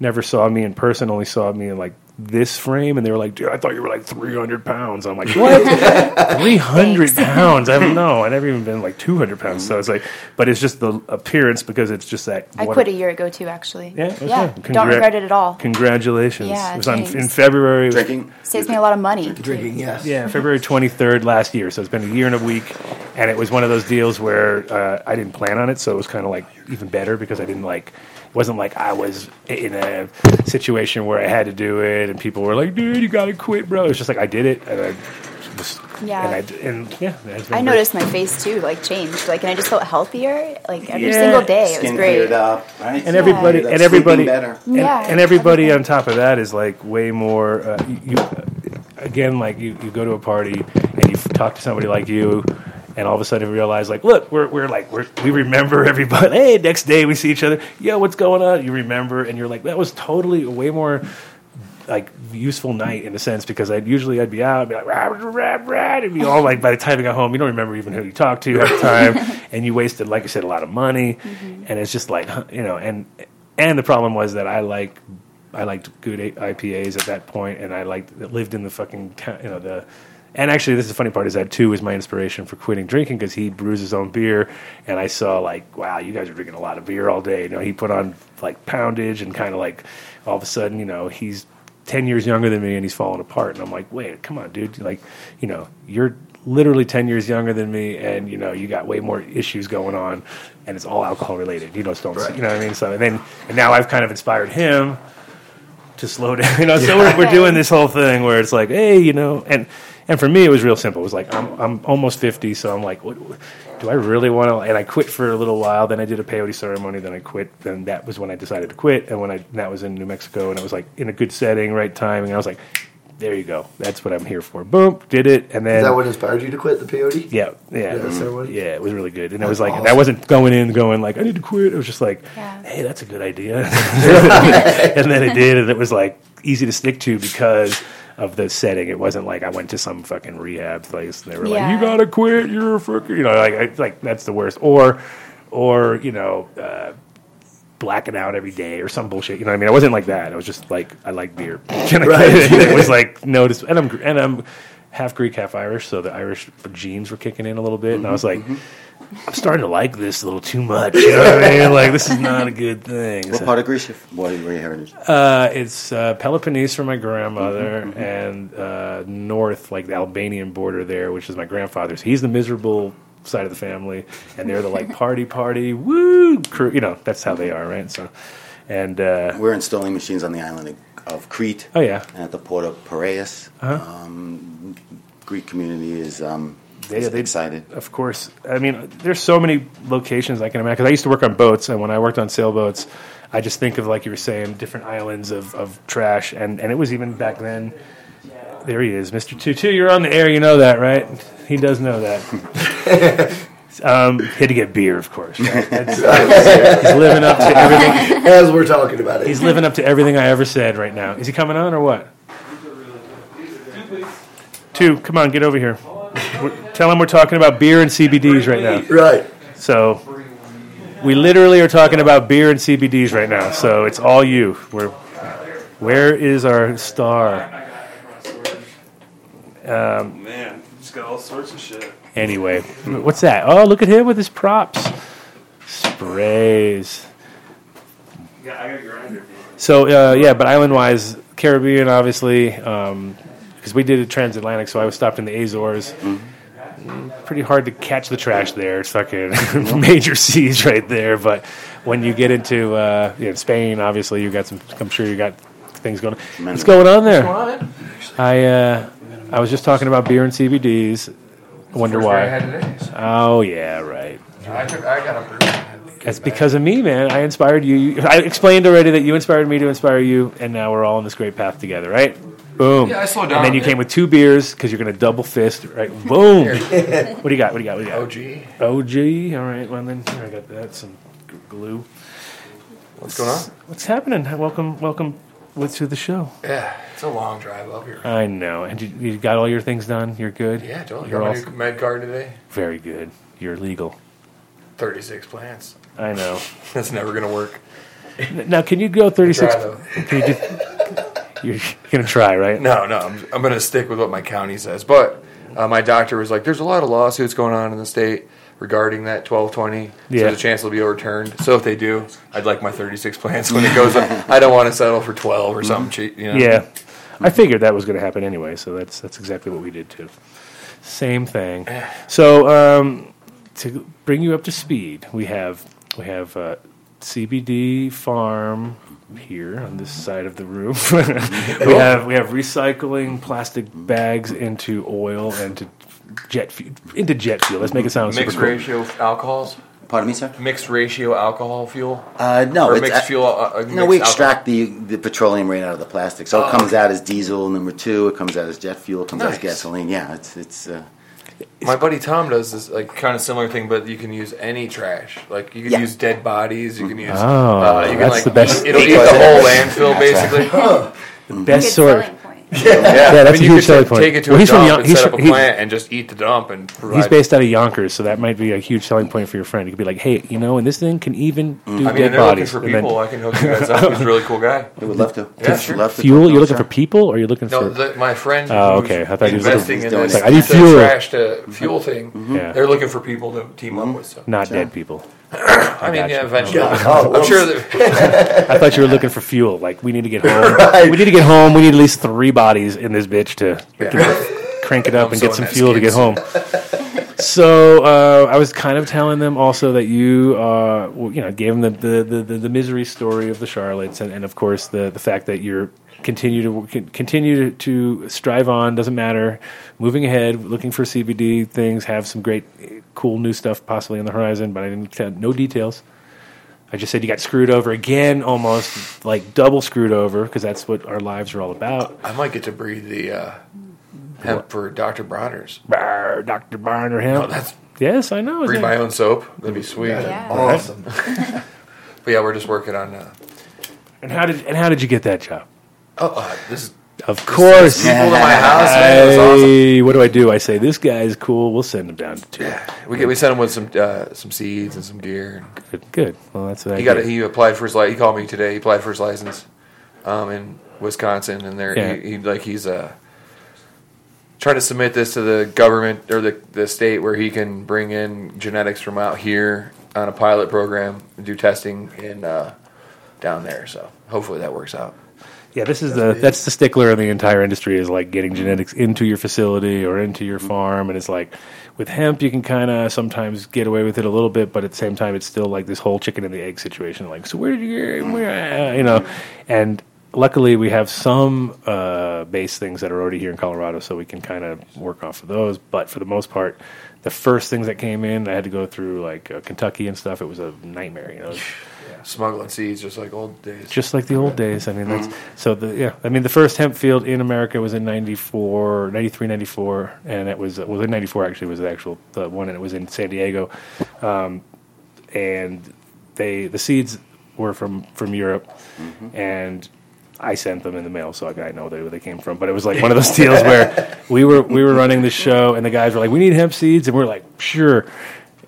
never saw me in person, only saw me in like this frame, and they were like, "Dude, I thought you were like 300 pounds." I'm like, "What? <laughs> 300 pounds? I don't know. I never even been like 200 pounds." So it's like, but it's just the appearance because it's just that. I quit a year ago too, actually. Yeah, okay. yeah. Congra- Don't regret it at all. Congratulations! Yeah, it was on, in February. it Drinking. Saves me a lot of money. Drinking, yes. yeah, February 23rd last year. So it's been a year and a week. And it was one of those deals where uh, I didn't plan on it. So it was kind of like even better because I didn't like, it wasn't like I was in a situation where I had to do it and people were like, dude, you got to quit, bro. It's just like I did it. And I just, Yeah. And, I, and yeah, it's I great. noticed my face too, like changed. Like, and I just felt healthier, like every Yeah. single day. It was great. up, right? and everybody and everybody better. and, Yeah, and everybody on top of that is like way more uh, you, you again like you, you go to a party and you talk to somebody like you and all of a sudden you realize like look we're, we're like we're, we remember everybody. <laughs> Hey next day we see each other. Yo what's going on? You remember. And you're like that was totally a way more like useful night in a sense because I'd usually I'd be out I'd be like rah, rah, rah, rah, and be all like by the time you got home you don't remember even who you talked to at the time. <laughs> And you wasted like I said a lot of money. Mm-hmm. And it's just like you know and and the problem was that I like I liked good IPAs at that point and I liked lived in the fucking town you know the and actually this is the funny part is that too was my inspiration for quitting drinking because he brews his own beer and I saw like wow you guys are drinking a lot of beer all day. You know he put on like poundage and kind of like all of a sudden you know he's 10 years younger than me and he's falling apart. And i'm like wait come on dude. Like you know you're literally 10 years younger than me and you know you got way more issues going on and it's all alcohol related. You just don't see, you know what i mean? So and then and now i've kind of inspired him to slow down. <laughs> You know so we're, we're doing this whole thing where it's like hey you know and and for me it was real simple it was like i'm, I'm almost 50 so i'm like what, do i really want to and i quit for a little while then i did a peyote ceremony then i quit then that was when i decided to quit and when i that was in new mexico and it was like in a good setting right timing i was like there you go that's what i'm here for boom did it and then Is that what inspired you to quit the peyote? yeah, yeah, Yeah, mm, ceremony? yeah. It was really good, and it was like, and I awesome. wasn't going in going like I need to quit. It was just like, Yeah. hey, that's a good idea, <laughs> and then it did, and it was like easy to stick to because of the setting. It wasn't like I went to some fucking rehab place. And they were like, you gotta quit. You're a fucking, you know, like I, like that's the worst. Or, or you know. Uh, blacking out every day or some bullshit. You know what I mean? I wasn't like that. I was just like I like beer. <laughs> Can Right. <laughs> it was like notice, and I'm and I'm half Greek, half Irish, so the Irish genes were kicking in a little bit, and I was like, I'm starting to like this a little too much. You know what I mean? Like this is not a good thing. What So- part of Greece? you- What were your heritage? uh, it's uh, Peloponnese for my grandmother, and uh, north, like the Albanian border there, which is my grandfather's. He's the miserable side of the family, and they're the like party, party, woo crew. You know, that's how they are, right? So, and uh, We're installing machines on the island of Crete. Oh, yeah. And at the port of Piraeus. Uh-huh. Um, Greek community is um, They- is they- excited. of course, I mean, there's so many locations I can imagine. Because I used to work on boats, and when I worked on sailboats, I just think of like you were saying, different islands of, of trash, and and it was even back then. There he is, Mr. Tutu. You're on the air. You know that, right? He does know that. <laughs> um, he had to get beer, of course. <laughs> Right? That's- he's living up to everything. As we're talking about it. He's living up to everything I ever said right now. Is he coming on or what? Two, come on, get over here. We're- tell him we're talking about beer and CBDs right now. Right. So we literally are talking about beer and CBDs right now. So it's all you. We're, where is our star? Um, Man, just got all sorts of shit. anyway, what's that? Oh, look at him with his props. Sprays. Yeah, I got a grinder. So uh, yeah, but island wise, Caribbean obviously, because we did a transatlantic, so I was stopped in the Azores. Pretty hard to catch the trash there. It's fucking <laughs> major seas right there. But when you get into uh, you know, Spain, obviously you got some. I'm sure you got things going. on. What's going on there? I uh, I was just talking about beer and CBDs. I wonder why. beer I. Oh yeah, right. I took. I got a brew. That's because of me, man. I inspired you. You- I explained already that you inspired me to inspire you, and now we're all on this great path together, right? Boom. Yeah, I slowed down. And then you bit. came with two beers because you're going to double fist, right? Boom. <laughs> what do you got? What do you got? What do you got? OG. OG. All right. Well, then here I got that. Some glue. What's going on? What's happening? Welcome, welcome with to the show. Yeah, it's a long drive up here. I know. And you, you got all your things done. You're good. Yeah, totally. You're Got all my new med card today. very good. You're legal. Thirty-six plants. I know. <laughs> That's never gonna work. N- Now, can you go 36? Try, though. Can you do, you're going to try, right? No, no, I'm, I'm going to stick with what my county says. But uh, my doctor was like, "There's a lot of lawsuits going on in the state regarding that 1220. So Yeah. there's a chance it'll be overturned. So if they do, I'd like my 36 plants when it goes up. I don't want to settle for 12 or something cheap. You know? Yeah, I figured that was going to happen anyway, so that's that's exactly what we did too. Same thing. <sighs> So um, to bring you up to speed, we have we have uh, CBD farm here on this side of the room. <laughs> we have we have recycling plastic bags into oil and to jet fu- into jet fuel. Let's make it sound Mixed super cool. ratio alcohols. Pardon me, sir? Mixed ratio alcohol fuel. Uh, no, Or it's, mixed uh, fuel. Uh, uh, no, mixed we alcohol. extract the, the petroleum right out of the plastic, so Oh, it comes okay. out as diesel. Number two, it comes out as jet fuel. It comes out as gasoline. Yeah, it's it's. Uh, My buddy Tom does this like kind of similar thing, but you can use any trash. Like you can Yeah. use dead bodies. You can use. Oh, uh, you can that's like the best- Eat, it'll eat the whole landfill basically. <laughs> Best Good sort. selling point. Yeah, yeah, that's I a mean, you huge could selling ta- point. Take it to Well, a he's from dump Yon- and he's set up from- a he- plant and just eat the dump and. He's provide- based out of Yonkers, so that might be a huge selling point for your friend. You could be like, "Hey, you know, and this thing can even mm-hmm. do I mean, dead they're looking bodies." for And then- people. I can hook you guys up. He's a really cool guy. we would love to. Yeah, sure. Love to fuel? talk You're looking to for him, people, or you're looking No, for? the, my friend. Oh, who's okay. I thought he was looking- investing in doing this it. I need the fuel. trash to fuel thing. Mm-hmm. Yeah. They're looking for people to team up mm-hmm. with. So Not dead people. <coughs> I mean, yeah, eventually. <laughs> Oh, I'm sure that <laughs> I thought you were looking for fuel. Like we need to get home. <laughs> Right. We need to get home. We need at least three bodies in this bitch to crank it up I'm and get some that fuel to get home. So uh, I was kind of telling them also that you, uh, you know, gave them the, the, the, the, the misery story of the Charlottes, and, and of course the the fact that you're continue to continue to, to strive on doesn't matter, moving ahead, looking for CBD things, have some great, cool new stuff possibly on the horizon, but I didn't tell no details. I just said you got screwed over again, almost like double screwed over, because that's what our lives are all about. I might get to breathe the uh, hemp for Dr. Bronner's. Brr, Dr. Barner him. Oh, that's yes, I know. breed Isn't my own soap. That'd be sweet. Yeah. Awesome. <laughs> But yeah, we're just working on. Uh, And how did and how did you get that job? Oh, uh, this is Of course. people in my house. Man, awesome. What do I do? I say this guy's cool. We'll send him down to two. Yeah, we get we sent him with some uh, some seeds and some gear. Good. Good. Well, that's what I He got get. it. He applied for his li- He called me today. He applied for his license um, in Wisconsin, and there Yeah. he, he like he's uh trying to submit this to the government or the the state where he can bring in genetics from out here on a pilot program and do testing in uh, down there. So hopefully that works out. Yeah, this is the that's the stickler in the entire industry is like getting genetics into your facility or into your farm, and it's like with hemp you can kind of sometimes get away with it a little bit, but at the same time it's still like this whole chicken and the egg situation. Like, so where did you get where you know? And luckily we have some uh, base things that are already here in Colorado, so we can kind of work off of those. But for the most part, the first things that came in, I had to go through like uh, Kentucky and stuff. It was a nightmare, you know. Yeah, smuggling seeds just like old days. Just like the old days. I mean, that's so the yeah. I mean, the first hemp field in America was in 94, 93, 94, and it was well in ninety four actually was the actual the one, and it was in San Diego, um, and they the seeds were from from Europe, and I sent them in the mail, so I know where they came from. But it was like <laughs> one of those deals where we were we were running the show, and the guys were like, "We need hemp seeds," and we're like, "Sure."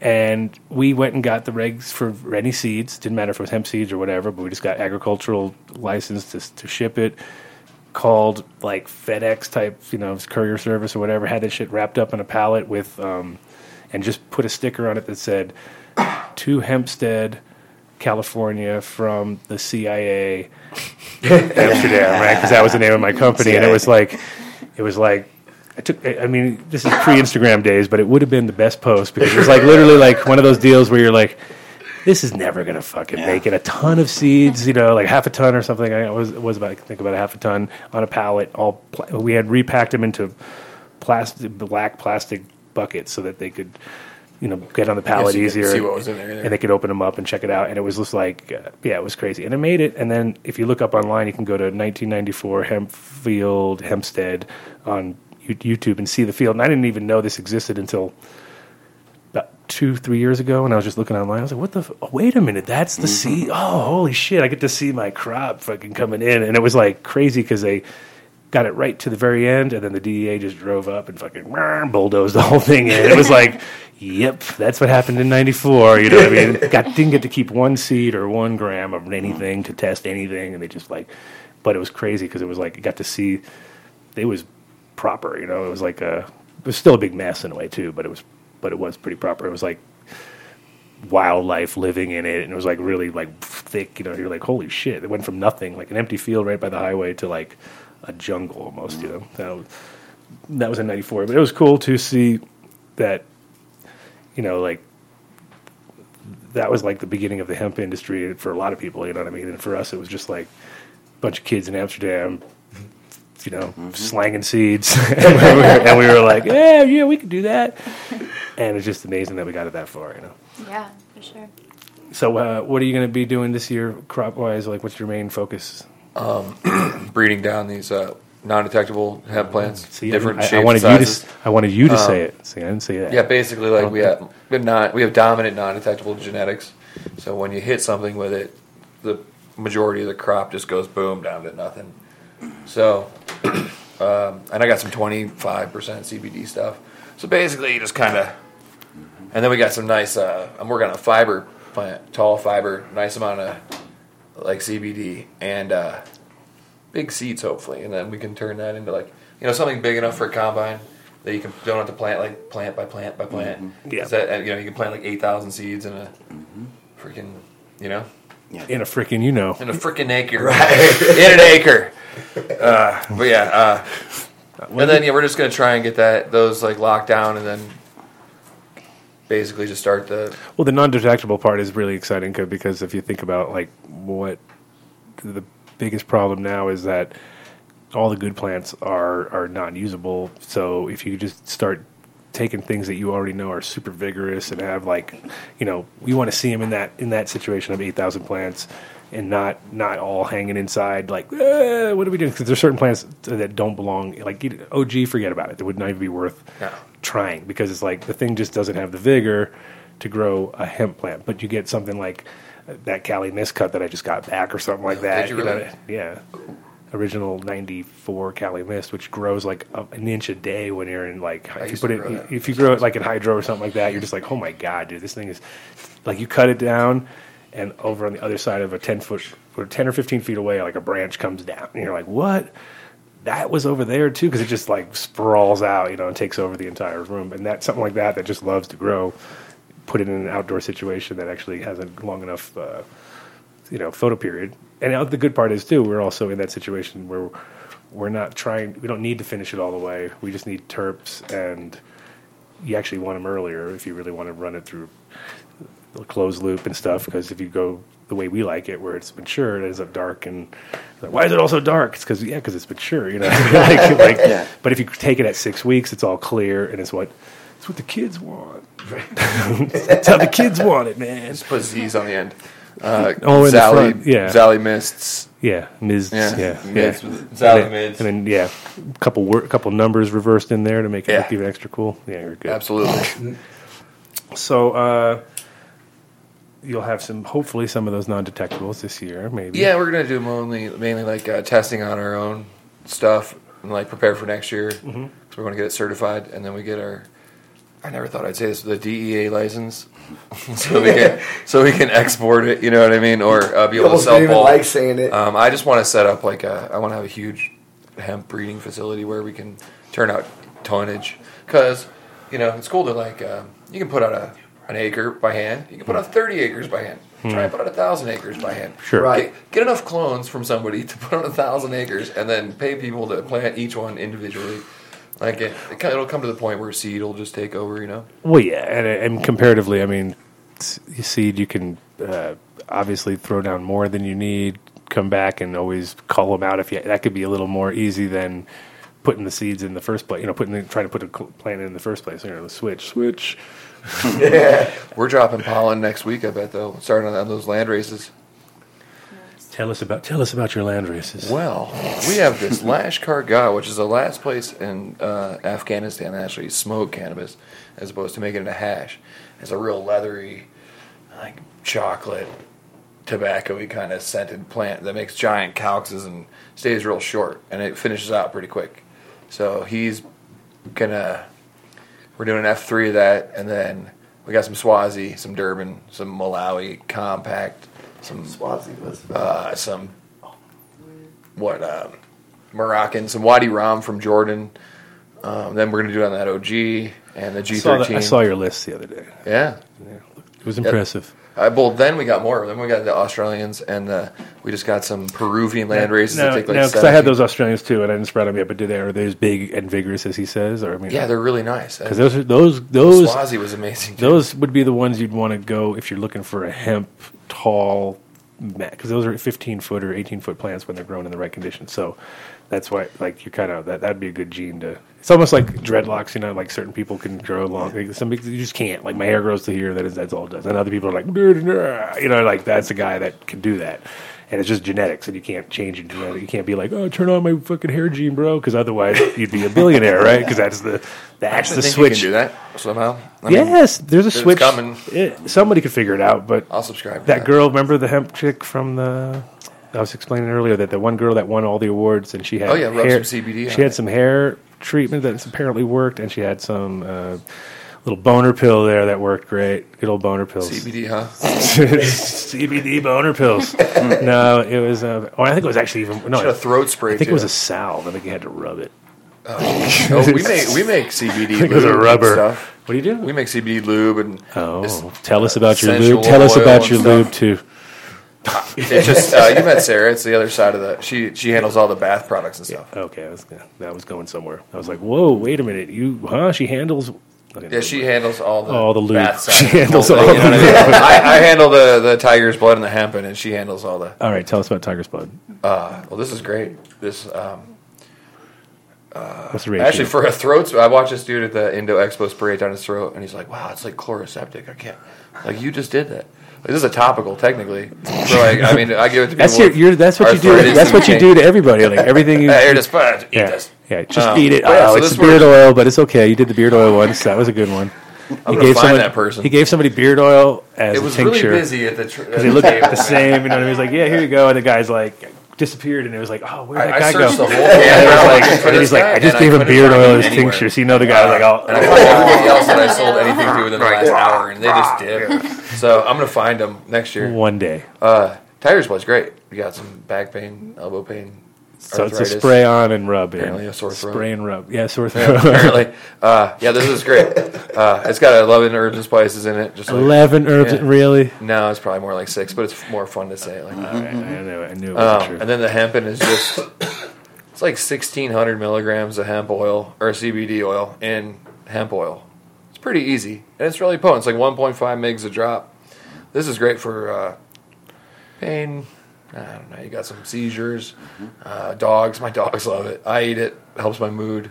And we went and got the regs for any seeds. Didn't matter if it was hemp seeds or whatever, but we just got agricultural license to to ship it. Called like FedEx type, you know, courier service or whatever. Had that shit wrapped up in a pallet with, um, and just put a sticker on it that said, "To Hempstead." California from the CIA, <laughs> Amsterdam, right? Because that was the name of my company, and it was like, it was like, I took. I mean, this is pre-Instagram days, but it would have been the best post because it was like literally like one of those deals where you're like, this is never gonna fucking make it. A ton of seeds, you know, like half a ton or something. I was was about I think about a half a ton on a pallet. All pla- we had repacked them into plastic, black plastic buckets so that they could. You know, get on the pallet could easier, see what was in there, yeah. and they could open them up and check it out. And it was just like, uh, yeah, it was crazy. And it made it. And then if you look up online, you can go to 1994 Hempfield Hempstead on YouTube and see the field. And I didn't even know this existed until about two, three years ago. And I was just looking online. I was like, what the? F- oh, wait a minute, that's the mm-hmm. seed. Oh, holy shit! I get to see my crop fucking coming in, and it was like crazy because they. Got it right to the very end, and then the DEA just drove up and fucking bulldozed the whole thing in. It was like, <laughs> yep, that's what happened in '94. You know what I mean? <laughs> Got didn't get to keep one seed or one gram of anything to test anything, and they just like, but it was crazy because it was like you got to see, it was proper. You know, it was like a, it was still a big mess in a way too, but it was, but it was pretty proper. It was like wildlife living in it, and it was like really like thick. You know, you're like, holy shit! It went from nothing, like an empty field right by the highway, to like a jungle almost. You know, that was, that was in '94, but it was cool to see that. You know, like that was like the beginning of the hemp industry for a lot of people. You know what I mean? And for us, it was just like a bunch of kids in Amsterdam. You know, slanging seeds, <laughs> <laughs> and, we were, and we were like, "Yeah, yeah, we could do that." And it's just amazing that we got it that far. You know. Yeah, for sure. So, uh, what are you going to be doing this year, crop wise? Like, what's your main focus? Um, <clears throat> breeding down these uh, non-detectable hemp plants, See, different I, I wanted and you to. sizes. s- I wanted you to Um, say it. See, I didn't say that. Yeah, basically, like we have we have not we have dominant non-detectable genetics. So when you hit something with it, the majority of the crop just goes boom down to nothing. So, <clears throat> um, and I got some twenty-five percent CBD stuff. So basically, you just kind of, and then we got some nice. Uh, I'm working on a fiber plant, tall fiber, nice amount of like CBD and uh, big seeds, hopefully, and then we can turn that into like you know something big enough for a combine that you can don't have to plant like plant by plant by plant. Mhm. Yeah. That, you know you can plant like eight thousand seeds in a freaking you know Yeah. In a freaking, you know. in a freaking acre, right? <laughs> in an acre. Uh, but yeah, uh, and then yeah, we're just gonna try and get that those like locked down, and then basically just start the Well, the non-detectable part is really exciting 'cause- because if you think about like what the biggest problem now is that all the good plants are are non-usable. So if you just start taking things that you already know are super vigorous and have like, you know, we want to see them in that in that situation of eight thousand plants. And not not all hanging inside like "Eh, what are we doing? Because there's certain plants that don't belong. Like you- OG, forget about it. It would not even be worth No. trying because it's like the thing just doesn't have the vigor to grow a hemp plant. But you get something like that Cali miscut that I just got back or something like that. you know, really? yeah. Original '94 Cali mist, which grows like a, an inch a day when you're in like if you put it that. if you grow it like in hydro or something like that, you're just like, oh my god, dude, this thing is like you cut it down, and over on the other side of a ten foot or ten or fifteen feet away, like a branch comes down, and you're like, what? that was over there too because it just like sprawls out, you know, and takes over the entire room. And that something like that that just loves to grow. Put it in an outdoor situation that actually has a long enough, uh, you know, photo period. And the good part is too, we're also in that situation where we're not trying. We don't need to finish it all the way. We just need terps, and you actually want them earlier if you really want to run it through the closed loop and stuff. Because if you go the way we like it, where it's mature, it ends up dark and like, why is it all so dark? It's because yeah, because it's mature, you know. <laughs> like, <laughs> like, Yeah. But if you take it at six weeks, it's all clear and it's what it's what the kids want. That's <laughs> how the kids want it, man. Just put Z's on the end. Uh, Oh, in Zally, yeah. Zally mists. Yeah, Ms. Yeah, Yeah, mids yeah. with- Sally and then, mids. and then yeah, a couple wor- couple numbers reversed in there to make it Yeah. look even extra cool. Yeah, you're good. Absolutely. So uh, you'll have some, hopefully, some of those non-detectables this year, maybe. Yeah, we're gonna do mainly mainly like uh, testing on our own stuff and like prepare for next year. Mhm. So we're gonna get it certified, and then we get our. I never thought I'd say this, the DEA license, <laughs> so we can so we can export it. You know what I mean, or uh, be You able to almost sell don't even like saying it. Um, I just want to set up like a. I want to have a huge hemp breeding facility where we can turn out tonnage because you know it's cool to like uh, you can put out a an acre by hand. You can put out thirty acres by hand. Try and put out a thousand acres by hand. Sure. Right. Get, get enough clones from somebody to put on a thousand acres, and then pay people to plant each one individually. Like it, it, it'll come to the point where seed will just take over. You know. Well, yeah, and, and comparatively, I mean, seed you can uh, obviously throw down more than you need, come back and always call them out if you. That could be a little more easy than putting the seeds in the first place. You know, putting the, trying to put a plant in the first place. You know, the switch, switch. <laughs> We're dropping pollen next week. I bet though, starting on, those land races. Tell us about tell us about your land races. Well, we have this <laughs> Lashkar Gah, which is the last place in uh, Afghanistan that actually smoke cannabis, as opposed to making it a hash. It's a real leathery, like chocolate, tobacco-y kind of scented plant that makes giant calyxes and stays real short, and it finishes out pretty quick. So he's gonna. We're doing an F three of that, and then we got some Swazi, some Durban, some Malawi compact, some Swazi was. uh, some what um, Moroccan, some Wadi Rum from Jordan. Um, then we're gonna do it on that OG and the I G saw, the- thirteen. I saw your list the other day. Yeah, It was impressive. Uh, well, then we got more. Then we got the Australians, and uh, we just got some Peruvian land races No, that take like no, because I had those Australians too, and I didn't spread them yet. But do they are they as big and vigorous as he says? Or I mean, Yeah, they're really nice. because those are, those those Swazi was amazing. too. Those would be the ones you'd want to go if you're looking for a hemp tall, because those are 15 foot or 18 foot plants when they're grown in the right conditions. So that's why, like, you're kind of that. That'd be a good gene to. It's almost like dreadlocks, you know. Like certain people can grow long. Like, some people you just can't. Like my hair grows to here. That is that's all it does. And other people are like, you know, like that's a guy that can do that. And it's just genetics, and you can't change your genetic. You can't be like, "Oh, turn on my fucking hair gene, bro," because otherwise you'd be a billionaire, right? Because that's the that's the switch. Do that somehow. I mean, yes, there's a switch. coming. It- somebody could figure it out, but I'll subscribe. to that girl, remember the hemp chick from the? I was explaining earlier that the one girl that won all the awards, and she had Oh, yeah, rub hair, some CBD She had it. some hair treatment that apparently worked, and she had some uh, little boner pill there that worked great. Good old boner pills. CBD, huh? <laughs> CBD boner pills. <laughs> no, it was. Uh, oh, I think it was actually even no. A throat spray, I think it was a salve. I think you had to rub it. oh, we make we make CBD. <laughs> I think it lube was a and rubber. Stuff. What do you do? We make CBD lube and Oh, tell us about your lube. Tell us about your stuff. lube too. <laughs> It's just uh, you met Sarah. It's the other side of the. She she handles all the bath products and stuff. Okay, I was, that was going somewhere. I was like, whoa, wait a minute, you, huh? She handles. Okay, Yeah, she handles all the All the lube. bath <laughs> side She of the handles whole thing, all you know the what I, mean? I, I handle the the tiger's blood and the hempin, and she handles all the. All right, tell us about Tiger's Blood. Uh, well, this is great. This um, What's the ratio? actually for a throat. I watched this dude at the Indo Expo spray it down his throat, and he's like, "Wow, it's like Chloraseptic. I can't. Like you just did that. This is a topical, technically. So like, I mean, I give it to people. That's your, you're, that's what you do. That's what you do to everybody. Like <laughs> everything you. Hey, here, just uh, eat yeah, this. yeah, just Um, eat it. yeah, oh, so it's beard works. oil, but it's okay. You did the beard oil once. That was a good one. I'm He gonna find somebody, that person. He gave somebody beard oil as It a was really tincture. busy at the tr- because at they the looked <laughs> the same. You know what I mean? He was like, "Yeah, here you go," and the guy's like disappeared, and it was like, "Oh, where did that I- I guy go?" searched the whole <laughs> and, camera it was like, <laughs> and he's like, "I just gave him beard oil him as anywhere. tincture." So you know the guy was like, "Oh." And I found <laughs> everybody else that I sold anything to within the last hour, and they just did. So I'm gonna find them next year. One day. Uh, Tiger's Blood's great. We got some back pain, elbow pain. So it's a spray on and rub. in. Apparently a sore throat. Spray and rub. Yeah, sore Yeah, throat. apparently. <laughs> Uh, yeah, this is great. Uh, it's got 11 herbs and spices in it. Just like, 11 herbs, really? No, it's probably more like six, but it's more fun to say like right, I knew, it. I knew it was Um, true. and then the hempin is just it's like 1600 milligrams of hemp oil or CBD oil in hemp oil. It's pretty easy and it's really potent. It's like 1.5 mgs a drop. This is great for uh, pain. I don't know. You got some seizures, uh, dogs. My <laughs> dogs love it. I eat it. Helps my mood.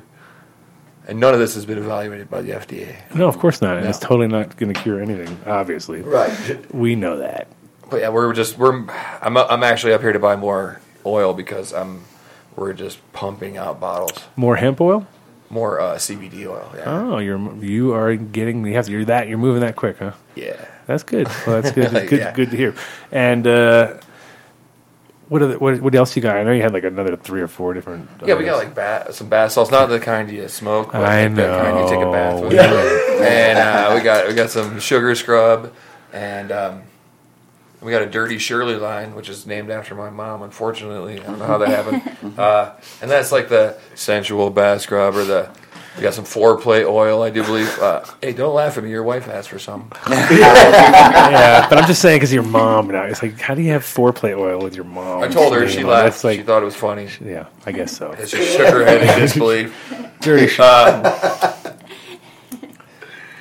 And none of this has been evaluated by the FDA. No, of course not. And No. It's totally not going to cure anything, obviously. Right. <laughs> We know that. But yeah, we're just we're I'm I'm actually up here to buy more oil because I'm we're just pumping out bottles. More hemp oil? More uh, CBD oil. Yeah. Oh, you're you are getting you have to, you're that you're moving that quick, huh? Yeah. That's good. Well, that's good. <laughs> good, Yeah. good to hear. And uh, what, are the, what what else you got? I know you had like another three or four different. Yeah, we got like bat, some bath salts, not the kind you smoke, but I like the kind you take a bath know. with. Yeah. And uh, we got we got some sugar scrub, and um, we got a dirty Shirley line, which is named after my mom. Unfortunately, I don't know how that happened. <laughs> Uh, and that's like the sensual bath scrub or the. We got some foreplay oil, I do believe. Uh, hey, don't laugh at me. Your wife asked for some. <laughs> yeah, but I'm just saying because your mom now. It's like, how do you have foreplay oil with your mom? I told her, she laughed. that's like- she thought it was funny. Yeah, I guess so. She shook her head in disbelief. <laughs> Dirty Sh- Uh, <laughs>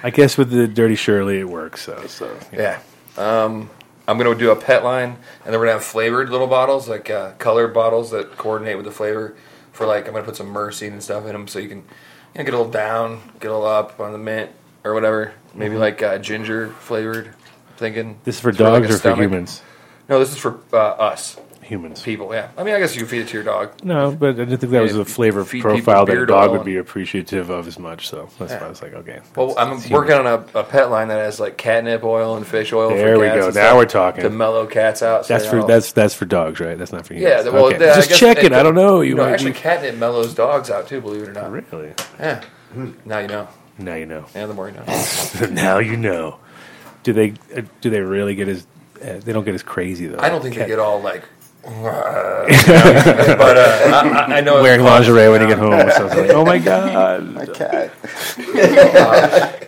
I guess with the dirty Shirley, it works. So, so Yeah. Um, I'm going to do a pet line, and then we're going to have flavored little bottles, like uh, colored bottles that coordinate with the flavor. For like, I'm going to put some myrcene and stuff in them so you can you know, get a little down, get a little up on the mint or whatever. Maybe Mhm. like uh, ginger flavored. I'm thinking. This is for dogs like a or for humans? No, this is for uh, us. Humans. People, yeah. I mean, I guess you can feed it to your dog. No, but I didn't think that was a flavor feed people profile that a beard dog oil would be appreciative of as much. So that's Yeah. why I was like, okay. Well, that's- I'm working on a, a pet line that has like catnip oil and fish oil. There for we cats go. and Now stuff we're talking. to mellow cats out. so That's they for don't- that's that's for dogs, right? That's not for humans. Yeah, the- well, Okay. the- I just guess check it-. I don't know. You no, might actually, be- catnip mellows dogs out too. Believe it or not. Really? Yeah. Now you know. Now you know. Yeah, the more you know. <laughs> now you know. Do they uh, do they really get as uh, they don't get as crazy though? I don't think they get all like. <laughs> but uh, I, I- I know wearing it's fun. lingerie when you get home. So it's like, oh my <laughs> god, My cat.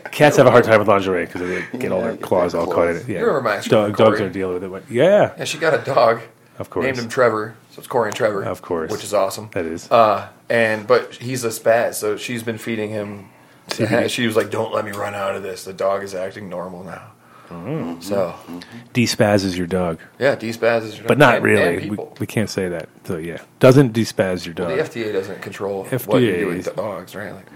<laughs> Cats have a hard time with lingerie because they get all their claws all caught in it. Yeah, You remember my ex Dog, dogs are dealing with it. But yeah, Yeah, she got a dog. Of course. Named him Trevor. So it's Corey and Trevor. Of course. Which is awesome. That is. Uh, and but he's a spaz, so she's been feeding him. CBD. She was like, "Don't let me run out of this. The dog is acting normal now." Mm. So is your dog. yeah, despaz is your But not And- really. and we, people. we can't say that. So yeah, doesn't despaz your dog. the FDA doesn't control what you do with is- dogs, right? Like,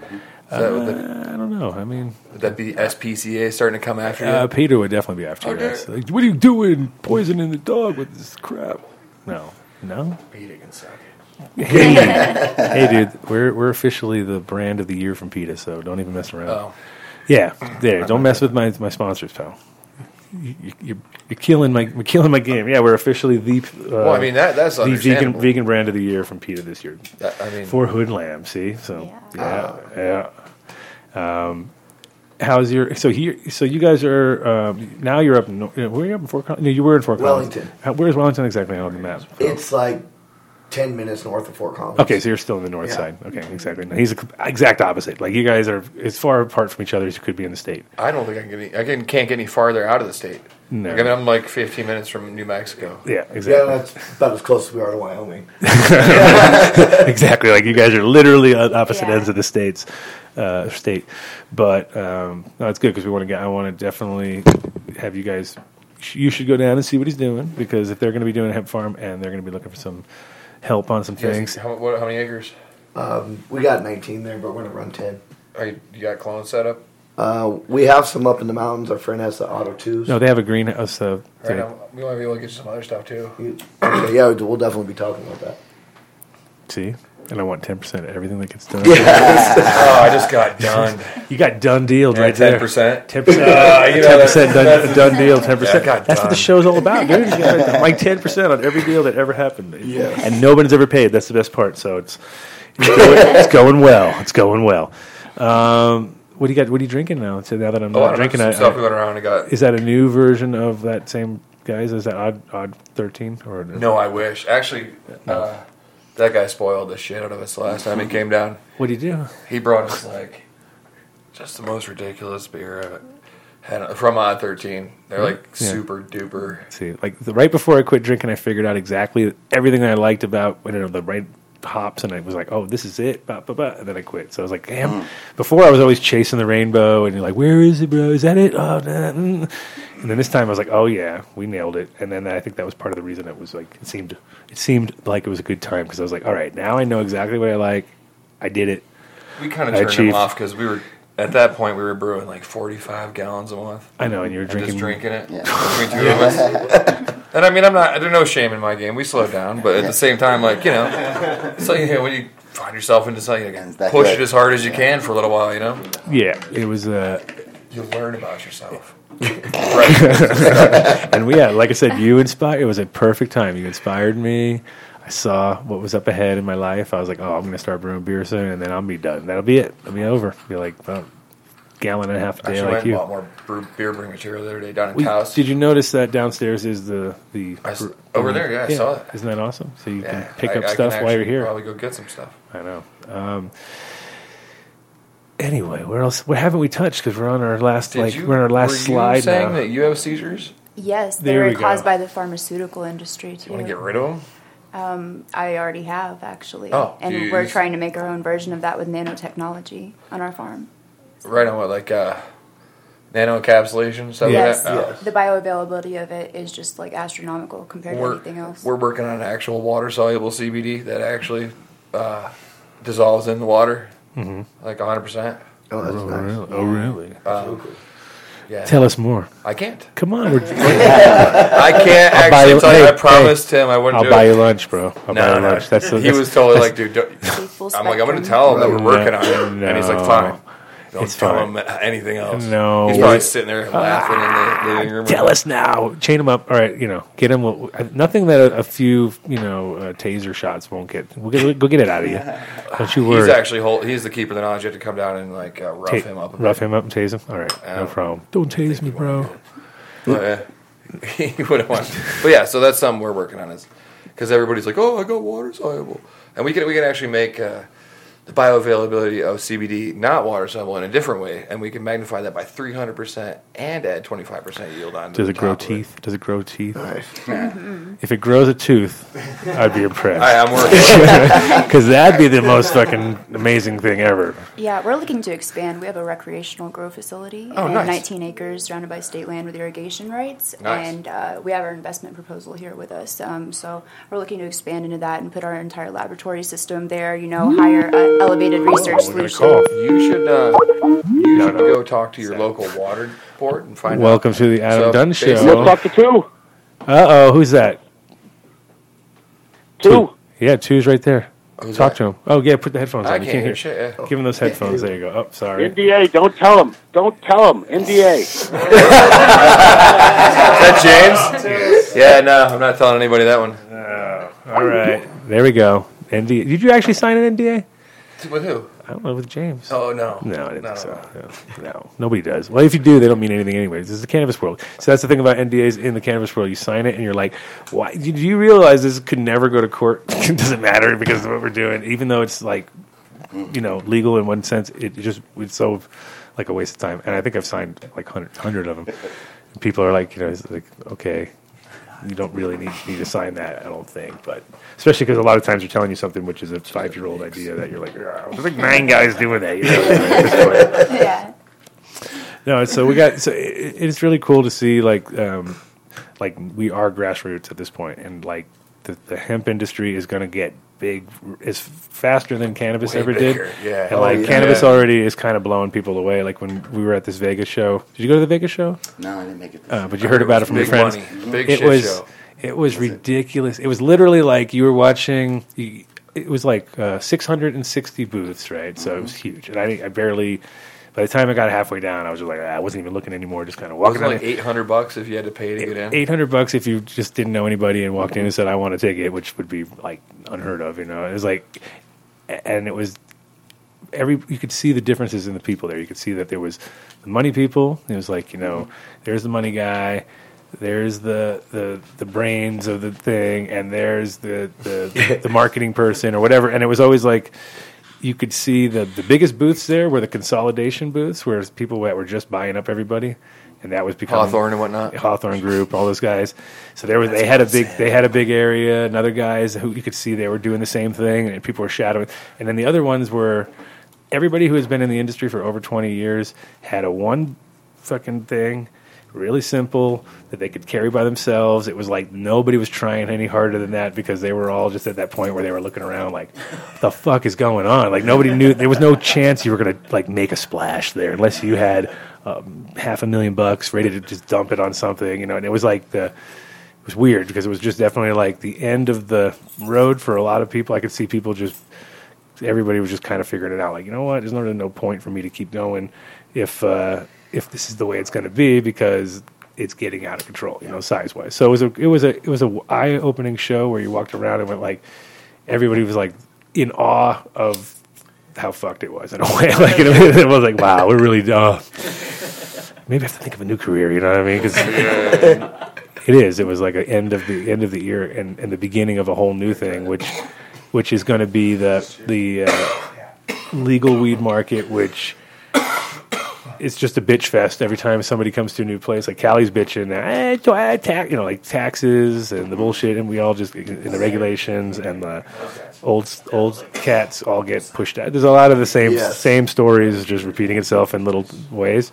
that, would, that, Uh, I don't know. I mean, would that be SPCA starting to come after you? uh, PETA would definitely be after Okay. Like, what are you doing? Poisoning the dog with this crap? No, no. PETA can suck it. Hey, <laughs> hey, dude, we're we're officially the brand of the year from PETA, so don't even mess around. Oh. Yeah, there. Don't mess with my my sponsors, pal. You, you, you're, you're killing my you're killing my game. Yeah, we're officially the. Uh, Well, I mean, that- that's the vegan vegan brand of the year from PETA this year. That- I mean- for Hoodlamb. See, so yeah, yeah. Um, how's your so here? So you guys are um, now you're up. in Nor- Were you up in Fort Collins? No, you were in Fort Collins. Wellington. Where's Wellington exactly on the map? It's like ten minutes north of Fort Collins. Okay, so you're still in the north Yeah. side. Okay, exactly. No, he's the exact opposite. Like you guys are as far apart from each other as you could be in the state. I don't think I can get any, I can, can't get any farther out of the state. No. Like, I mean, I'm like 15 minutes from New Mexico. Yeah, exactly. Yeah, that's about as close as we are to Wyoming. <laughs> exactly. Like you guys are literally on opposite Yeah. ends of the states, uh, state. But um, no, it's good because we want to get. I want to definitely have you guys. You should go down and see what he's doing because if they're going to be doing a hemp farm and they're going to be looking for some help on some You guys- things. How, what, how many acres? Um, we got 19 there, but we're going to run 10. Are you, you got clones set up? Uh, we have some up in the mountains. Our friend has the Auto 2s. No, they have a greenhouse. Uh, All right, thing. I'm, we want to be able to get you some other stuff too. Okay, <coughs> yeah, we'll definitely be talking about that. See, and I want ten percent of everything that gets done. Yes. <laughs> Oh, I just got done. <laughs> You got done dealed Yeah, right there. 10%. Ten percent. <laughs> Uh, you know, Ten percent done, that's- done deal. Ten Yeah, I percent. got That's what the done. show's all about, dude. You got like ten percent on every deal that ever happened. Yes. And nobody's ever paid. That's the best part. So it's it's going, it's going well. It's going well. Um, what do you got? What are you drinking now? So now that I'm Oh, not don't drinking, I, stuff I- we around and got- Is that a new version of that same guys? Is that odd odd thirteen or No, I wish. Actually, uh, that guy spoiled the shit out of us last time he came down. What'd he do? He brought us like just the most ridiculous beer I've had from Odd Thirteen. They're like Yeah. super duper. See, like the, right before I quit drinking, I figured out exactly everything I liked about you know the right hops, and I was like, "Oh, this is it." Bah, bah, bah, and then I quit. So I was like, "Damn!" Before I was always chasing the rainbow, and you're like, "Where is it, bro? Is that it?" Oh, nah, mm." And then this time I was like, "Oh yeah, we nailed it." And then I think that was part of the reason it was like it seemed it seemed like it was a good time because I was like, "All right, now I know exactly what I like. I did it." We kind of I turned him off because we were at that point we were brewing like forty five gallons a month. I know, and you were drinking- drinking it Yeah. between two of us. And I mean, I'm not. There's no shame in my game. We slowed down, but at the same time, like you know, so you know, when you find yourself into something, you that push good. it as hard as you can for a little while. You know, Yeah, it was. Uh, you learn about yourself. <laughs> and we, yeah, like I said, you inspired. It was a perfect time. You inspired me. I saw what was up ahead in my life. I was like, oh, I'm going to start brewing beer soon, and then I'll be done. That'll be it. I'll be over. Be like about gallon and a half a day, Actually, like went and you. bought more brew, beer brewing material the other day down in We- Taos. did you notice that downstairs is the the I s- over there, yeah, I saw it. Isn't that awesome? So you Yeah, can pick I- up I can stuff while you're here. Probably go get some stuff. I know. Um, anyway, where else? What haven't we touched? Because we're on our last Did like you, we're on our last were slide you saying now. that you have seizures? Yes, they There were we go. caused by the pharmaceutical industry too. You want to get rid of them? Um, I already have actually, Oh, and do you we're use- trying to make our own version of that with nanotechnology on our farm. Right on what, like uh, nano encapsulation stuff yes, like that? the bioavailability of it is just like astronomical compared Oh. to We're, anything else. we're working on an actual water soluble CBD that actually uh, dissolves in the water, Mhm. like 100%. Oh, that's Oh, nice. really? Oh, really? Um, yeah. Tell us more. I can't. Come on, we're, <laughs> I can't I'll actually you- tell you. hey, I promised hey, him I wouldn't I'll do buy it. you lunch, bro. I'll No, buy you no. lunch. That's <laughs> he that's- was totally that's- like, dude. Don't, I'm like, I'm going to tell him that we're No, working on it, and he's like, fine. Don't It's tell fine. him anything else. No. he's probably Wait. sitting there laughing in the living room. Tell us now. Chain him up. All right, you know, get him. Nothing that a, a few, you know, uh, taser shots won't get. We'll get. Go get it out of you. <laughs> Don't you worry. He's actually hold, he's the keeper of the knowledge. You have to come down and like uh, rough Ta- him up. A rough bit. him up and tase him. All right, no Um, problem. Don't tase me, bro. But, uh, <laughs> he would have won. But yeah, so that's something we're working on is because everybody's like, oh, I got water soluble, and we can we can actually make uh, the bioavailability of CBD not water soluble in a different way, and we can magnify that by three hundred percent and add twenty five percent yield on. Does the it grow top of teeth? Does it grow teeth? Mm-hmm. If it grows a tooth, I'd be impressed. I- I'm working. <laughs> because that'd be the most fucking amazing thing ever. Yeah, we're looking to expand. We have a recreational grow facility Oh, and nice. 19 acres surrounded by state land with irrigation rights. Nice. And uh, we have our investment proposal here with us. Um, so we're looking to expand into that and put our entire laboratory system there, you know, hire. uh, elevated research solution. You should uh, you should go talk to your local water board and find Welcome out. to the Adam So, Dunn basically- Show. Let's talk to two. Uh oh, who's that? Two. Yeah, two's right there. Who's Talk that? to him. Oh yeah, put the headphones I on. You can't can't hear hear. shit, yeah. Give him those headphones. There you go. Oh, sorry. NDA, don't tell him. Don't tell him. NDA. <laughs> Is that James? Yeah, no, I'm not telling anybody that one. All right, there we go. NDA. Did you actually sign an NDA? With who? I don't know with James. Oh no, No, I didn't No, think so. No, no, nobody does. Well, if you do, they don't mean anything anyways. This is the cannabis world. So that's the thing about NDAs in the cannabis world. You sign it, and you're like, "Why? Do you realize this could never go to court? <laughs> it doesn't matter because of what we're doing, even though it's like, you know, legal in one sense. It just it's so like a waste of time. And I think I've signed like hundred hundred of them. And people are like, you know, it's like okay. You don't really need, need to sign that, I don't think. But especially because a lot of times they're telling you something which is a five year old idea that you're like, "Ah, there's like nine guys doing that. You know, at this point. yeah. No, so we got so it, it's really cool to see like um, like we are grassroots at this point, and like the, the hemp industry is going to get big is faster than cannabis Way ever bigger, did. yeah. and Oh, like yeah. cannabis Yeah. already is kind of blowing people away. Like when we were at this Vegas show. Did you go to the Vegas show? No, I didn't make it. Uh, but you heard about it from your friends. money. Big it shit was show. it was ridiculous. It was literally like you were watching. It was like uh, 660 booths, right? So it was Mm-hmm. huge, and I, I barely. By the time I got halfway down, I was just like, ah, I wasn't even looking anymore. Just kind of walking Wasn't like eight hundred bucks if you had to pay to get in? Eight hundred bucks if you just didn't know anybody and walked in and said, "I want a ticket," which would be like unheard of. You know, it was like, and it was every you could see the differences in the people there. You could see that there was the money people. It was like you know, there's the money guy. there's the, the the brains of the thing, and there's the the, <laughs> the marketing person or whatever. And it was always like you could see the the biggest booths there were the consolidation booths, where people that were just buying up everybody, and that was becoming Hawthorne and whatnot. Hawthorne Group, all those guys. So there was they had a big they had a big area, and other guys who you could see they were doing the same thing, and people were shadowing. And then the other ones were everybody who has been in the industry for over twenty years had a one fucking thing, really simple that they could carry by themselves. It was like nobody was trying any harder than that because they were all just at that point where they were looking around like, the fuck is going on? Like nobody knew there was no chance you were gonna like make a splash there unless you had um, half a million bucks ready to just dump it on something, you know. And it was like the it was weird because it was just definitely like the end of the road for a lot of people. I could see people just everybody was just kind of figuring it out. Like, you know what? There's no, no point for me to keep going if uh, if this is the way it's going to be because it's getting out of control, you know, size wise. So it was a it was a it was a eye opening show where you walked around and went like everybody was like in awe of how fucked it was in a <laughs> way. Like it, it was like wow, we're really uh, maybe I have to think of a new career. You know what I mean? Because it is. It was like an end of the end of the year and, and the beginning of a whole new thing, which which is going to be the the uh, legal weed market, which it's just a bitch fest every time somebody comes to a new place. Like Cali's bitching, eh, do I tax, you know, like taxes and the bullshit, and we all just in the regulations and the old old cats all get pushed out. There's a lot of the same Yes. same stories just repeating itself in little ways.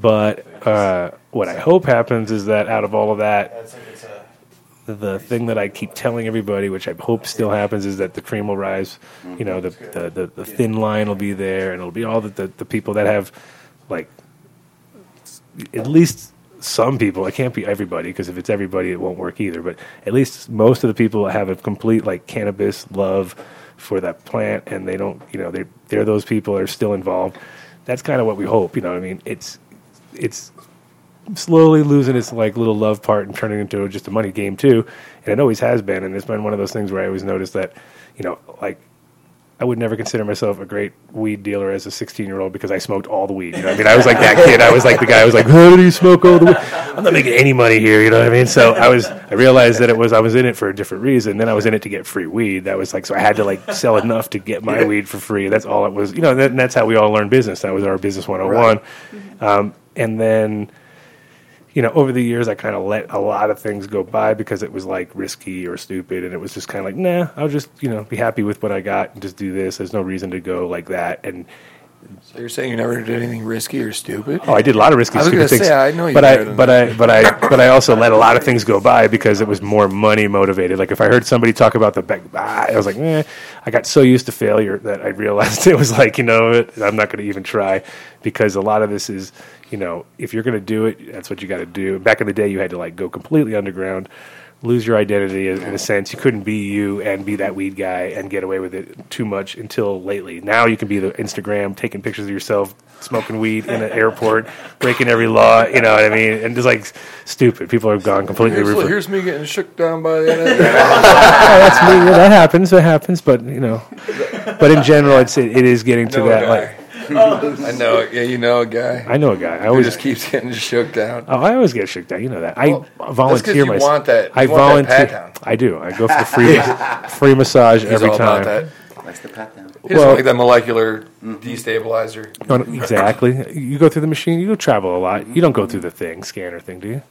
But uh, what I hope happens is that out of all of that, the thing that I keep telling everybody, which I hope still happens, is that the cream will rise. You know, the the, the, the thin line will be there, and it'll be all the, the, the people that have, like, at least some people. It can't be everybody because if it's everybody, it won't work either. But at least most of the people have a complete like cannabis love for that plant, and they don't. You know, they they're those people are still involved. That's kind of what we hope. You know, what I mean, it's it's slowly losing its like little love part and turning into just a money game too. And it always has been. And it's been one of those things where I always notice that, you know, like I would never consider myself a great weed dealer as a 16 year old because I smoked all the weed. You know, what I mean, I was like that kid. I was like the guy. I was like, "How do you smoke all the weed?" I'm not making any money here. You know what I mean? So I was. I realized that it was. I was in it for a different reason. Then I was in it to get free weed. That was like so. I had to like sell enough to get my weed for free. That's all it was. You know, that, and that's how we all learn business. That was our business 101. Um, and then you know, over the years, I kind of let a lot of things go by because it was like risky or stupid, and it was just kind of like, nah, I'll just you know be happy with what I got and just do this. There's no reason to go like that. And So you're saying you never did anything risky or stupid? oh, I did a lot of risky, I was stupid things. say, I know you but I, but that. I, but I, <coughs> but I also let a lot of things go by because it was more money motivated. Like if I heard somebody talk about the back, ah, I was like, eh. I got so used to failure that I realized <laughs> it was like, you know, I'm not going to even try because a lot of this is, you know, if you're going to do it, that's what you got to do. Back in the day, you had to like go completely underground, lose your identity in a sense. You couldn't be you and be that weed guy and get away with it too much until lately. Now you can be the Instagram taking pictures of yourself smoking weed in an <laughs> airport, breaking every law. You know what I mean? And just like stupid, people have gone completely. Here's, rever- here's me getting shook down by the <laughs> that's me. Yeah, that happens. That happens. But you know, but in general, it's it, it is getting to a that. guy. Like Oh. <laughs> I know. Yeah, you know a guy. I know a guy. I who always just keeps getting shook down. Oh, I always get shook down. You know that. I Well, that's 'cause volunteer you myself. want that- you I want that volunteer. pat down. I do. I go for the free <laughs> free massage He's every all time. about that. That's the pat down. He doesn't Well- like that molecular mm-hmm. destabilizer. No, no, exactly. You go through the machine. You travel a lot. You don't go through the thing scanner thing, do you?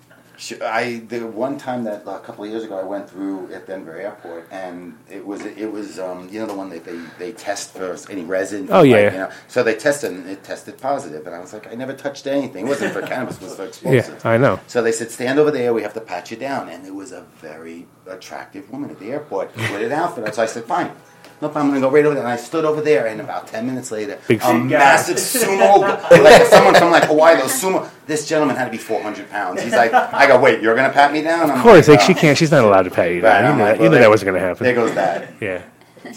I the one time that a couple of years ago I went through at Denver Airport and it was it was um, you know the one that they, they test for any resin. Oh, yeah. like, you know, so they tested and it tested positive and I was like I never touched anything. It wasn't for <laughs> cannabis. It was for explosives. Yeah, I know. So they said stand over there. We have to pat you down and it was a very attractive woman at the airport with an outfit. So I said fine. No problem. I'm gonna go right over there. And I stood over there, and about ten minutes later, Big a guy. massive sumo, <laughs> like someone from like Hawaii, those sumo. This gentleman had to be 400 pounds. He's like, I go, wait, you're gonna pat me down? I'm Of course, like "Oh." she can't. She's not allowed to pat you. Right, down. I'm you know, like, that, you know there- that wasn't going to happen. There goes that. Yeah.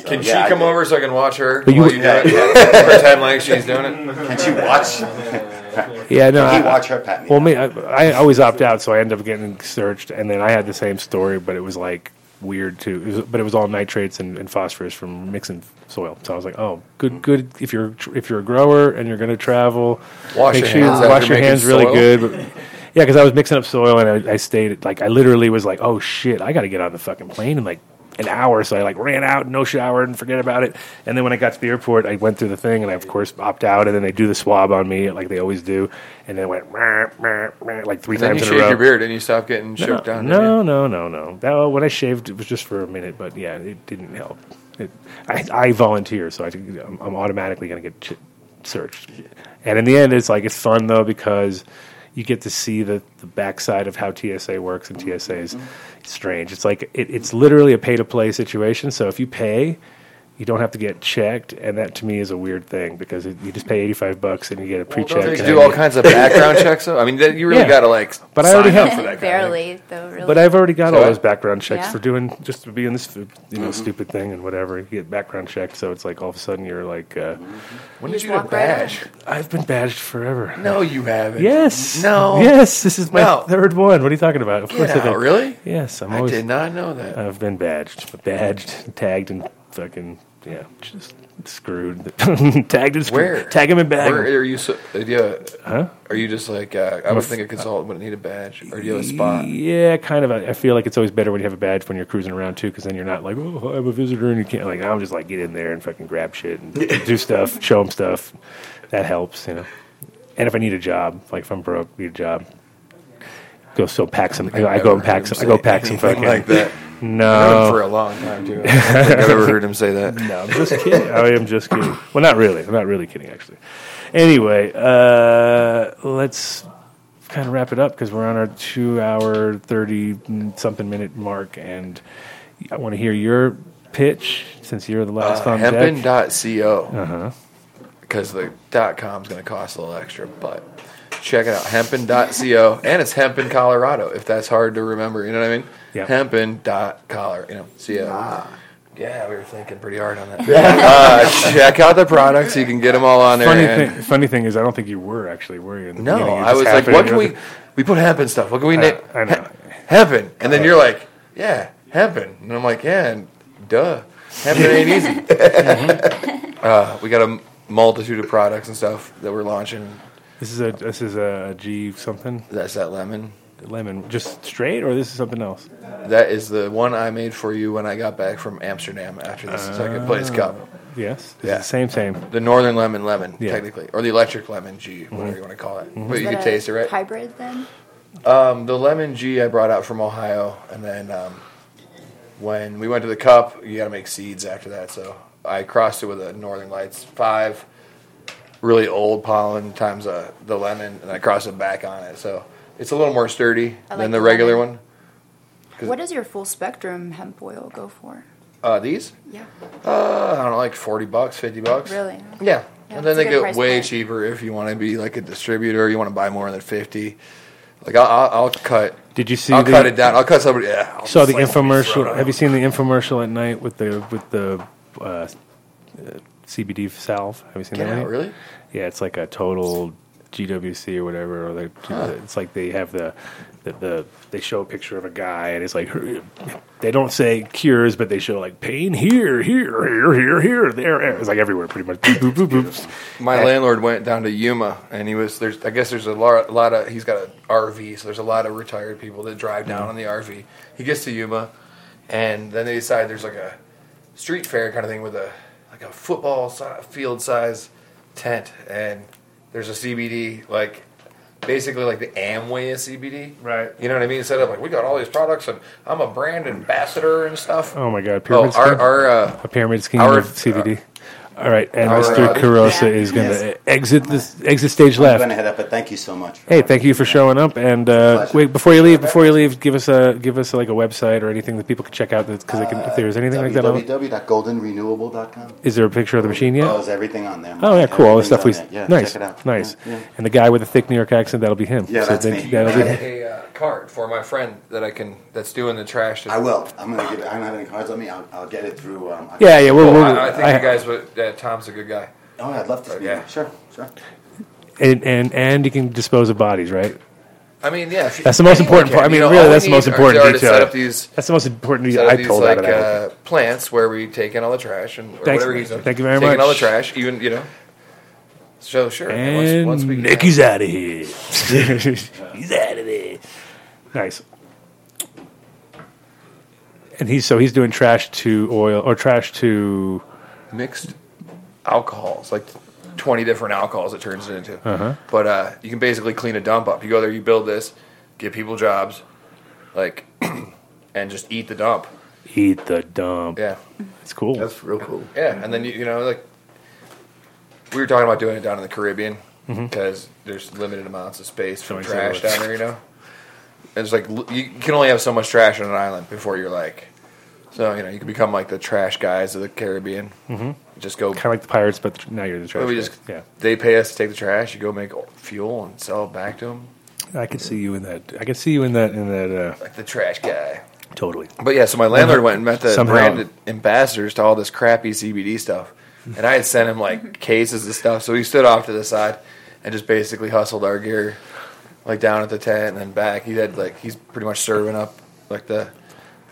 Can yeah, she I come over so I can watch her But you- while you do it? Pretend like she's doing it. Can she watch? <laughs> Yeah, no. Can he I- watch her pat me Well, me, I, I always opt out, so I end up getting searched, and then I had the same story, but it was like weird too. It was, but it was all nitrates and, and phosphorus from mixing soil. So I was like, oh, good, good. If you're if you're a grower and you're going to travel, Wash make your sure hands after wash your hands really soil. good. But <laughs> Yeah, because I was mixing up soil and I, I stayed like I literally was like, oh shit, I got to get on the fucking plane and like an hour. So I like ran out, no shower, and forget about it. And then when I got to the airport, I went through the thing and I of course opt out. And then they do the swab on me like they always do, and then it went like three then you times in a shaved your beard and you stopped getting No, choked down. No, no, no, no. That, well, when I shaved, it was just for a minute, but yeah, it didn't help. It, I, I volunteer, so I, I'm I'm automatically going to get ch- searched. And in the end, it's like it's fun though because you get to see the, the backside of how TSA works, and TSA is strange. It's like it, it's literally a pay to play situation. So if you pay. You don't have to get checked, and that to me is a weird thing because it, you just pay eighty five bucks and you get a pre check. Don't do all kinds of background checks? Though? I mean, that- you really Yeah. got to like. But I already have- for that. Kind of. Barely, though. Really. But I've already got So all those background checks Yeah. for doing just to be in this you Mm-hmm. know stupid thing and whatever. You get background checked, so it's like all of a sudden you're like, uh, When You did you get a walk right I've been badged forever. No, you haven't. Yes. No. Yes. This is my No. third one. What are you talking about? Of course Get I did. out, really? Yes. I'm I always. did not know that. I've been badged, badged, tagged, and fucking yeah, just screwed. <laughs> tagged and screwed. Where? Tag him and bag Where are you? So, uh, yeah. Huh? Are you just like uh, I would think a consultant would need a badge, or do you have a spot? Yeah, kind of. I I feel like it's always better when you have a badge when you're cruising around too, because then you're not like, oh, I'm a visitor, and you can't like. I'm just like get in there and fucking grab shit and do stuff, show them stuff. That helps, you know. And if I need a job, like if I'm broke, need a job, go so pack some. I, I go and pack some. I go pack some fucking like that. No, I've known him for a long time too. I don't think I've ever heard him say that. No, I'm just kidding. <laughs> I am just kidding. Well, not really. I'm not really kidding, actually. Anyway, uh, let's kind of wrap it up because we're on our two hour, 30 something minute mark. And I want to hear your pitch since you're the last Uh, on deck. hempin.co. Uh huh. because the dot com is going to cost a little extra, but check it out. hempin.co and it's hempin colorado if that's hard to remember. You know what i mean? Yeah. hempin you know co yeah we were thinking pretty hard on that. <laughs> Uh, check out the products. You can get them all on there Funny and- thing, funny thing is, I don't think you were actually, were you? in the no i was like what can we go- we put hempin stuff. What can we Uh, name I know. hempin. And then you're like yeah hempin. And i'm like yeah and duh. Hempin ain't easy. <laughs> Uh, we got a multitude of products and stuff that we're launching This is a this is a G something that's that lemon lemon, just straight, or this is something else. That is the one I made for you when I got back from Amsterdam after the second place cup. Yes, This Yeah. the same, same. The Northern Lemon Lemon, Yeah. technically, or the Electric Lemon G, whatever you want to call it. But Is you can taste it, right? Hybrid then? Um, the Lemon G I brought out from Ohio, and then um, when we went to the Cup, you got to make seeds after that. So I crossed it with a Northern Lights five, really old pollen times uh, the lemon, and I cross it back on it. So it's a little more sturdy I than like the the regular lemon. one. 'Cause- What does your full spectrum hemp oil go for? Uh, these? Yeah. Uh, I don't know, like forty bucks, fifty bucks. Really? Yeah. Yeah, and then they get way point. cheaper if you want to be like a distributor. You want to buy more than fifty. Like I'll, I'll, I'll cut. Did you see I'll the- cut it down. I'll cut somebody. Yeah. I'll saw the like, infomercial. Have you seen the infomercial at night with the with the uh, uh, CBD salve? Have you seen Get that? out, really? Yeah, it's like a total GWC or whatever. Or they, it's like they have the, the the they show a picture of a guy and it's like they don't say cures, but they show like pain here, here, here, here, here, there. It's like everywhere, pretty much. Boop, boop, boop. My And- landlord went down to Yuma, and he was there's. I guess there's a lot, a lot of. He's got an RV, so there's a lot of retired people that drive down Mhm. on the RV. He gets to Yuma, and then they decide there's like a street fair kind of thing with a like a football si- field size tent, and there's a CBD like basically like the Amway of CBD. Right. You know what I mean? Set up like we got all these products, and I'm a brand ambassador and stuff. Oh my god, pyramid oh, our, scheme. our uh, a pyramid scheme our- of CBD. All right, and Our, Mr. uh, Carosa yeah. is going to Yes. exit this exit stage I'm left. going to head up, but thank you so much. Hey, thank you for showing up. And uh, wait, before you leave, before you leave, give us a give us like a website or anything that people can check out. Because they can, if there's anything like that, on, www.goldenrenewable.com. is there a picture of the machine yet? Oh, is everything on there? Oh yeah, cool. All the stuff we Everything's. Yeah, nice, check it out. nice. Yeah, yeah. And the guy with the thick New York accent, that'll be him. Yeah, that's then- me. That'll be <laughs> have a uh, card for my friend that I can that's doing the trash. I will. I'm going to give it. I don't have any cards on me. I'll, I'll get it through. Um, I- Yeah, yeah, we'll- Well, we'll- I, I think I- you guys would. Uh, Tom's a good guy. Oh, I'd love to. But, yeah. Sure, sure. and, and and you can dispose of bodies, right? I mean, yeah. if That's the most important part. I mean, You know, really, that's the most important are to detail. Set up these. That's the most important detail I these, told like, out of everything. uh, plants where we take in all the trash and or Thanks- whatever he's thank you very taking much. Taking all the trash, even you know. So sure. And once, once we Nicky's out of here. <laughs> He's out of baby. Nice. And he's so he's doing trash to oil or trash to mixed alcohols, like twenty different alcohols. It turns it into. Uh-huh. But uh, you can basically clean a dump up. You go there, you build this, give people jobs, like, <clears throat> and just eat the dump. eat the dump. Yeah. It's cool. That's real cool. Yeah, and then you, you know like we were talking about doing it down in the Caribbean Mhm. because there's limited amounts of space for Don't trash say down there. You know, and it's like you can only have so much trash on an island before you're like, so you know you can become like the trash guys of the Caribbean. Mhm. Just go Kind of like the pirates, but now you're the trash. we guy. just yeah. they pay us to take the trash. You go make fuel and sell it back to them, I could see you in that. I could see you in that. In that. Uh, like the trash guy. totally. But yeah, so my landlord went and met the Somehow- branded ambassadors to all this crappy CBD stuff, and I had sent him like <laughs> cases of stuff. So he stood off to the side and just basically hustled our gear, like down at the tent and then back. He had like he's pretty much serving up like the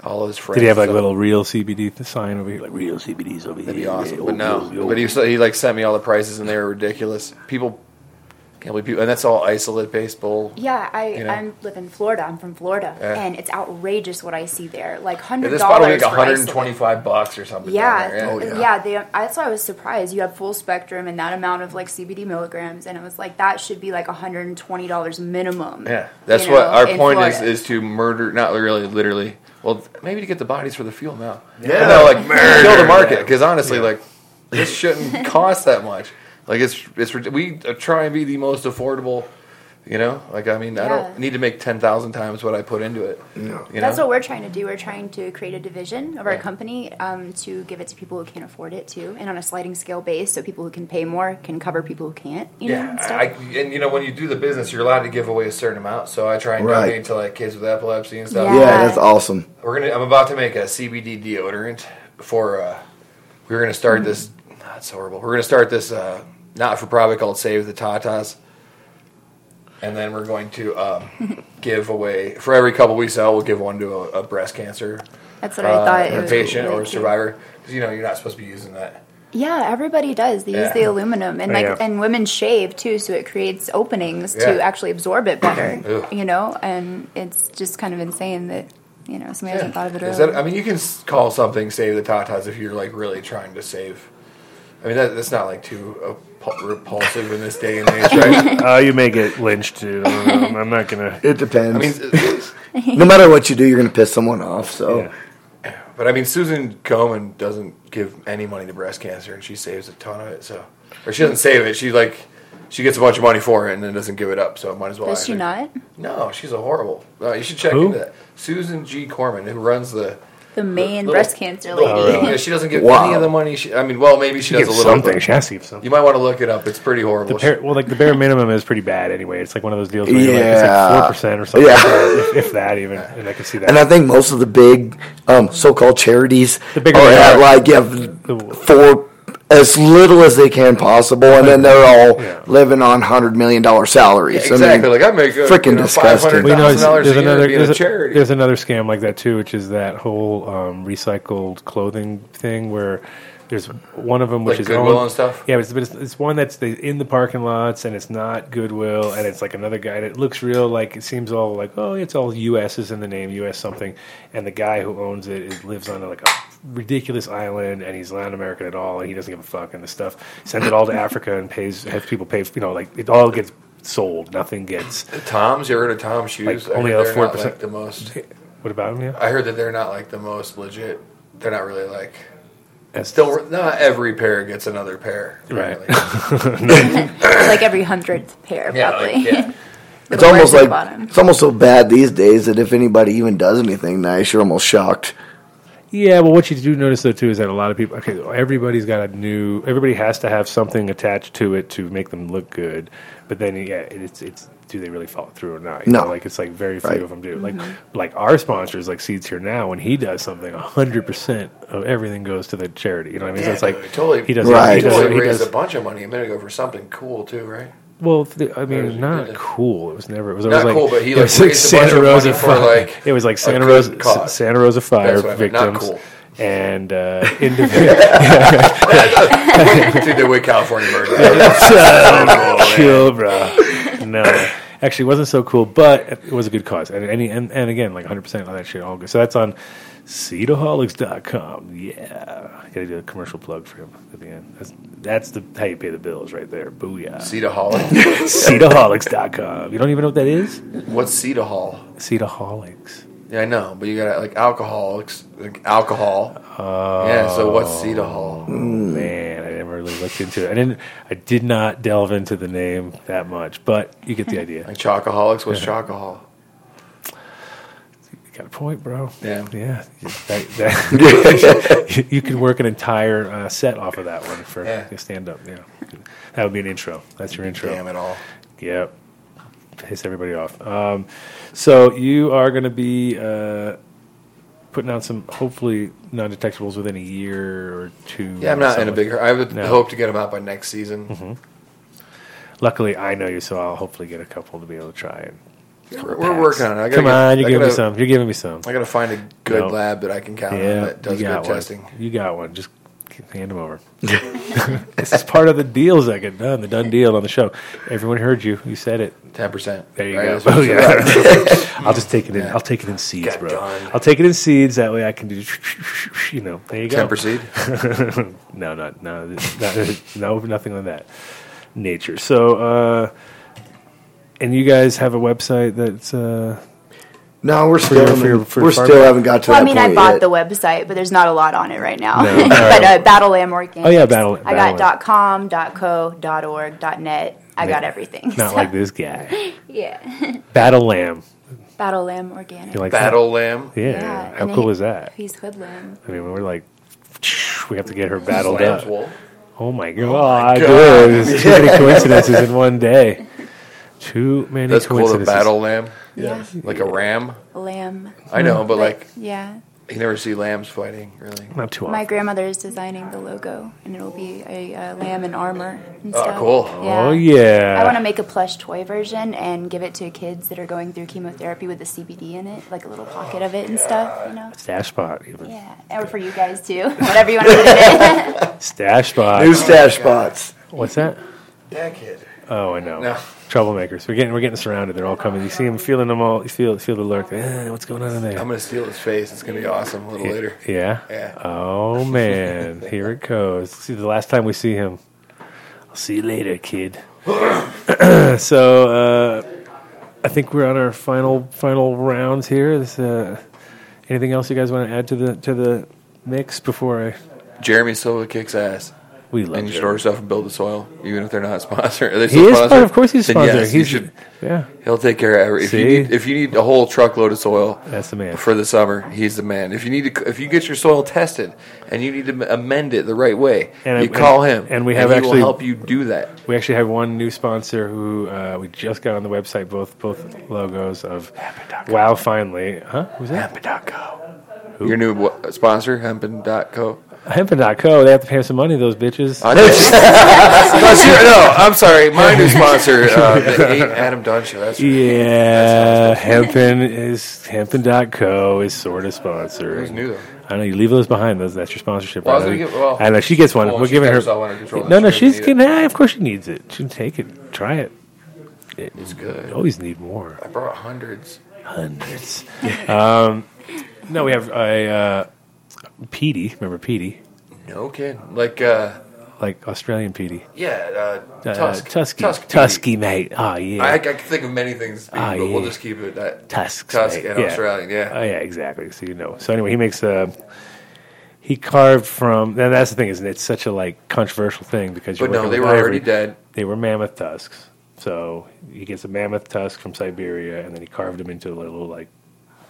all of his friends. Did he have like a So little real CBD sign over here, like real CBDs over here? That'd be awesome. But no, but he he like sent me all the prices and they were ridiculous. People can't believe people, and that's all isolate based bull. Yeah, I You know? I live in Florida. I'm from Florida, Yeah. and it's outrageous what I see there. Like Yeah, hundred this bottle dollars like for 125 bucks or something. Yeah, down there. th- oh, yeah. They, that's why I was surprised. You have full spectrum and that amount of like CBD milligrams, and it was like that should be like hundred and twenty dollars minimum. Yeah, that's you what our in point is: Florida. is to murder, not really, literally. Well, maybe to get the bodies for the fuel now. Yeah. no, like Murder. kill the market because honestly, like this shouldn't <laughs> cost that much. Like it's it's we uh, try and be the most affordable. You know, like I mean, I don't need to make ten thousand times what I put into it. No. You That's what we're trying to do. We're trying to create a division of our Yeah. company um, to give it to people who can't afford it too, and on a sliding scale base, so people who can pay more can cover people who can't. You know, and Yeah, stuff. I, and you know when you do the business, you're allowed to give away a certain amount. So I try and Right. donate to like kids with epilepsy and stuff. Yeah. Yeah, that's awesome. We're gonna. I'm about to make a CBD deodorant for. Uh, we're gonna start this. That's horrible. We're gonna start this uh, not for profit called Save the Tatas, and then we're going to um, <laughs> give away for every couple we sell. We'll give one to a, a breast cancer That's what I thought. It uh, was patient really or a survivor. Because you know you're not supposed to be using that. Yeah, everybody does. They use the aluminum, and Oh, like, yeah. and women shave too, so it creates openings Yeah. to actually absorb it better. <clears throat> You know, and it's just kind of insane that you know somebody hasn't thought of it Is earlier. that, I mean, you can call something "Save the Tatas" if you're like really trying to save. I mean, that, that's not like too uh, repulsive in this day and age, right? <laughs> Uh, you may get lynched, dude. I don't know. I'm not gonna. It depends. I mean, <laughs> no matter what you do, you're going to piss someone off. So Yeah. But I mean, Susan Komen doesn't give any money to breast cancer, and she saves a ton of it. So, or she doesn't save it. She like she gets a bunch of money for it and then doesn't give it up. So, might as well. Does I she think. not? No, she's a horrible. Uh, you should check Who? into that. Susan G. Komen, who runs the. The main little- breast cancer little- lady. yeah, she doesn't give Wow. any of the money. She, I mean, well, maybe she, She does gives a little. something. but She has to give something. You might want to look it up. It's pretty horrible. The bare, well, like the bare minimum is pretty bad anyway. It's like one of those deals where you're like, it's Yeah. like four percent or something, Yeah. like if, if that even. <laughs> And I can see that. And I think most of the big um, so-called charities The bigger are they at like yeah, The- for as little as they can possible, and then they're all Yeah. living on hundred million dollar salaries. Yeah, exactly. like I make a, freaking you know, disgusting. $500,000 Well, you know, it's- there's another there's a a, charity. there's another scam like that too, which is that whole um, recycled clothing thing where there's one of them which Like is Goodwill owned- and stuff? Yeah, but it's, but it's, it's one that's the, in the parking lots and it's not Goodwill and it's like another guy and it looks real like it seems all like oh it's all U.S. is in the name U.S. something and the guy who owns it is, lives on like a ridiculous island and he's not American at all and he doesn't give a fuck and the stuff sends it all to <laughs> Africa and pays has people pay you know like it all gets sold nothing gets Tom's. You heard of Tom's shoes? Like, only a 4%. like the most. what about him yeah I heard that they're not like the most legit. They're not really like. That's- Still, not every pair gets another pair. Right. apparently. <laughs> like every hundredth pair, Yeah, probably. like, yeah. <laughs> It's almost like at the bottom. it's almost so bad these days that if anybody even does anything nice, you're almost shocked. Yeah, well, what you do notice though too is that a lot of people. Okay, everybody's got a new. Everybody has to have something attached to it to make them look good. But then, yeah, it's it's. Do they really follow through or not? You No. know, like it's like very few Right. of them do. Like like our sponsors, like Seeds Here Now, when he does something, hundred percent of everything goes to the charity. You know what I mean? so it's like totally. he does. Right. He does. Totally He raised does a bunch of money a minute ago for something cool too, right? well, th- I mean, Or not cool. It was never. It was Not always like cool, but he, it like, was like raised a bunch Santa of Rosa money for, fire. like, it was like Santa Rosa cause. Santa Rosa fire That's what I meant, not victims cool. and uh, <laughs> individual. <laughs> <laughs> Dude, the way California murder. so chill, bro. No. Actually, it wasn't so cool, but it was a good cause. And and, and, and again, like 100 percent of that shit all good. So that's on Cedarholics.com. Yeah, I gotta do a commercial plug for him at the end. That's, that's the how you pay the bills right there. Booyah. Cedarholic? Cedarholics.com. <laughs> You don't even know what that is? What's Cedar Hall? Yeah, I know, but you got like alcoholics, like alcohol. yeah, so what's Cedar Hall? Man, I never really looked into it. I didn't. I did not delve into the name that much, but you get the idea. Like chocoholics, what's chocohol? You got a point, bro. Yeah. yeah. <laughs> That, that, you, you could work an entire uh, set off of that one for Yeah. stand up. Yeah, that would be an intro. That's your intro. Damn it all. Yep. Piss everybody off. Um, so you are going to be uh, putting out some hopefully non-detectables within a year or two. Yeah, I'm not in a big hurry. I would No. hope to get them out by next season. Mhm. Luckily, I know you, so I'll hopefully get a couple to be able to try it. We're, we're working on it. I gotta Come get- on, you're I giving me gotta- some. You're giving me some. I got to find a good No. lab that I can count yeah, on that does you good got one. testing. You got one. Just hand them over. <laughs> this is part of the deals that get done. The done deal on the show. Everyone heard you. You said it. Ten percent. There you Right, go. Oh, yeah. <laughs> I'll just take it in. Yeah. I'll take it in seeds, bro. done. I'll take it in seeds. That way I can do. You know. There you go. Temper seed? <laughs> no, not no, not, no, nothing on that. Nature. So, uh, and you guys have a website that's. Uh, No, we're for still your- for your- for we're farm- still haven't got to Well, I that mean, I bought yet. the website, but there's not a lot on it right now. No, <laughs> but right. uh, Battle Lamb Organics. Oh, yeah, Battle- I Battle got .com, .co, .org, .net. I got everything. Not So- like this guy. <laughs> Yeah. Battle Lamb. Battle Lamb Organics. You like Battle that? Lamb? Yeah. Yeah, How and cool he- is that? He's Hoodlamb. I mean, we're like, <sniffs> we have to get her battled Lamb's up. wool? Oh my god, God. dude! <laughs> There's too many coincidences in one day. Too many That's cool. The coincidences. battle lamb. Yeah. Like a ram. a Lamb. I know, but like Yeah. you never see lambs fighting really. Not too often. My grandmother is designing the logo, and it'll be a, uh lamb in armor and Oh, stuff. cool. Oh, yeah. I want to make a plush toy version and give it to kids that are going through chemotherapy with the CBD in it, like a little pocket of it and stuff. You know. Stash spot, even. Yeah, or for you guys too, <laughs> whatever you want to do. <laughs> Stash spot. New stash spots. What's that? That kid. Oh, I know. No. Troublemakers. We're getting we're getting surrounded. They're all coming. You see them, feeling them all. You feel feel the lurk. Eh, what's going on in there? I'm gonna steal his face. It's gonna be awesome a little later. Yeah. Yeah. Oh man, <laughs> here it goes. See, the last time we see him, I'll see you later, kid. <clears throat> so uh, I think we're on our final final rounds here. This, uh, anything else you guys want to add to the to the mix before I? Jeremy Silva kicks ass. We love and you should order stuff from Build the Soil, even if they're not <laughs> sponsored. Are they He is sponsored? of course he's Then sponsored. yes, He's- you should, yeah. he'll take care of every. If you See? need, if you need a whole truckload of soil, That's the man. for the summer. He's the man. If you need to, if you get your soil tested and you need to amend it the right way, And- you call him, and- and we have he actually- will help you do that. We actually have one new sponsor who uh, we just got on the website. Both both logos of Wow. Finally, huh? Who's that? Your new what, sponsor, Hempin.co. Hempin.co. They have to pay us some money. Those bitches. I know. <laughs> no, ser- no, I'm sorry. My new sponsor, uh, <laughs> the eight Adam Dunn show. That's Yeah, Hempin is Hempin.co is sort of sponsored. Who's new, though? I know you leave those behind. Those that's your sponsorship. Well, I was know. gonna give- well, I know she gets one. well, We're she giving got her. herself under control. No, no, She she's doesn't getting. need ah, of course she needs it. She can take it. Try it. it It's good. You Always need more. I brought hundreds. Hundreds. <laughs> um, no, we have a uh, Petey. Remember Petey? No kidding. Like, uh, Like Australian Petey. yeah, uh, Uh, Tusk. Tusky. Tusk. Tusky, mate. Oh, yeah. I, I can think of many things, but Ah, we'll yeah. just keep it that Tusks, Tusk mate. and Yeah. Australian. Yeah. Oh yeah, exactly. So you know. So anyway, he makes a. He carved from, and that's the thing, isn't it? It's such a like controversial thing because. you're But no, working they with were ivory. already dead. They were mammoth tusks. So he gets a mammoth tusk from Siberia, and then he carved them into a little like.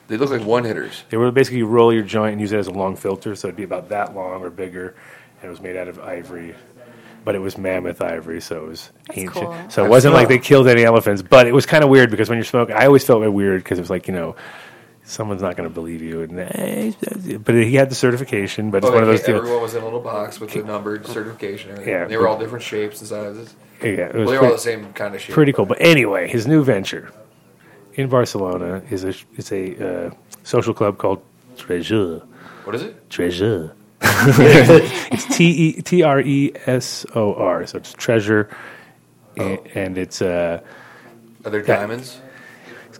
They look like one hitters. They were basically you roll your joint and use it as a long filter, so it'd be about that long or bigger, and it was made out of ivory. But it was mammoth ivory, so it was ancient. cool. So it That's wasn't like they killed any elephants, but it was kind of weird because when you're smoking, I always felt it weird because it was like you know, someone's not going to believe you, and eh, but he had the certification. But it's Oh, one of those came- deals. everyone was in a little box with the numbered certification. and. Yeah, they were all different shapes and sizes. Yeah, it well, they were all the same kind of shape. Pretty cool. But anyway, his new venture in Barcelona is a is a uh, social club called Treasure. What is it? Treasure. <laughs> it's T E T R E S O R. So it's treasure, Oh. and it's uh, Are there diamonds?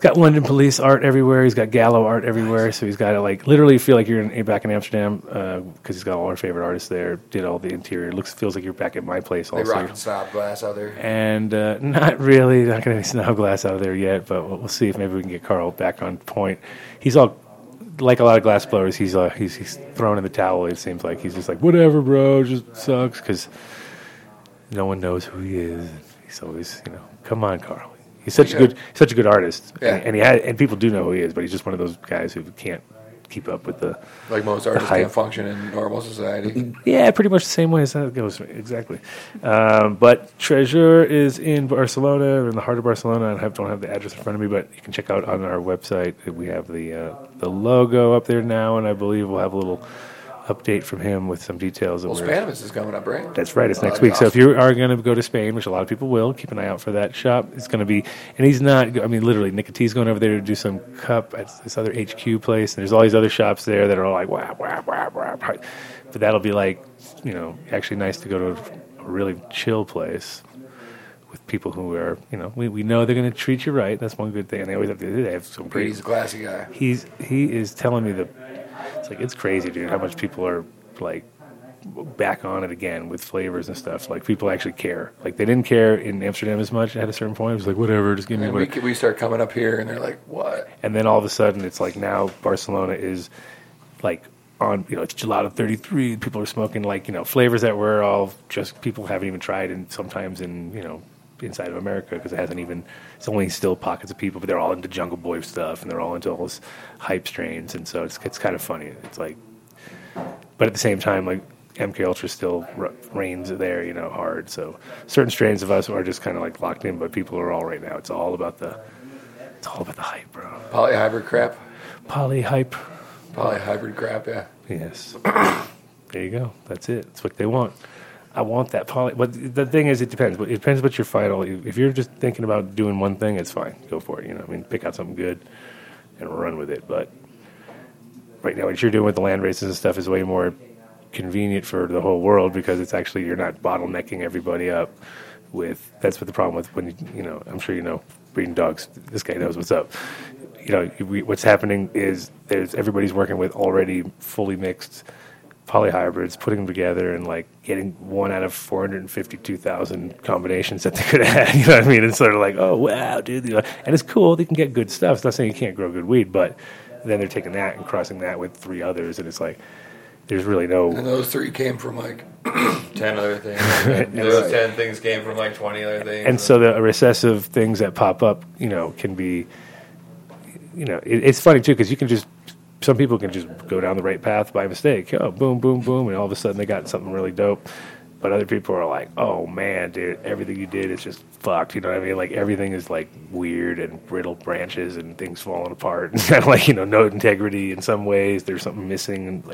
Got London police art everywhere. He's got Gallo art everywhere. So he's got to like literally feel like you're in, back in Amsterdam because he's got all our favorite artists there. Did all the interior. Looks feels like you're back at my place They also. rocking snob glass out there. And uh, not really, not going to be snow glass out of there yet, but we'll, we'll see if maybe we can get Carl back on point. He's all like a lot of glass blowers. He's uh, he's he's thrown in the towel. It seems like he's just like whatever, bro. Just sucks because no one knows who he is. He's always you know, come on, Carl. He's such a good such a good artist, Yeah. and, and he had and people do know who he is, but he's just one of those guys who can't keep up with the Like most artists can't function in normal society. Yeah, pretty much the same way as that goes. Exactly. Um, but Treasure is in Barcelona, in the heart of Barcelona. I have, don't have the address in front of me, but you can check out on our website. We have the uh, the logo up there now, and I believe we'll have a little update from him with some details. Of Well, Spannabis is coming up, right? that's right. It's next that'd week. So if you are going to go to Spain, which a lot of people will, keep an eye out for that shop. It's going to be, and he's not. I mean, literally, Nick T's going over there to do some cup at this other HQ place, and there's all these other shops there that are all like wah wah wah wah. But that'll be like, you know, actually nice to go to a really chill place with people who are, you know, we, we know they're going to treat you right. That's one good thing. And they always have to. They have some great. Brady's a classy guy. He's he is telling me that it's like it's crazy, dude. How much people are like back on it again with flavors and stuff. Like people actually care. Like they didn't care in Amsterdam as much at a certain point. It was like whatever, just give me And we, whatever. we start coming up here, and they're like, "What?" And then all of a sudden, it's like now Barcelona is like on you know it's gelato 33. People are smoking like you know flavors that were all just people haven't even tried, and sometimes in you know inside of America because it hasn't even. It's only still pockets of people, but they're all into Jungle Boy stuff, and they're all into all this hype strains, and so it's it's kind of funny. It's like, but at the same time, like. MK Ultra still reigns there, you know, hard. So certain strains of us are just kind of like locked in, but people are all right now. It's all about the, it's all about the hype, bro. Polyhybrid crap. Poly hype. Polyhybrid crap. Yeah. Yes. <coughs> there you go. That's it. That's what they want. I want that poly. But the thing is, it depends. It depends what your final. If you're just thinking about doing one thing, it's fine. Go for it. You know, I mean, pick out something good and run with it. But right now, what you're doing with the land races and stuff is way more convenient for the whole world because it's actually you're not bottlenecking everybody up with. That's what the problem with when you, you know. I'm sure you know breeding dogs. This guy knows what's up. You know, we, what's happening is there's everybody's working with already fully mixed polyhybrids, putting them together and like getting one out of 452,000 combinations that they could <laughs> have had. You know what I mean? It's sort of like, oh wow, dude. And it's cool. They can get good stuff. It's not saying you can't grow good weed, but then they're taking that and crossing that with three others, and it's like there's really no. And those three came from like <clears throat> ten other things. <laughs> And those Right. ten things came from like twenty other things. and so the recessive things that pop up, you know, can be, you know, it, it's funny too because you can just some people can just go down the right path by mistake. Oh, boom, boom, boom, and all of a sudden they got something really dope. But other people are like, "Oh man, dude, everything you did is just fucked." You know what I mean? Like everything is like weird and brittle branches and things falling apart. <laughs> And kind of like you know, no integrity in some ways. There's something missing. And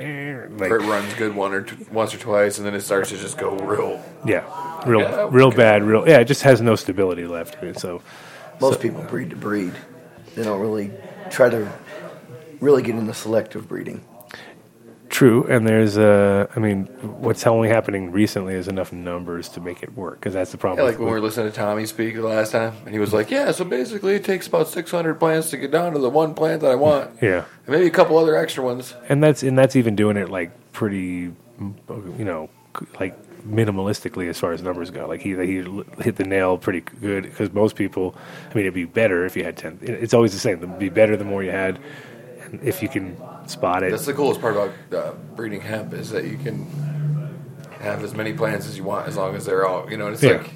like, it runs good one or t- once or twice, and then it starts to just go real. yeah, real, Yeah, real bad. Real, yeah. It just has no stability left. And so Most so- people breed to breed. They don't really try to really get into selective breeding. True, and there's uh, I mean, what's only happening recently is enough numbers to make it work because that's the problem. Yeah, like when we were listening to Tommy speak the last time, and he was like, "Yeah, so basically it takes about 600 plants to get down to the one plant that I want, <laughs> yeah, and maybe a couple other extra ones." and that's and that's even doing it like pretty, you know, like minimalistically as far as numbers go. Like he he hit the nail pretty good because most people, I mean, it'd be better if you had ten. It's always the same. It'd be better the more you had, and if you can spot it. That's the coolest part about uh, breeding hemp is that you can have as many plants as you want as long as they're all, you know. It's Yeah. like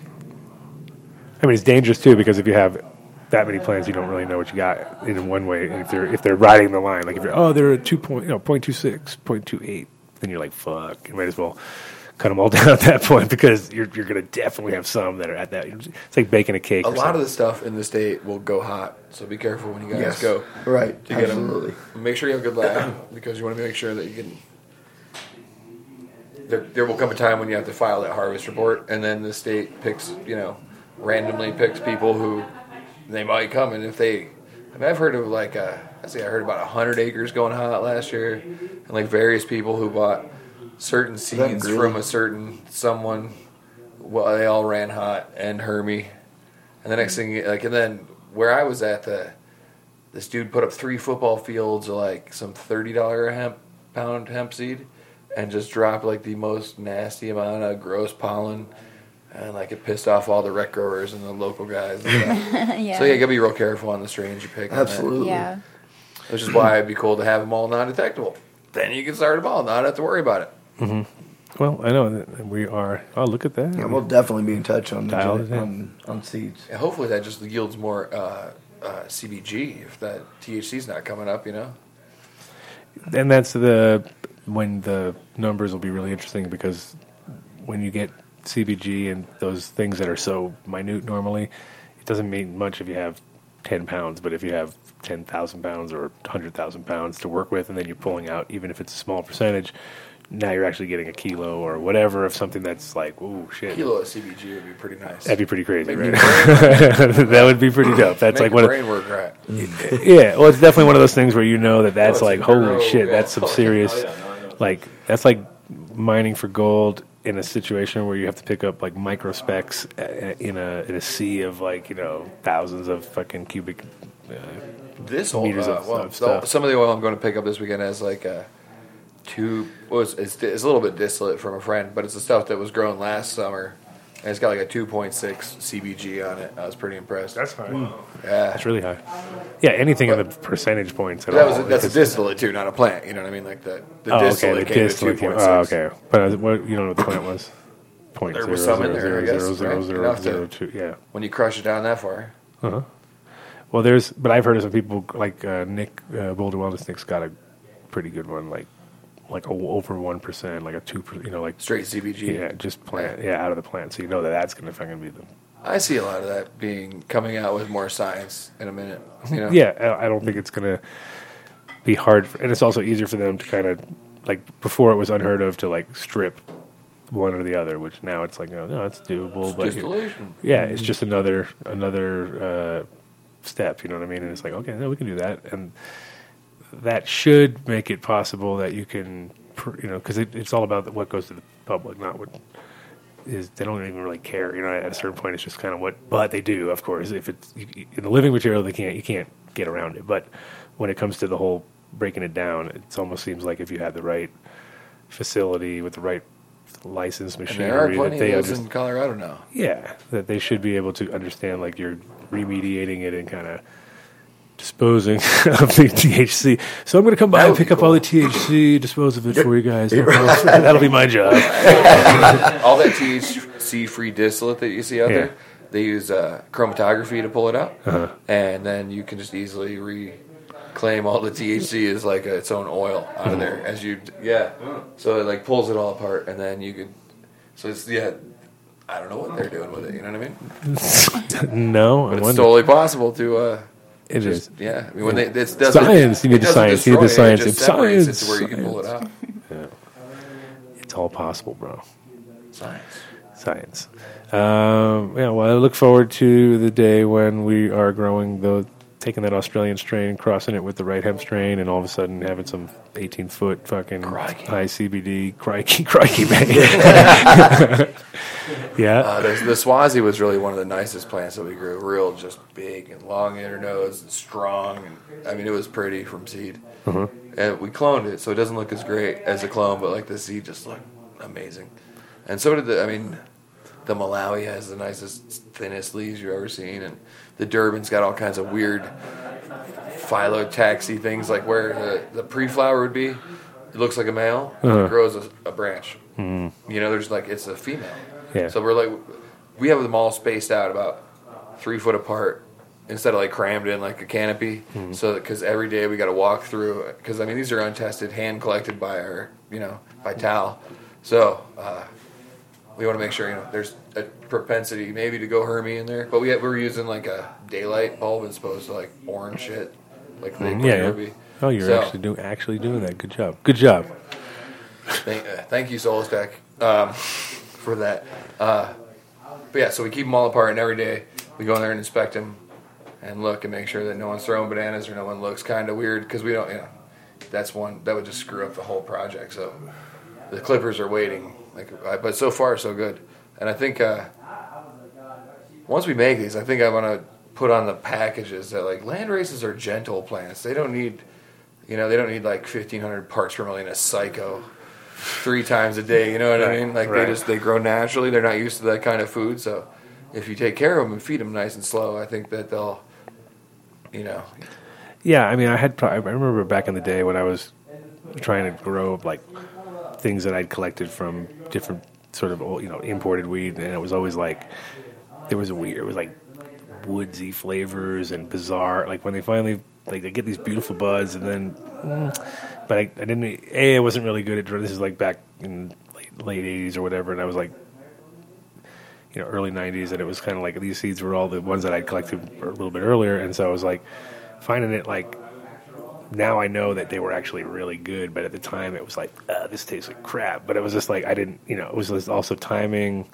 I mean, it's dangerous too because if you have that many plants, you don't really know what you got in one way. And if they're if they're riding the line, like if you're oh they're two point you know point two six point two eight, then you're like fuck, you might as well cut them all <laughs> down at that point because you're you're gonna definitely have some that are at that. It's like baking a cake. a or lot of the stuff in the state will go hot, so be careful when you guys Yes. go. Right, to get 'em. absolutely. Make sure you have a good lab because you want to make sure that you can. There, there will come a time when you have to file that harvest report, and then the state picks, you know, randomly picks people who they might come, and if they, I mean, I've heard of like, uh, I say I heard about hundred acres going hot last year, and like various people who bought certain scenes from a certain someone. Well, they all ran hot and Hermie, and the next thing, like, and then where I was at, the this dude put up three football fields of like some thirty dollar hemp pound hemp seed, and just dropped like the most nasty amount of gross pollen. And like it pissed off all the rec growers and the local guys. And stuff. <laughs> Yeah. So yeah, you gotta be real careful on the strains you pick. on that. Absolutely. Yeah. Which is why it'd be cool to have them all non-detectable. Then you can start them all, not have to worry about it. Hmm Well, I know that we are. Oh, look at that. Yeah, we'll definitely be in touch on the Dial it in. on, on seeds. And hopefully that just yields more uh, uh, CBG if that THC's not coming up, you know. and that's the when the numbers will be really interesting because when you get CBG and those things that are so minute normally, it doesn't mean much if you have ten pounds, but if you have ten thousand pounds or hundred thousand pounds to work with, and then you're pulling out, even if it's a small percentage, now you're actually getting a kilo or whatever of something that's like, oh shit. Kilo of CBG would be pretty nice. That'd be pretty crazy, Make right? <laughs> that would be pretty dope. That's Make like one of brain work right. <laughs> yeah, well, it's definitely one of those things where you know that that's it's like, holy shit, yeah. that's some <laughs> Oh, serious, Oh, yeah, no, like, that's like mining for gold in a situation where you have to pick up like micro specs in a in a sea of like you know thousands of fucking cubic uh, This whole uh, of, well, of so- some of the oil I'm going to pick up this weekend has like a two. Was it's, it's a little bit distillate from a friend, but it's the stuff that was grown last summer, and it's got like a 2.6 CBG on it. I was pretty impressed. That's high. Yeah, That's really high. Yeah, anything in the percentage points at that all. was that's a distillate too, not a plant. You know what I mean? Like the the oh, okay, distillate the came distillate. to 2.6. Oh, okay, but uh, what you know what the plant was. Point There zero was some in zero I guess, zero right? zero Enough to- zero two. Yeah. When you crush it down that far, Uh-huh. Well, there's, but I've heard of some people like uh, Nick uh, Boulder Wellness. Nick's got a pretty good one, like like a, over one percent, like a two, per- you know, like straight CBG. Yeah, just plant, yeah, out of the plant. So you know that that's going to fucking be the. I see a lot of that being coming out with more science in a minute. You know? Yeah, I I don't think it's going to be hard, for, and it's also easier for them to kind of like before it was unheard of to like strip one or the other, which now it's like no, no, it's doable. It's but distillation. yeah, it's just another another uh, step. You know what I mean? And it's like okay, no, we can do that, and that should make it possible that you can, you know, because it, it's all about what goes to the public, not what is. They don't even really care. You know, at a certain point, it's just kind of what. But they do, of course. If it's in the living material, they can't. You can't get around it. But when it comes to the whole breaking it down, it almost seems like if you had the right facility with the right licensed machinery, there are that plenty they of those in Colorado now. Yeah, that they should be able to understand like you're remediating it and kind of disposing <laughs> of the THC. So I'm going to come by and pick up all the THC, dispose of it for you guys. <laughs> That'll be my job. <laughs> All that THC free distillate that you see out Yeah. there, they use uh, chromatography to pull it out, Uh-huh. and then you can just easily reclaim all the THC as like a, its own oil out of there as you yeah. So it like pulls it all apart, and then you could. So it's yeah. I don't know what they're doing with it. You know what I mean? no, But I it's wonder. totally possible to. Uh, It just, is. Yeah, I mean when they it doesn't, Science. You need the science. You need the science. It It's science. it where you can pull it out. Yeah. It's all possible, bro. Science. Science. Um, yeah, well, I look forward to the day when we are growing the taking that Australian strain, crossing it with the right hemp strain, and all of a sudden having some eighteen foot fucking high CBD crikey <laughs> crikey man. yeah. <laughs> Uh, the, the Swazi was really one of the nicest plants that we grew. Real, just big and long inner internodes and strong. And, I mean, it was pretty from seed. Mhm. And we cloned it, so it doesn't look as great as a clone, but like the seed just looked amazing. And so did the, I mean, the Malawi has the nicest, thinnest leaves you've ever seen. And the Durban's got all kinds of weird phyllotaxy things, like where the, the pre flower would be. It looks like a male, Uh-huh. it grows a, a branch. Mhm. You know, there's like, it's a female. Yeah. So we're like, we have them all spaced out about three foot apart instead of like crammed in like a canopy. Mhm. So because every day we got to walk through. Because I mean, these are untested, hand collected by our, you know, by Tal. So uh, we want to make sure you know there's a propensity maybe to go Hermie in there, but we we're using like a daylight bulb as opposed to like orange shit, like they Mm, yeah, yeah. Oh, you're So- actually doing actually doing that. Good job. Good job. Thank, uh, thank you, Solis Tek, um, for that. Uh, but yeah, so we keep them all apart, and every day we go in there and inspect them and look and make sure that no one's throwing bananas or no one looks kind of weird because we don't, you know, that's one that would just screw up the whole project. So the clippers are waiting, like, I- but so far so good. And I think uh, once we make these, I think I want to put on the packages that like land races are gentle plants. They don't need, you know, they don't need like fifteen hundred parts per million of psycho three times a day. You know what I mean? Like right. they just they grow naturally. They're not used to that kind of food. So if you take care of them and feed them nice and slow, I think that they'll, you know, Yeah, I mean, I had. I remember back in the day when I was trying to grow like things that I'd collected from different sort of old, you know imported weed, and it was always like there was a weird. It was like woodsy flavors and bizarre. Like when they finally like they get these beautiful buds, and then, mm, but I, I didn't. A, I wasn't really good at. This is like back in late late eighties or whatever, and I was like you know early 90s and it was kind of like these seeds were all the ones that i'd collected a little bit earlier and so i was like finding it like now i know that they were actually really good but at the time it was like uh, this tastes like crap but it was just like i didn't you know it was just also timing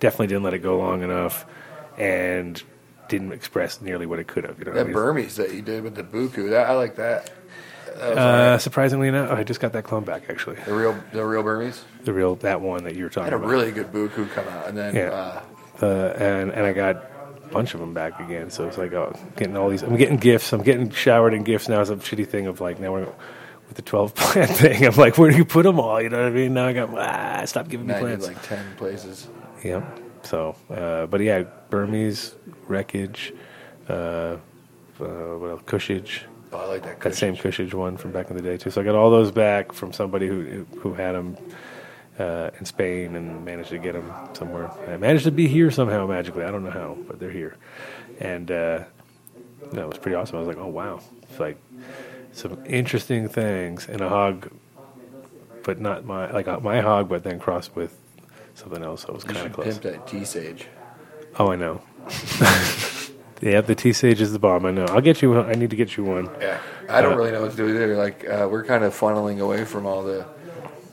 definitely didn't let it go long enough and didn't express nearly what it could have you know what I that mean? Burmese that you did with the buku, that I like that. That uh, surprisingly enough i just got that clone back actually the real the real Burmese. the real that one that you were I talking had a about really good buku come out, and then Yeah. uh, and and I got bunch of them back again. So it's like oh, getting all these. I'm getting gifts. I'm getting showered in gifts now. It's a shitty thing of like now we're with the 12 <laughs> plant thing. I'm like, where do you put them all? You know what I mean? Now I got ah, stop giving me now did plants. like ten places. yeah. So, uh, but yeah, Burmese wreckage. Uh, uh, what else? Kushage. Oh, I like that. That same Kushage one from back in the day too. So I got all those back from somebody who who had them uh, in Spain and managed to get them somewhere. I managed to be here somehow magically. I don't know how, but they're here, and uh, that was pretty awesome. I was like, oh wow, it's like some interesting things in a hog, but not my like uh, my hog, but then crossed with something else. So it was kind of close. pimp that T sage. Oh, I know. <laughs> yeah, the T Sage is the bomb. I know. I'll get you. one. I need to get you one. Yeah, I don't Uh, really know what to do either. Like uh, we're kind of funneling away from all the,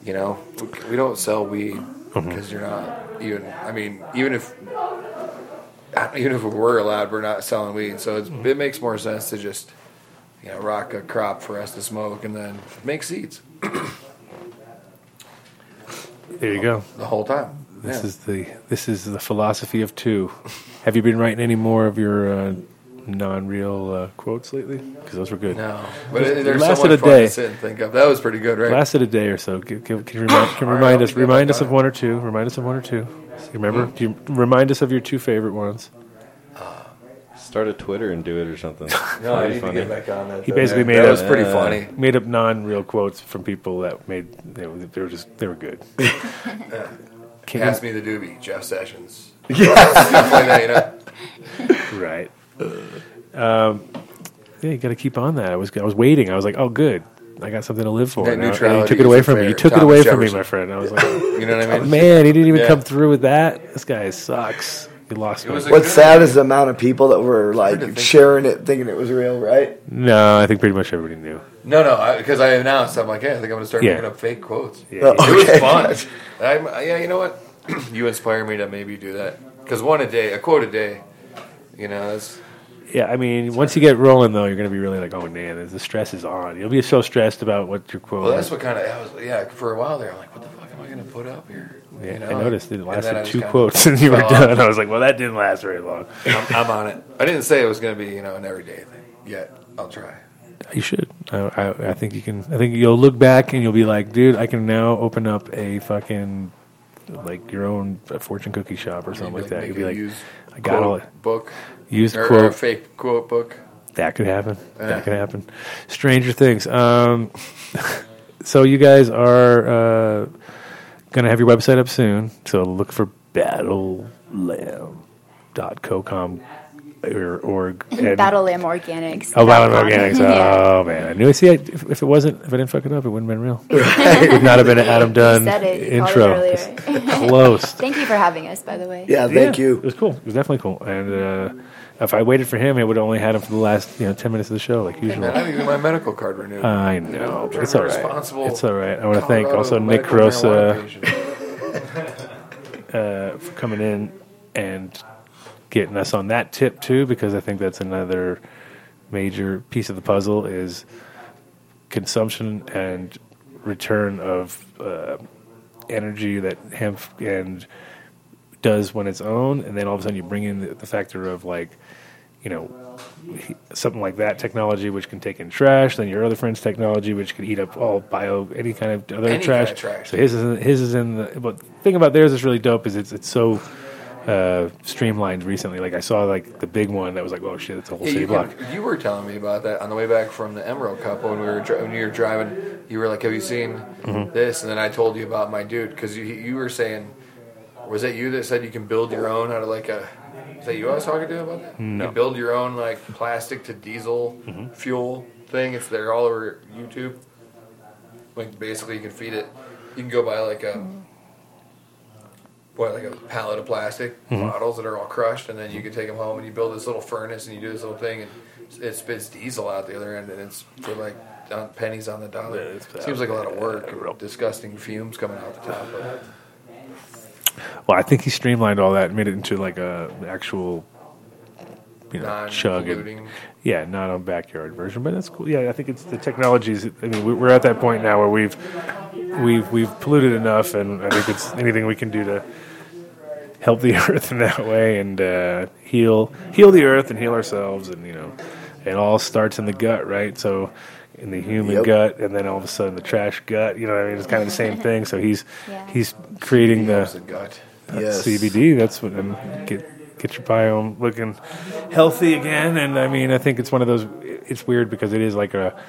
you know, we- we don't sell weed Mm-hmm. because you're not even. I mean, even if <laughs> even if we were allowed, we're not selling weed. So it's, Mm-hmm. it makes more sense to just, you know, rock a crop for us to smoke and then make seeds <clears throat> There you go. the whole time. This Yeah. is the this is the philosophy of two. Have you been writing any more of your uh, non-real uh, quotes lately? Because those were good. No, but It it, they're lasted so much a day. to sit and think of. That was pretty good, right? Lasted a day or so. Can, can, can you remind, can you remind us remind us of one or two? Remind us of one or two. You remember? Hmm. Do you remind us of your two favorite ones? Start a Twitter and do it or something. <laughs> No, I That'd be need to get back on that. He though, basically man. made that up was pretty funny. Made up non-real quotes from people that made they were, they were just they were good. <laughs> Can't- Pass me the doobie, Jeff Sessions. <laughs> Yeah. Like that, you know. right. Um, yeah, you got to keep on that. I was I was waiting. I was like, oh, good. I got something to live for. That now. And you took it away from me. fair. You took it Thomas away from me, Jefferson. my friend. I was <laughs> like, You know what I mean? "Oh, man, he didn't even Yeah. come through with that. This guy sucks. He lost. me. What's sad is the amount of people that were like sharing it, thinking it was real, right? No, I think pretty much everybody knew. No, no, because I, announced, I'm like, hey, I think I'm going to start Yeah. making up fake quotes. Yeah. It Oh, was fun. <laughs> I'm, yeah, you know what? <clears throat> you inspire me to maybe do that. Because one a day, a quote a day, you know, that's, Yeah, I mean, once you get rolling though, you're going to be really like, oh man, the stress is on. You'll be so stressed about what your quote. well, that's what kind of, I was, yeah, for a while there, I'm like, what the fuck am I going to put up here? Yeah, You know? I noticed it And then I lasted two quotes and you were done. <laughs> I was like, well, that didn't last very long. I'm, I'm on it. I didn't say it was going to be, you know, an everyday thing yet. I'll try. You should. I, I, I think you can. I think you'll look back and you'll be like, dude, I can now open up a fucking like your own fortune cookie shop or something Maybe, like that. You'll be like, I got all it. book. Used or, quote. Or a fake quote book. That could happen. Yeah. That could happen. Stranger things. Um, <laughs> so you guys are uh, going to have your website up soon. So look for battlelamb.cocom or org. and- Battle Lamb Organics. Oh, Battle dot com. <laughs> Organics. Yeah. Oh man, I knew. See, I, if, if it wasn't, if I didn't fuck it up, it wouldn't have been real. <laughs> it would not have been an Adam Dunn said it. You it intro. Close. Thank you for having us, by the way. Yeah, thank yeah, you. It was cool. It was definitely cool. And uh, if I waited for him, I would have only had him for the last you know ten minutes of the show, like usual. man, I didn't get my medical card renewed. I know, trying it's all responsible It's all right. I want to thank also Nick Rosa <laughs> uh, for coming in and getting us on that tip too, because I think that's another major piece of the puzzle is consumption and return of uh, energy that hemp and does when it's own, and then all of a sudden you bring in the, the factor of like, you know, something like that technology, which can take in trash, then your other friend's technology, which can eat up all bio, any kind of other Any trash. kind of trash. So his is in, his is in the. But the thing about theirs is really dope is it's it's so. Uh, streamlined recently. Like I saw like the big one that was like, oh shit, it's a whole Yeah, city block. can- you were telling me about that on the way back from the Emerald Cup when we were dri- when you were driving. You were like, "Have you seen Mhm. this?" And then I told you about my dude because you you were saying, was that you that said you can build your own out of like a? Is that you I was talking to about that? No. You build your own like plastic to diesel Mhm. fuel thing. It's there all over YouTube. Like basically, you can feed it. You can go buy like a what like a pallet of plastic Mhm. bottles that are all crushed, and then you can take them home and you build this little furnace and you do this little thing, and it spits diesel out the other end, and it's for like pennies on the dollar. Seems like a lot of work. and disgusting fumes coming out the top. of it. Well, I think he streamlined all that and made it into like a actual, you know, chug and yeah, not a backyard version. But that's cool. Yeah, I think it's the technologies. I mean, we- we're at that point now where we've we've we've polluted enough, and I think it's anything we can do to help the <laughs> earth in that way and uh, heal heal the earth and heal ourselves, and you know, it all starts in the gut, right? So. In the human Yep. gut, and then all of a sudden the trash gut. You know, what I mean, it's kind of the same <laughs> thing. So he's he's creating the, the gut. uh, Yes. CBD. That's what and get get your biome looking healthy again. And I mean, I think it's one of those. It's weird because it is like a.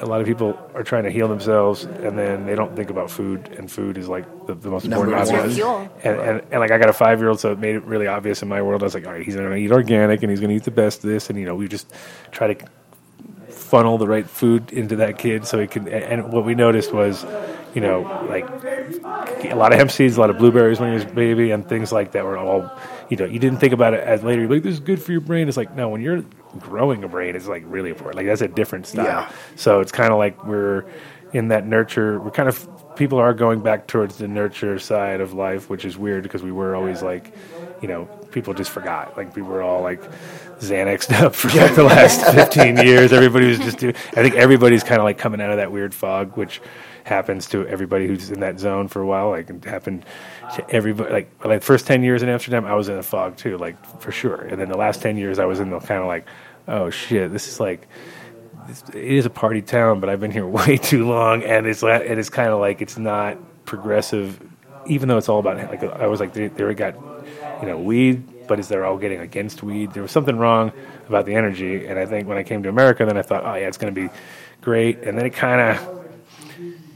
A lot of people are trying to heal themselves, and then they don't think about food, and food is like the, the most Number important one. obvious. Fuel. And, and and like I got a five year old, so it made it really obvious in my world. I was like, all right, he's going to eat organic, and he's going to eat the best of this, and you know, we just try to funnel the right food into that kid so he can. And and what we noticed was, you know, like a lot of hemp seeds, a lot of blueberries when he was a baby, and things like that were all, you know, you didn't think about it as later. You're like, this is good for your brain. It's like, no, when you're growing a brain, it's like really important. Like that's a different style. Yeah. So it's kind of like we're in that nurture. We're kind of people are going back towards the nurture side of life, which is weird because we were always like, you know, people just forgot. Like we were all like Xanaxed <laughs> up for like the last 15 years. Everybody was just doing. I think everybody's kind of like coming out of that weird fog, which happens to everybody who's in that zone for a while. Like it happened to everybody. Like like the first 10 years in Amsterdam, I was in a fog too, like for sure. And then the last 10 years, I was in the kind of like, oh shit, this is like it is a party town, but I've been here <laughs> way too long, and it's and it's kind of like it's not progressive, even though it's all about like I was like they, they got you know weed, but is they're all getting against weed. There was something wrong about the energy, and I think when I came to America, then I thought, oh yeah, it's going to be great, and then it kind of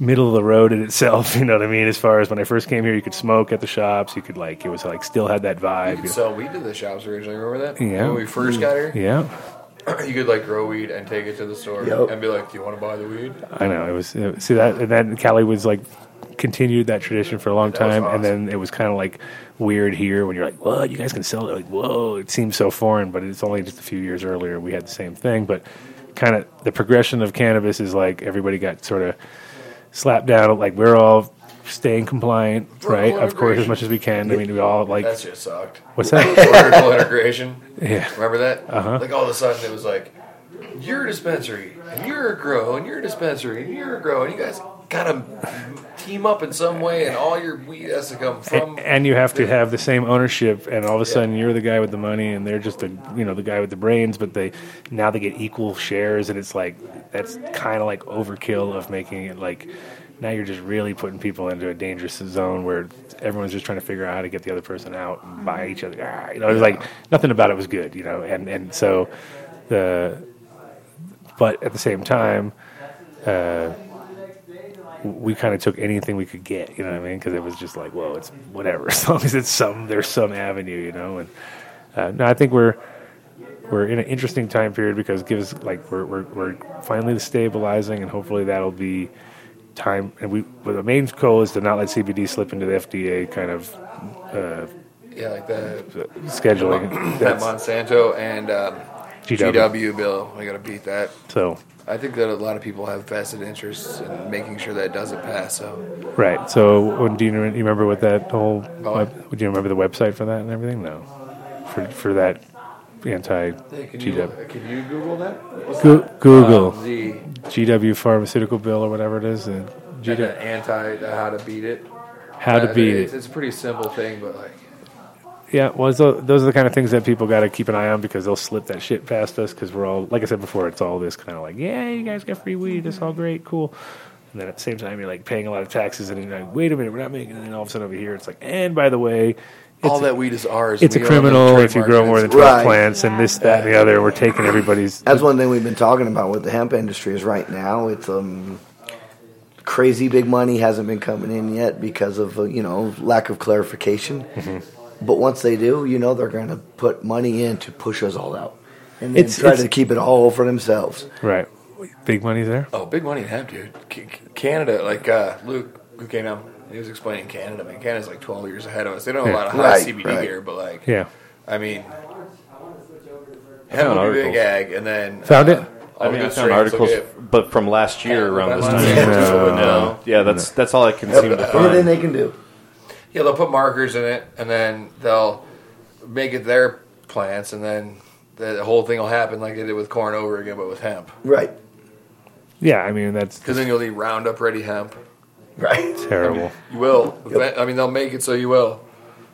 middle of the road in itself. <laughs> You know what I mean? As far as when I first came here, you could smoke at the shops. You could like it was like still had that vibe. You could sell weed to the shops originally. Remember that? Yeah. When we first got here, Yeah, <clears throat> you could like grow weed and take it to the store Yep. and be like, "Do you want to buy the weed?" I know it was. It, see that, and then Cali was like continued that tradition for a long time, awesome. and then it was kind of like weird here when you're like, "What? You guys can sell it?" Like, whoa! It seems so foreign, but it's only just a few years earlier we had the same thing. But kind of the progression of cannabis is like everybody got sort of slapped down. Like we're all staying compliant, right? Of course, as much as we can. I mean, we all like. that shit sucked. What's that? <laughs> Vertical integration. Yeah. Remember that? Uh-huh. Like all of a sudden it was like, you're a dispensary, and you're a grow, and you're a dispensary, and you're a grow, and you guys gotta team up in some way, and all your weed has to come from. A- and you have to have the same ownership and all of a sudden you're the guy with the money and they're just the you know the guy with the brains but they now they get equal shares and it's like that's kind of like overkill of making it like now you're just really putting people into a dangerous zone where everyone's just trying to figure out how to get the other person out and buy each other Ah, you know it was like nothing about it was good you know and and so the but at the same time uh we kind of took anything we could get, you know what I mean? Because it was just like, well, it's whatever, <laughs> as long as it's some there's some avenue, you know. And uh, no, I think we're we're in an interesting time period because gives like we're we're, we're finally stabilizing, and hopefully that'll be time. And we, but the main goal is to not let CBD slip into the FDA kind of uh, yeah, like the scheduling. that Monsanto and um, GW. GW. bill. We got to beat that. so I think that a lot of people have vested interests in making sure that doesn't pass. So right. So when do you, remember what that whole? Oh, Web, do you remember the website for that and everything? No, for for that anti Hey, can you GW. can you Google that? What's Go- that? Google Um, the GW pharmaceutical bill or whatever it is. Uh, and GW, the anti uh, how to beat it. How to Uh, beat it's, it. It's a pretty simple thing, but like Yeah, well, so those are the kind of things that people got to keep an eye on because they'll slip that shit past us because we're all, like I said before, it's all this kind of like, yeah, you guys got free weed, it's all great, cool. And then at the same time, you're like paying a lot of taxes, and you're like, wait a minute, we're not making. And then all of a sudden over here, it's like, and by the way, All it's- that weed is ours. It's a We own criminal if you grow more than twelve Right. plants, and this, that, and the other. We're taking everybody's. That's one thing we've been talking about with the hemp industry is right now it's um crazy big money hasn't been coming in yet because of uh, you know lack of clarification. Mm-hmm. But once they do, you know they're going to put money in to push us all out and then It's- try it's- to keep it all for themselves. Right, big money there. Oh, big money in hemp, dude. C- C- Canada, like uh, Luke, who came out, he was explaining Canada. Man, Canada's like 12 years ahead of us. They don't have a lot of high Right, CBD right. here, but like, Yeah. I mean, I hemp found would be big articles. ag, and then Found uh, it? I mean, the I found articles, get- but from last year around this time. year. No. no. Yeah, that's that's all I can seem to Anything find. they can do. Yeah, they'll put markers in it, and then they'll make it their plants, and then the whole thing will happen like they did with corn over again, but with hemp. Right. Yeah, I mean that's Because then you'll need Roundup Ready hemp. Right. <laughs> terrible. You will. I mean, they'll make it so you will.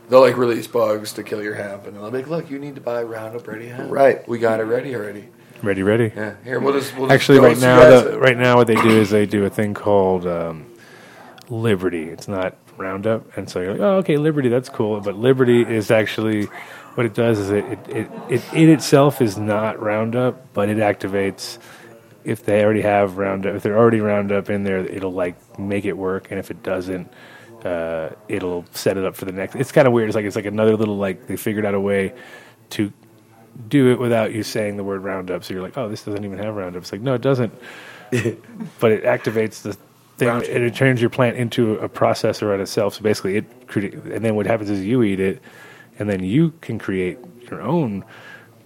They'll like release bugs to kill your hemp, and they'll be like, "Look, you need to buy Roundup Ready hemp. Right. We got it ready already. Ready, ready. Yeah. Here, we'll just we'll just Actually, right dose now, guys the, it. right now, what they do is they do a thing called um, Liberty. It's not Roundup, and so you're like, oh, okay, Liberty, that's cool. But Liberty is actually what it does is it it, it, it it itself is not Roundup, but it activates. If they already have Roundup, if they're already Roundup in there, it'll like make it work, and if it doesn't, uh, it'll set it up for the next. It's kind of weird. It's like it's like another little like they figured out a way to do it without you saying the word Roundup. So you're like, oh, this doesn't even have Roundup. It's like, no, it doesn't. <laughs> but it activates the thing, and it turns your plant into a processor on itself. So basically, it cre- and then what happens is you eat it, and then you can create your own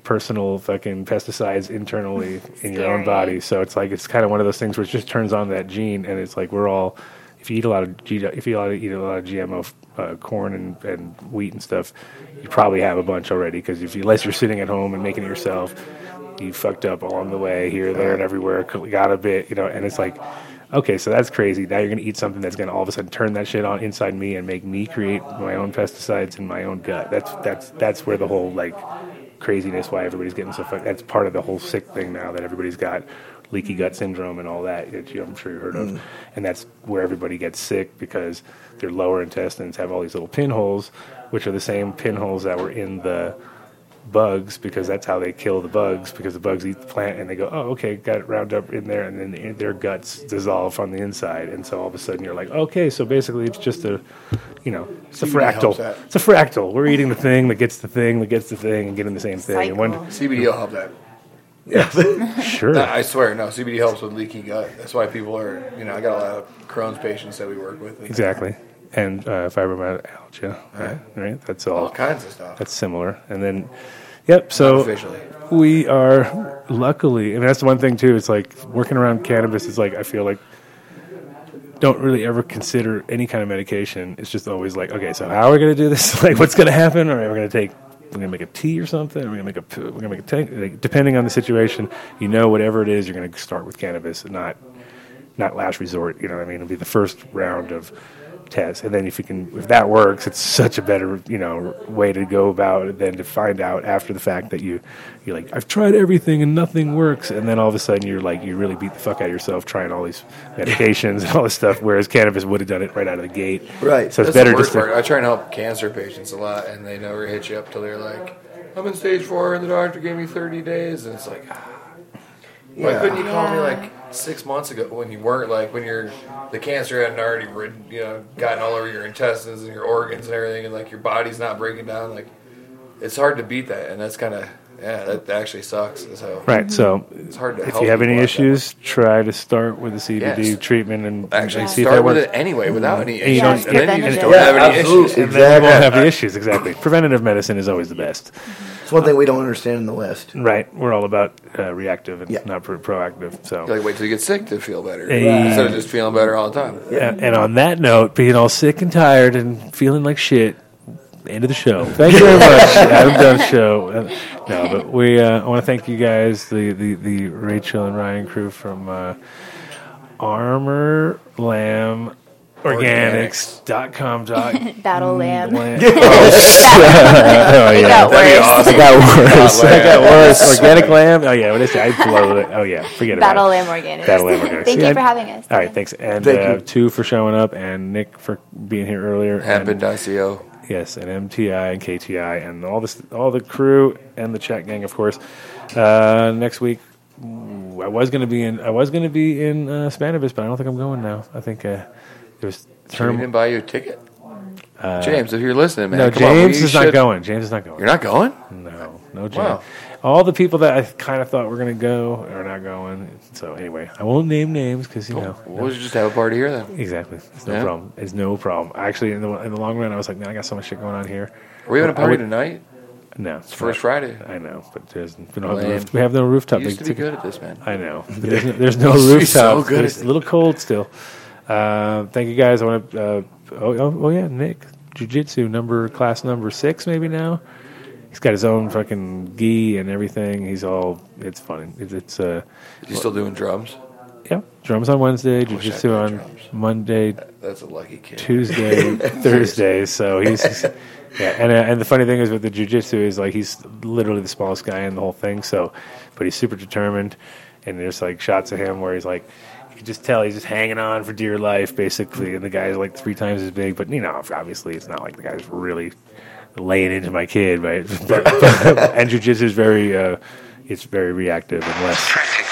personal fucking pesticides internally in your own body. So it's like it's kind of one of those things where it just turns on that gene, and it's like we're all. If you eat a lot of G, if you eat a lot of GMO uh, corn and, and wheat and stuff, you probably have a bunch already. Because if you, unless you're sitting at home and making it yourself, you fucked up along the way here, there, and everywhere. Got a bit, you know. And it's like, okay, so that's crazy. Now you're gonna eat something that's gonna all of a sudden turn that shit on inside me and make me create my own pesticides in my own gut. That's that's that's where the whole like craziness why everybody's getting so fucked. That's part of the whole sick thing now that everybody's got leaky gut syndrome and all that. That you, I'm sure you heard of, mm. and that's where everybody gets sick because their lower intestines have all these little pinholes, which are the same pinholes that were in the bugs because that's how they kill the bugs because the bugs eat the plant and they go oh okay got it round up in there and then the, their guts dissolve on the inside and so all of a sudden you're like okay so basically it's just a you know it's a CBD helps fractal it's a fractal we're eating the thing that gets the thing that gets the thing and getting the same thing and when CBD will help that. Yeah, <laughs> sure No, I swear, no. CBD helps with leaky gut. That's why people are. You know, I got a lot of Crohn's patients that we work with. Exactly. And uh, fibromyalgia, right? right? That's all. All kinds of stuff. That's similar. And then, yep. So Unofficially. we are luckily, and that's the one thing too. It's like working around cannabis. Is like I feel like don't really ever consider any kind of medication. It's just always like, okay, so how are we going to do this? <laughs> like, what's going to happen? Or are we going to take? We're going to make a tea or something. We're going to make a. We're going to make a tank. Like, depending on the situation, you know, whatever it is, you're going to start with cannabis, and not not last resort. You know what I mean? It'll be the first round of tests, and then if you can, if that works, it's such a better you know way to go about it than to find out after the fact that you you're like I've tried everything and nothing works, and then all of a sudden you're like you really beat the fuck out of yourself trying all these <laughs> medications and all this stuff, whereas cannabis would have done it right out of the gate. Right. So it's That's better just to, part. I try and help cancer patients a lot, and they never hit you up till they're like, "I'm in stage four, and the doctor gave me 30 days," and it's like, ah. why Yeah. couldn't you call me like six months ago when you weren't like when you're the cancer hadn't already you know gotten all over your intestines and your organs and everything, and like your body's not breaking down. Like it's hard to beat that, and that's kind of yeah, that actually sucks. So Right. So it's hard to if help you have any people like that. issues, try to start with the CBD Yes. treatment and Actually, and see if start that with works. it anyway without any And you issues, don't- and then you just don't Yeah, have any absolutely. issues. and then you won't have the issues. Exactly. Preventative medicine is always the best. It's one thing we don't understand in the West. Right. We're all about uh, reactive and Yeah. not pro- proactive. So. You like wait till you get sick to feel better Hey. instead of just feeling better all the time. And, and on that note, being all sick and tired and feeling like shit, end of the show. Thank you very much, <laughs> Adam Dunn Show. Uh, no, but we uh, I want to thank you guys, the, the, the Rachel and Ryan crew from uh, Armor Lamb Organics.com. Dot <laughs> Battle Lamb. Lamb. It <laughs> oh yeah, got That'd worse. awesome. It got worse. Battle It got worse. Organic lamb. Oh yeah, what is it? I blow it. Oh yeah, forget Battle about it. Lamb Organics. Battle Lamb Organics. Thank Yeah, you for having us. All right, thanks, and Thank uh, you. two for showing up, and Nick for being here earlier. and- Hemp.co. Yes, and MTI and KTI and all this, all the crew and the chat gang, of course. Uh, next week, I was going to be in. I was going to be in uh, Spannabis, but I don't think I'm going now. I think uh, there's we term. didn't buy you a ticket. Uh, James, if you're listening, man, no, come on, James we is not going. James is not going. You're not going? No, no, James. Wow. All the people that I kind of thought were going to go are not going. So anyway, I won't name names because you know. We'll just have a party here then. Exactly. It's no Yeah. problem. It's no problem. Actually, in the in the long run, I was like, man, I got so much shit going on here. Are we having a party would- tonight? No, It's first Friday. I know, but there's we don't have the roof, we have no rooftop. You used big to be good at this, man. I know. <laughs> There's, no, there's no You used to be so rooftop. good it's a little cold still. Uh, thank you guys. I want to. Uh, oh, oh, oh yeah, Nick, jujitsu number class number six maybe now. He's got his own fucking gi and everything. He's all. It's funny. It's. it's uh, Is he still doing drums? yeah, drums on Wednesday, jujitsu on drums. Monday, That's a lucky kid. Tuesday, <laughs> Thursday. So he's yeah, and uh, and the funny thing is with the jujitsu is like he's literally the smallest guy in the whole thing. So, but he's super determined, and there's like shots of him where he's like. You can just tell he's just hanging on for dear life, basically. And the guy's like three times as big, but you know, obviously, it's not like the guy's really laying into my kid, right? <laughs> But, but, and jujitsu is very, uh, it's very reactive and less. Practically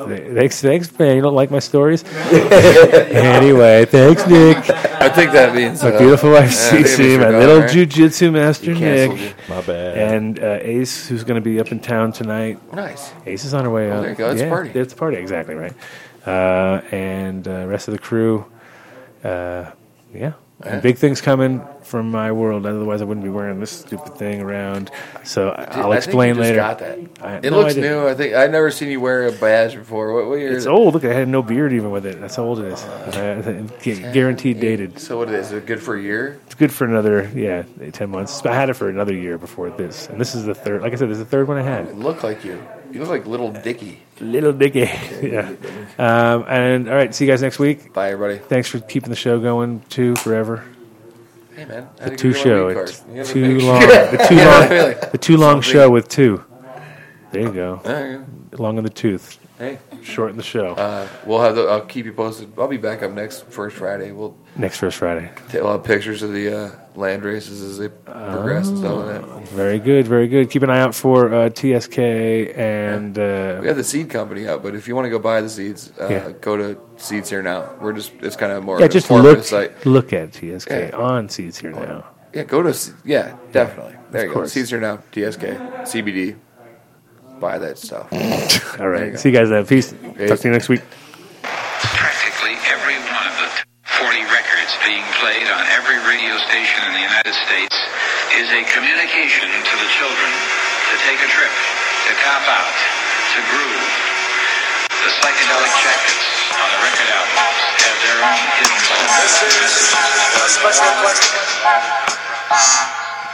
Oh, thanks, thanks, man. You don't like my stories? <laughs> anyway, thanks, Nick. I think that means my uh, beautiful wife, yeah, Cece, my little right? jujitsu master, Nick. My bad. And uh, Ace, who's going to be up in town tonight. Nice. Ace is on her way Oh, up. there you go. It's a yeah, party. It's a party, exactly right. Uh, and uh, rest of the crew. Uh, yeah. And big things coming from my world. Otherwise, I wouldn't be wearing this stupid thing around. So I'll I explain think you just later. Got that. I- it no, I looks didn't. new. I think I've never seen you wear a badge before. What, what year? It's is it? old. Look, I had no beard even with it. That's how old it is. Uh, gu- guaranteed dated. So what is it? Is it good for a year? It's good for another, yeah, ten months. I had it for another year before this, and this is the third. Like I said, this is the third one I had. It looked like you. You look like little Dicky. Little Dicky, <laughs> yeah. Um, and all right, see you guys next week. Bye, everybody. Thanks for keeping the show going too forever. Hey, man. The two give you my show, it's card. You gotta too long. <laughs> The too long. The too long show with two. There you go. There you Long in the tooth. Hey. Shorten the show. Uh, we'll have. The, I'll keep you posted. I'll be back up next first Friday. We'll Next first Friday. take we'll have pictures of the uh, land races as they progress and stuff like that. Very good, very good. Keep an eye out for uh, TSK and uh, We have the seed company out, but if you want to go buy the seeds, uh, Yeah. go to Seeds Here Now. We're just it's kind of more yeah, of just look site. look at TSK Yeah. on Seeds here now. Yeah, go to yeah, definitely. There you go. course. Seeds Here Now, TSK, CBD. Buy that stuff. <laughs> All There you see you guys then. Peace. Talk to you next week. Practically every one of the 40 records being played on every radio station in the United States is a communication to the children to take a trip, to cop out, to groove. The psychedelic jackets on the record albums have their own hidden This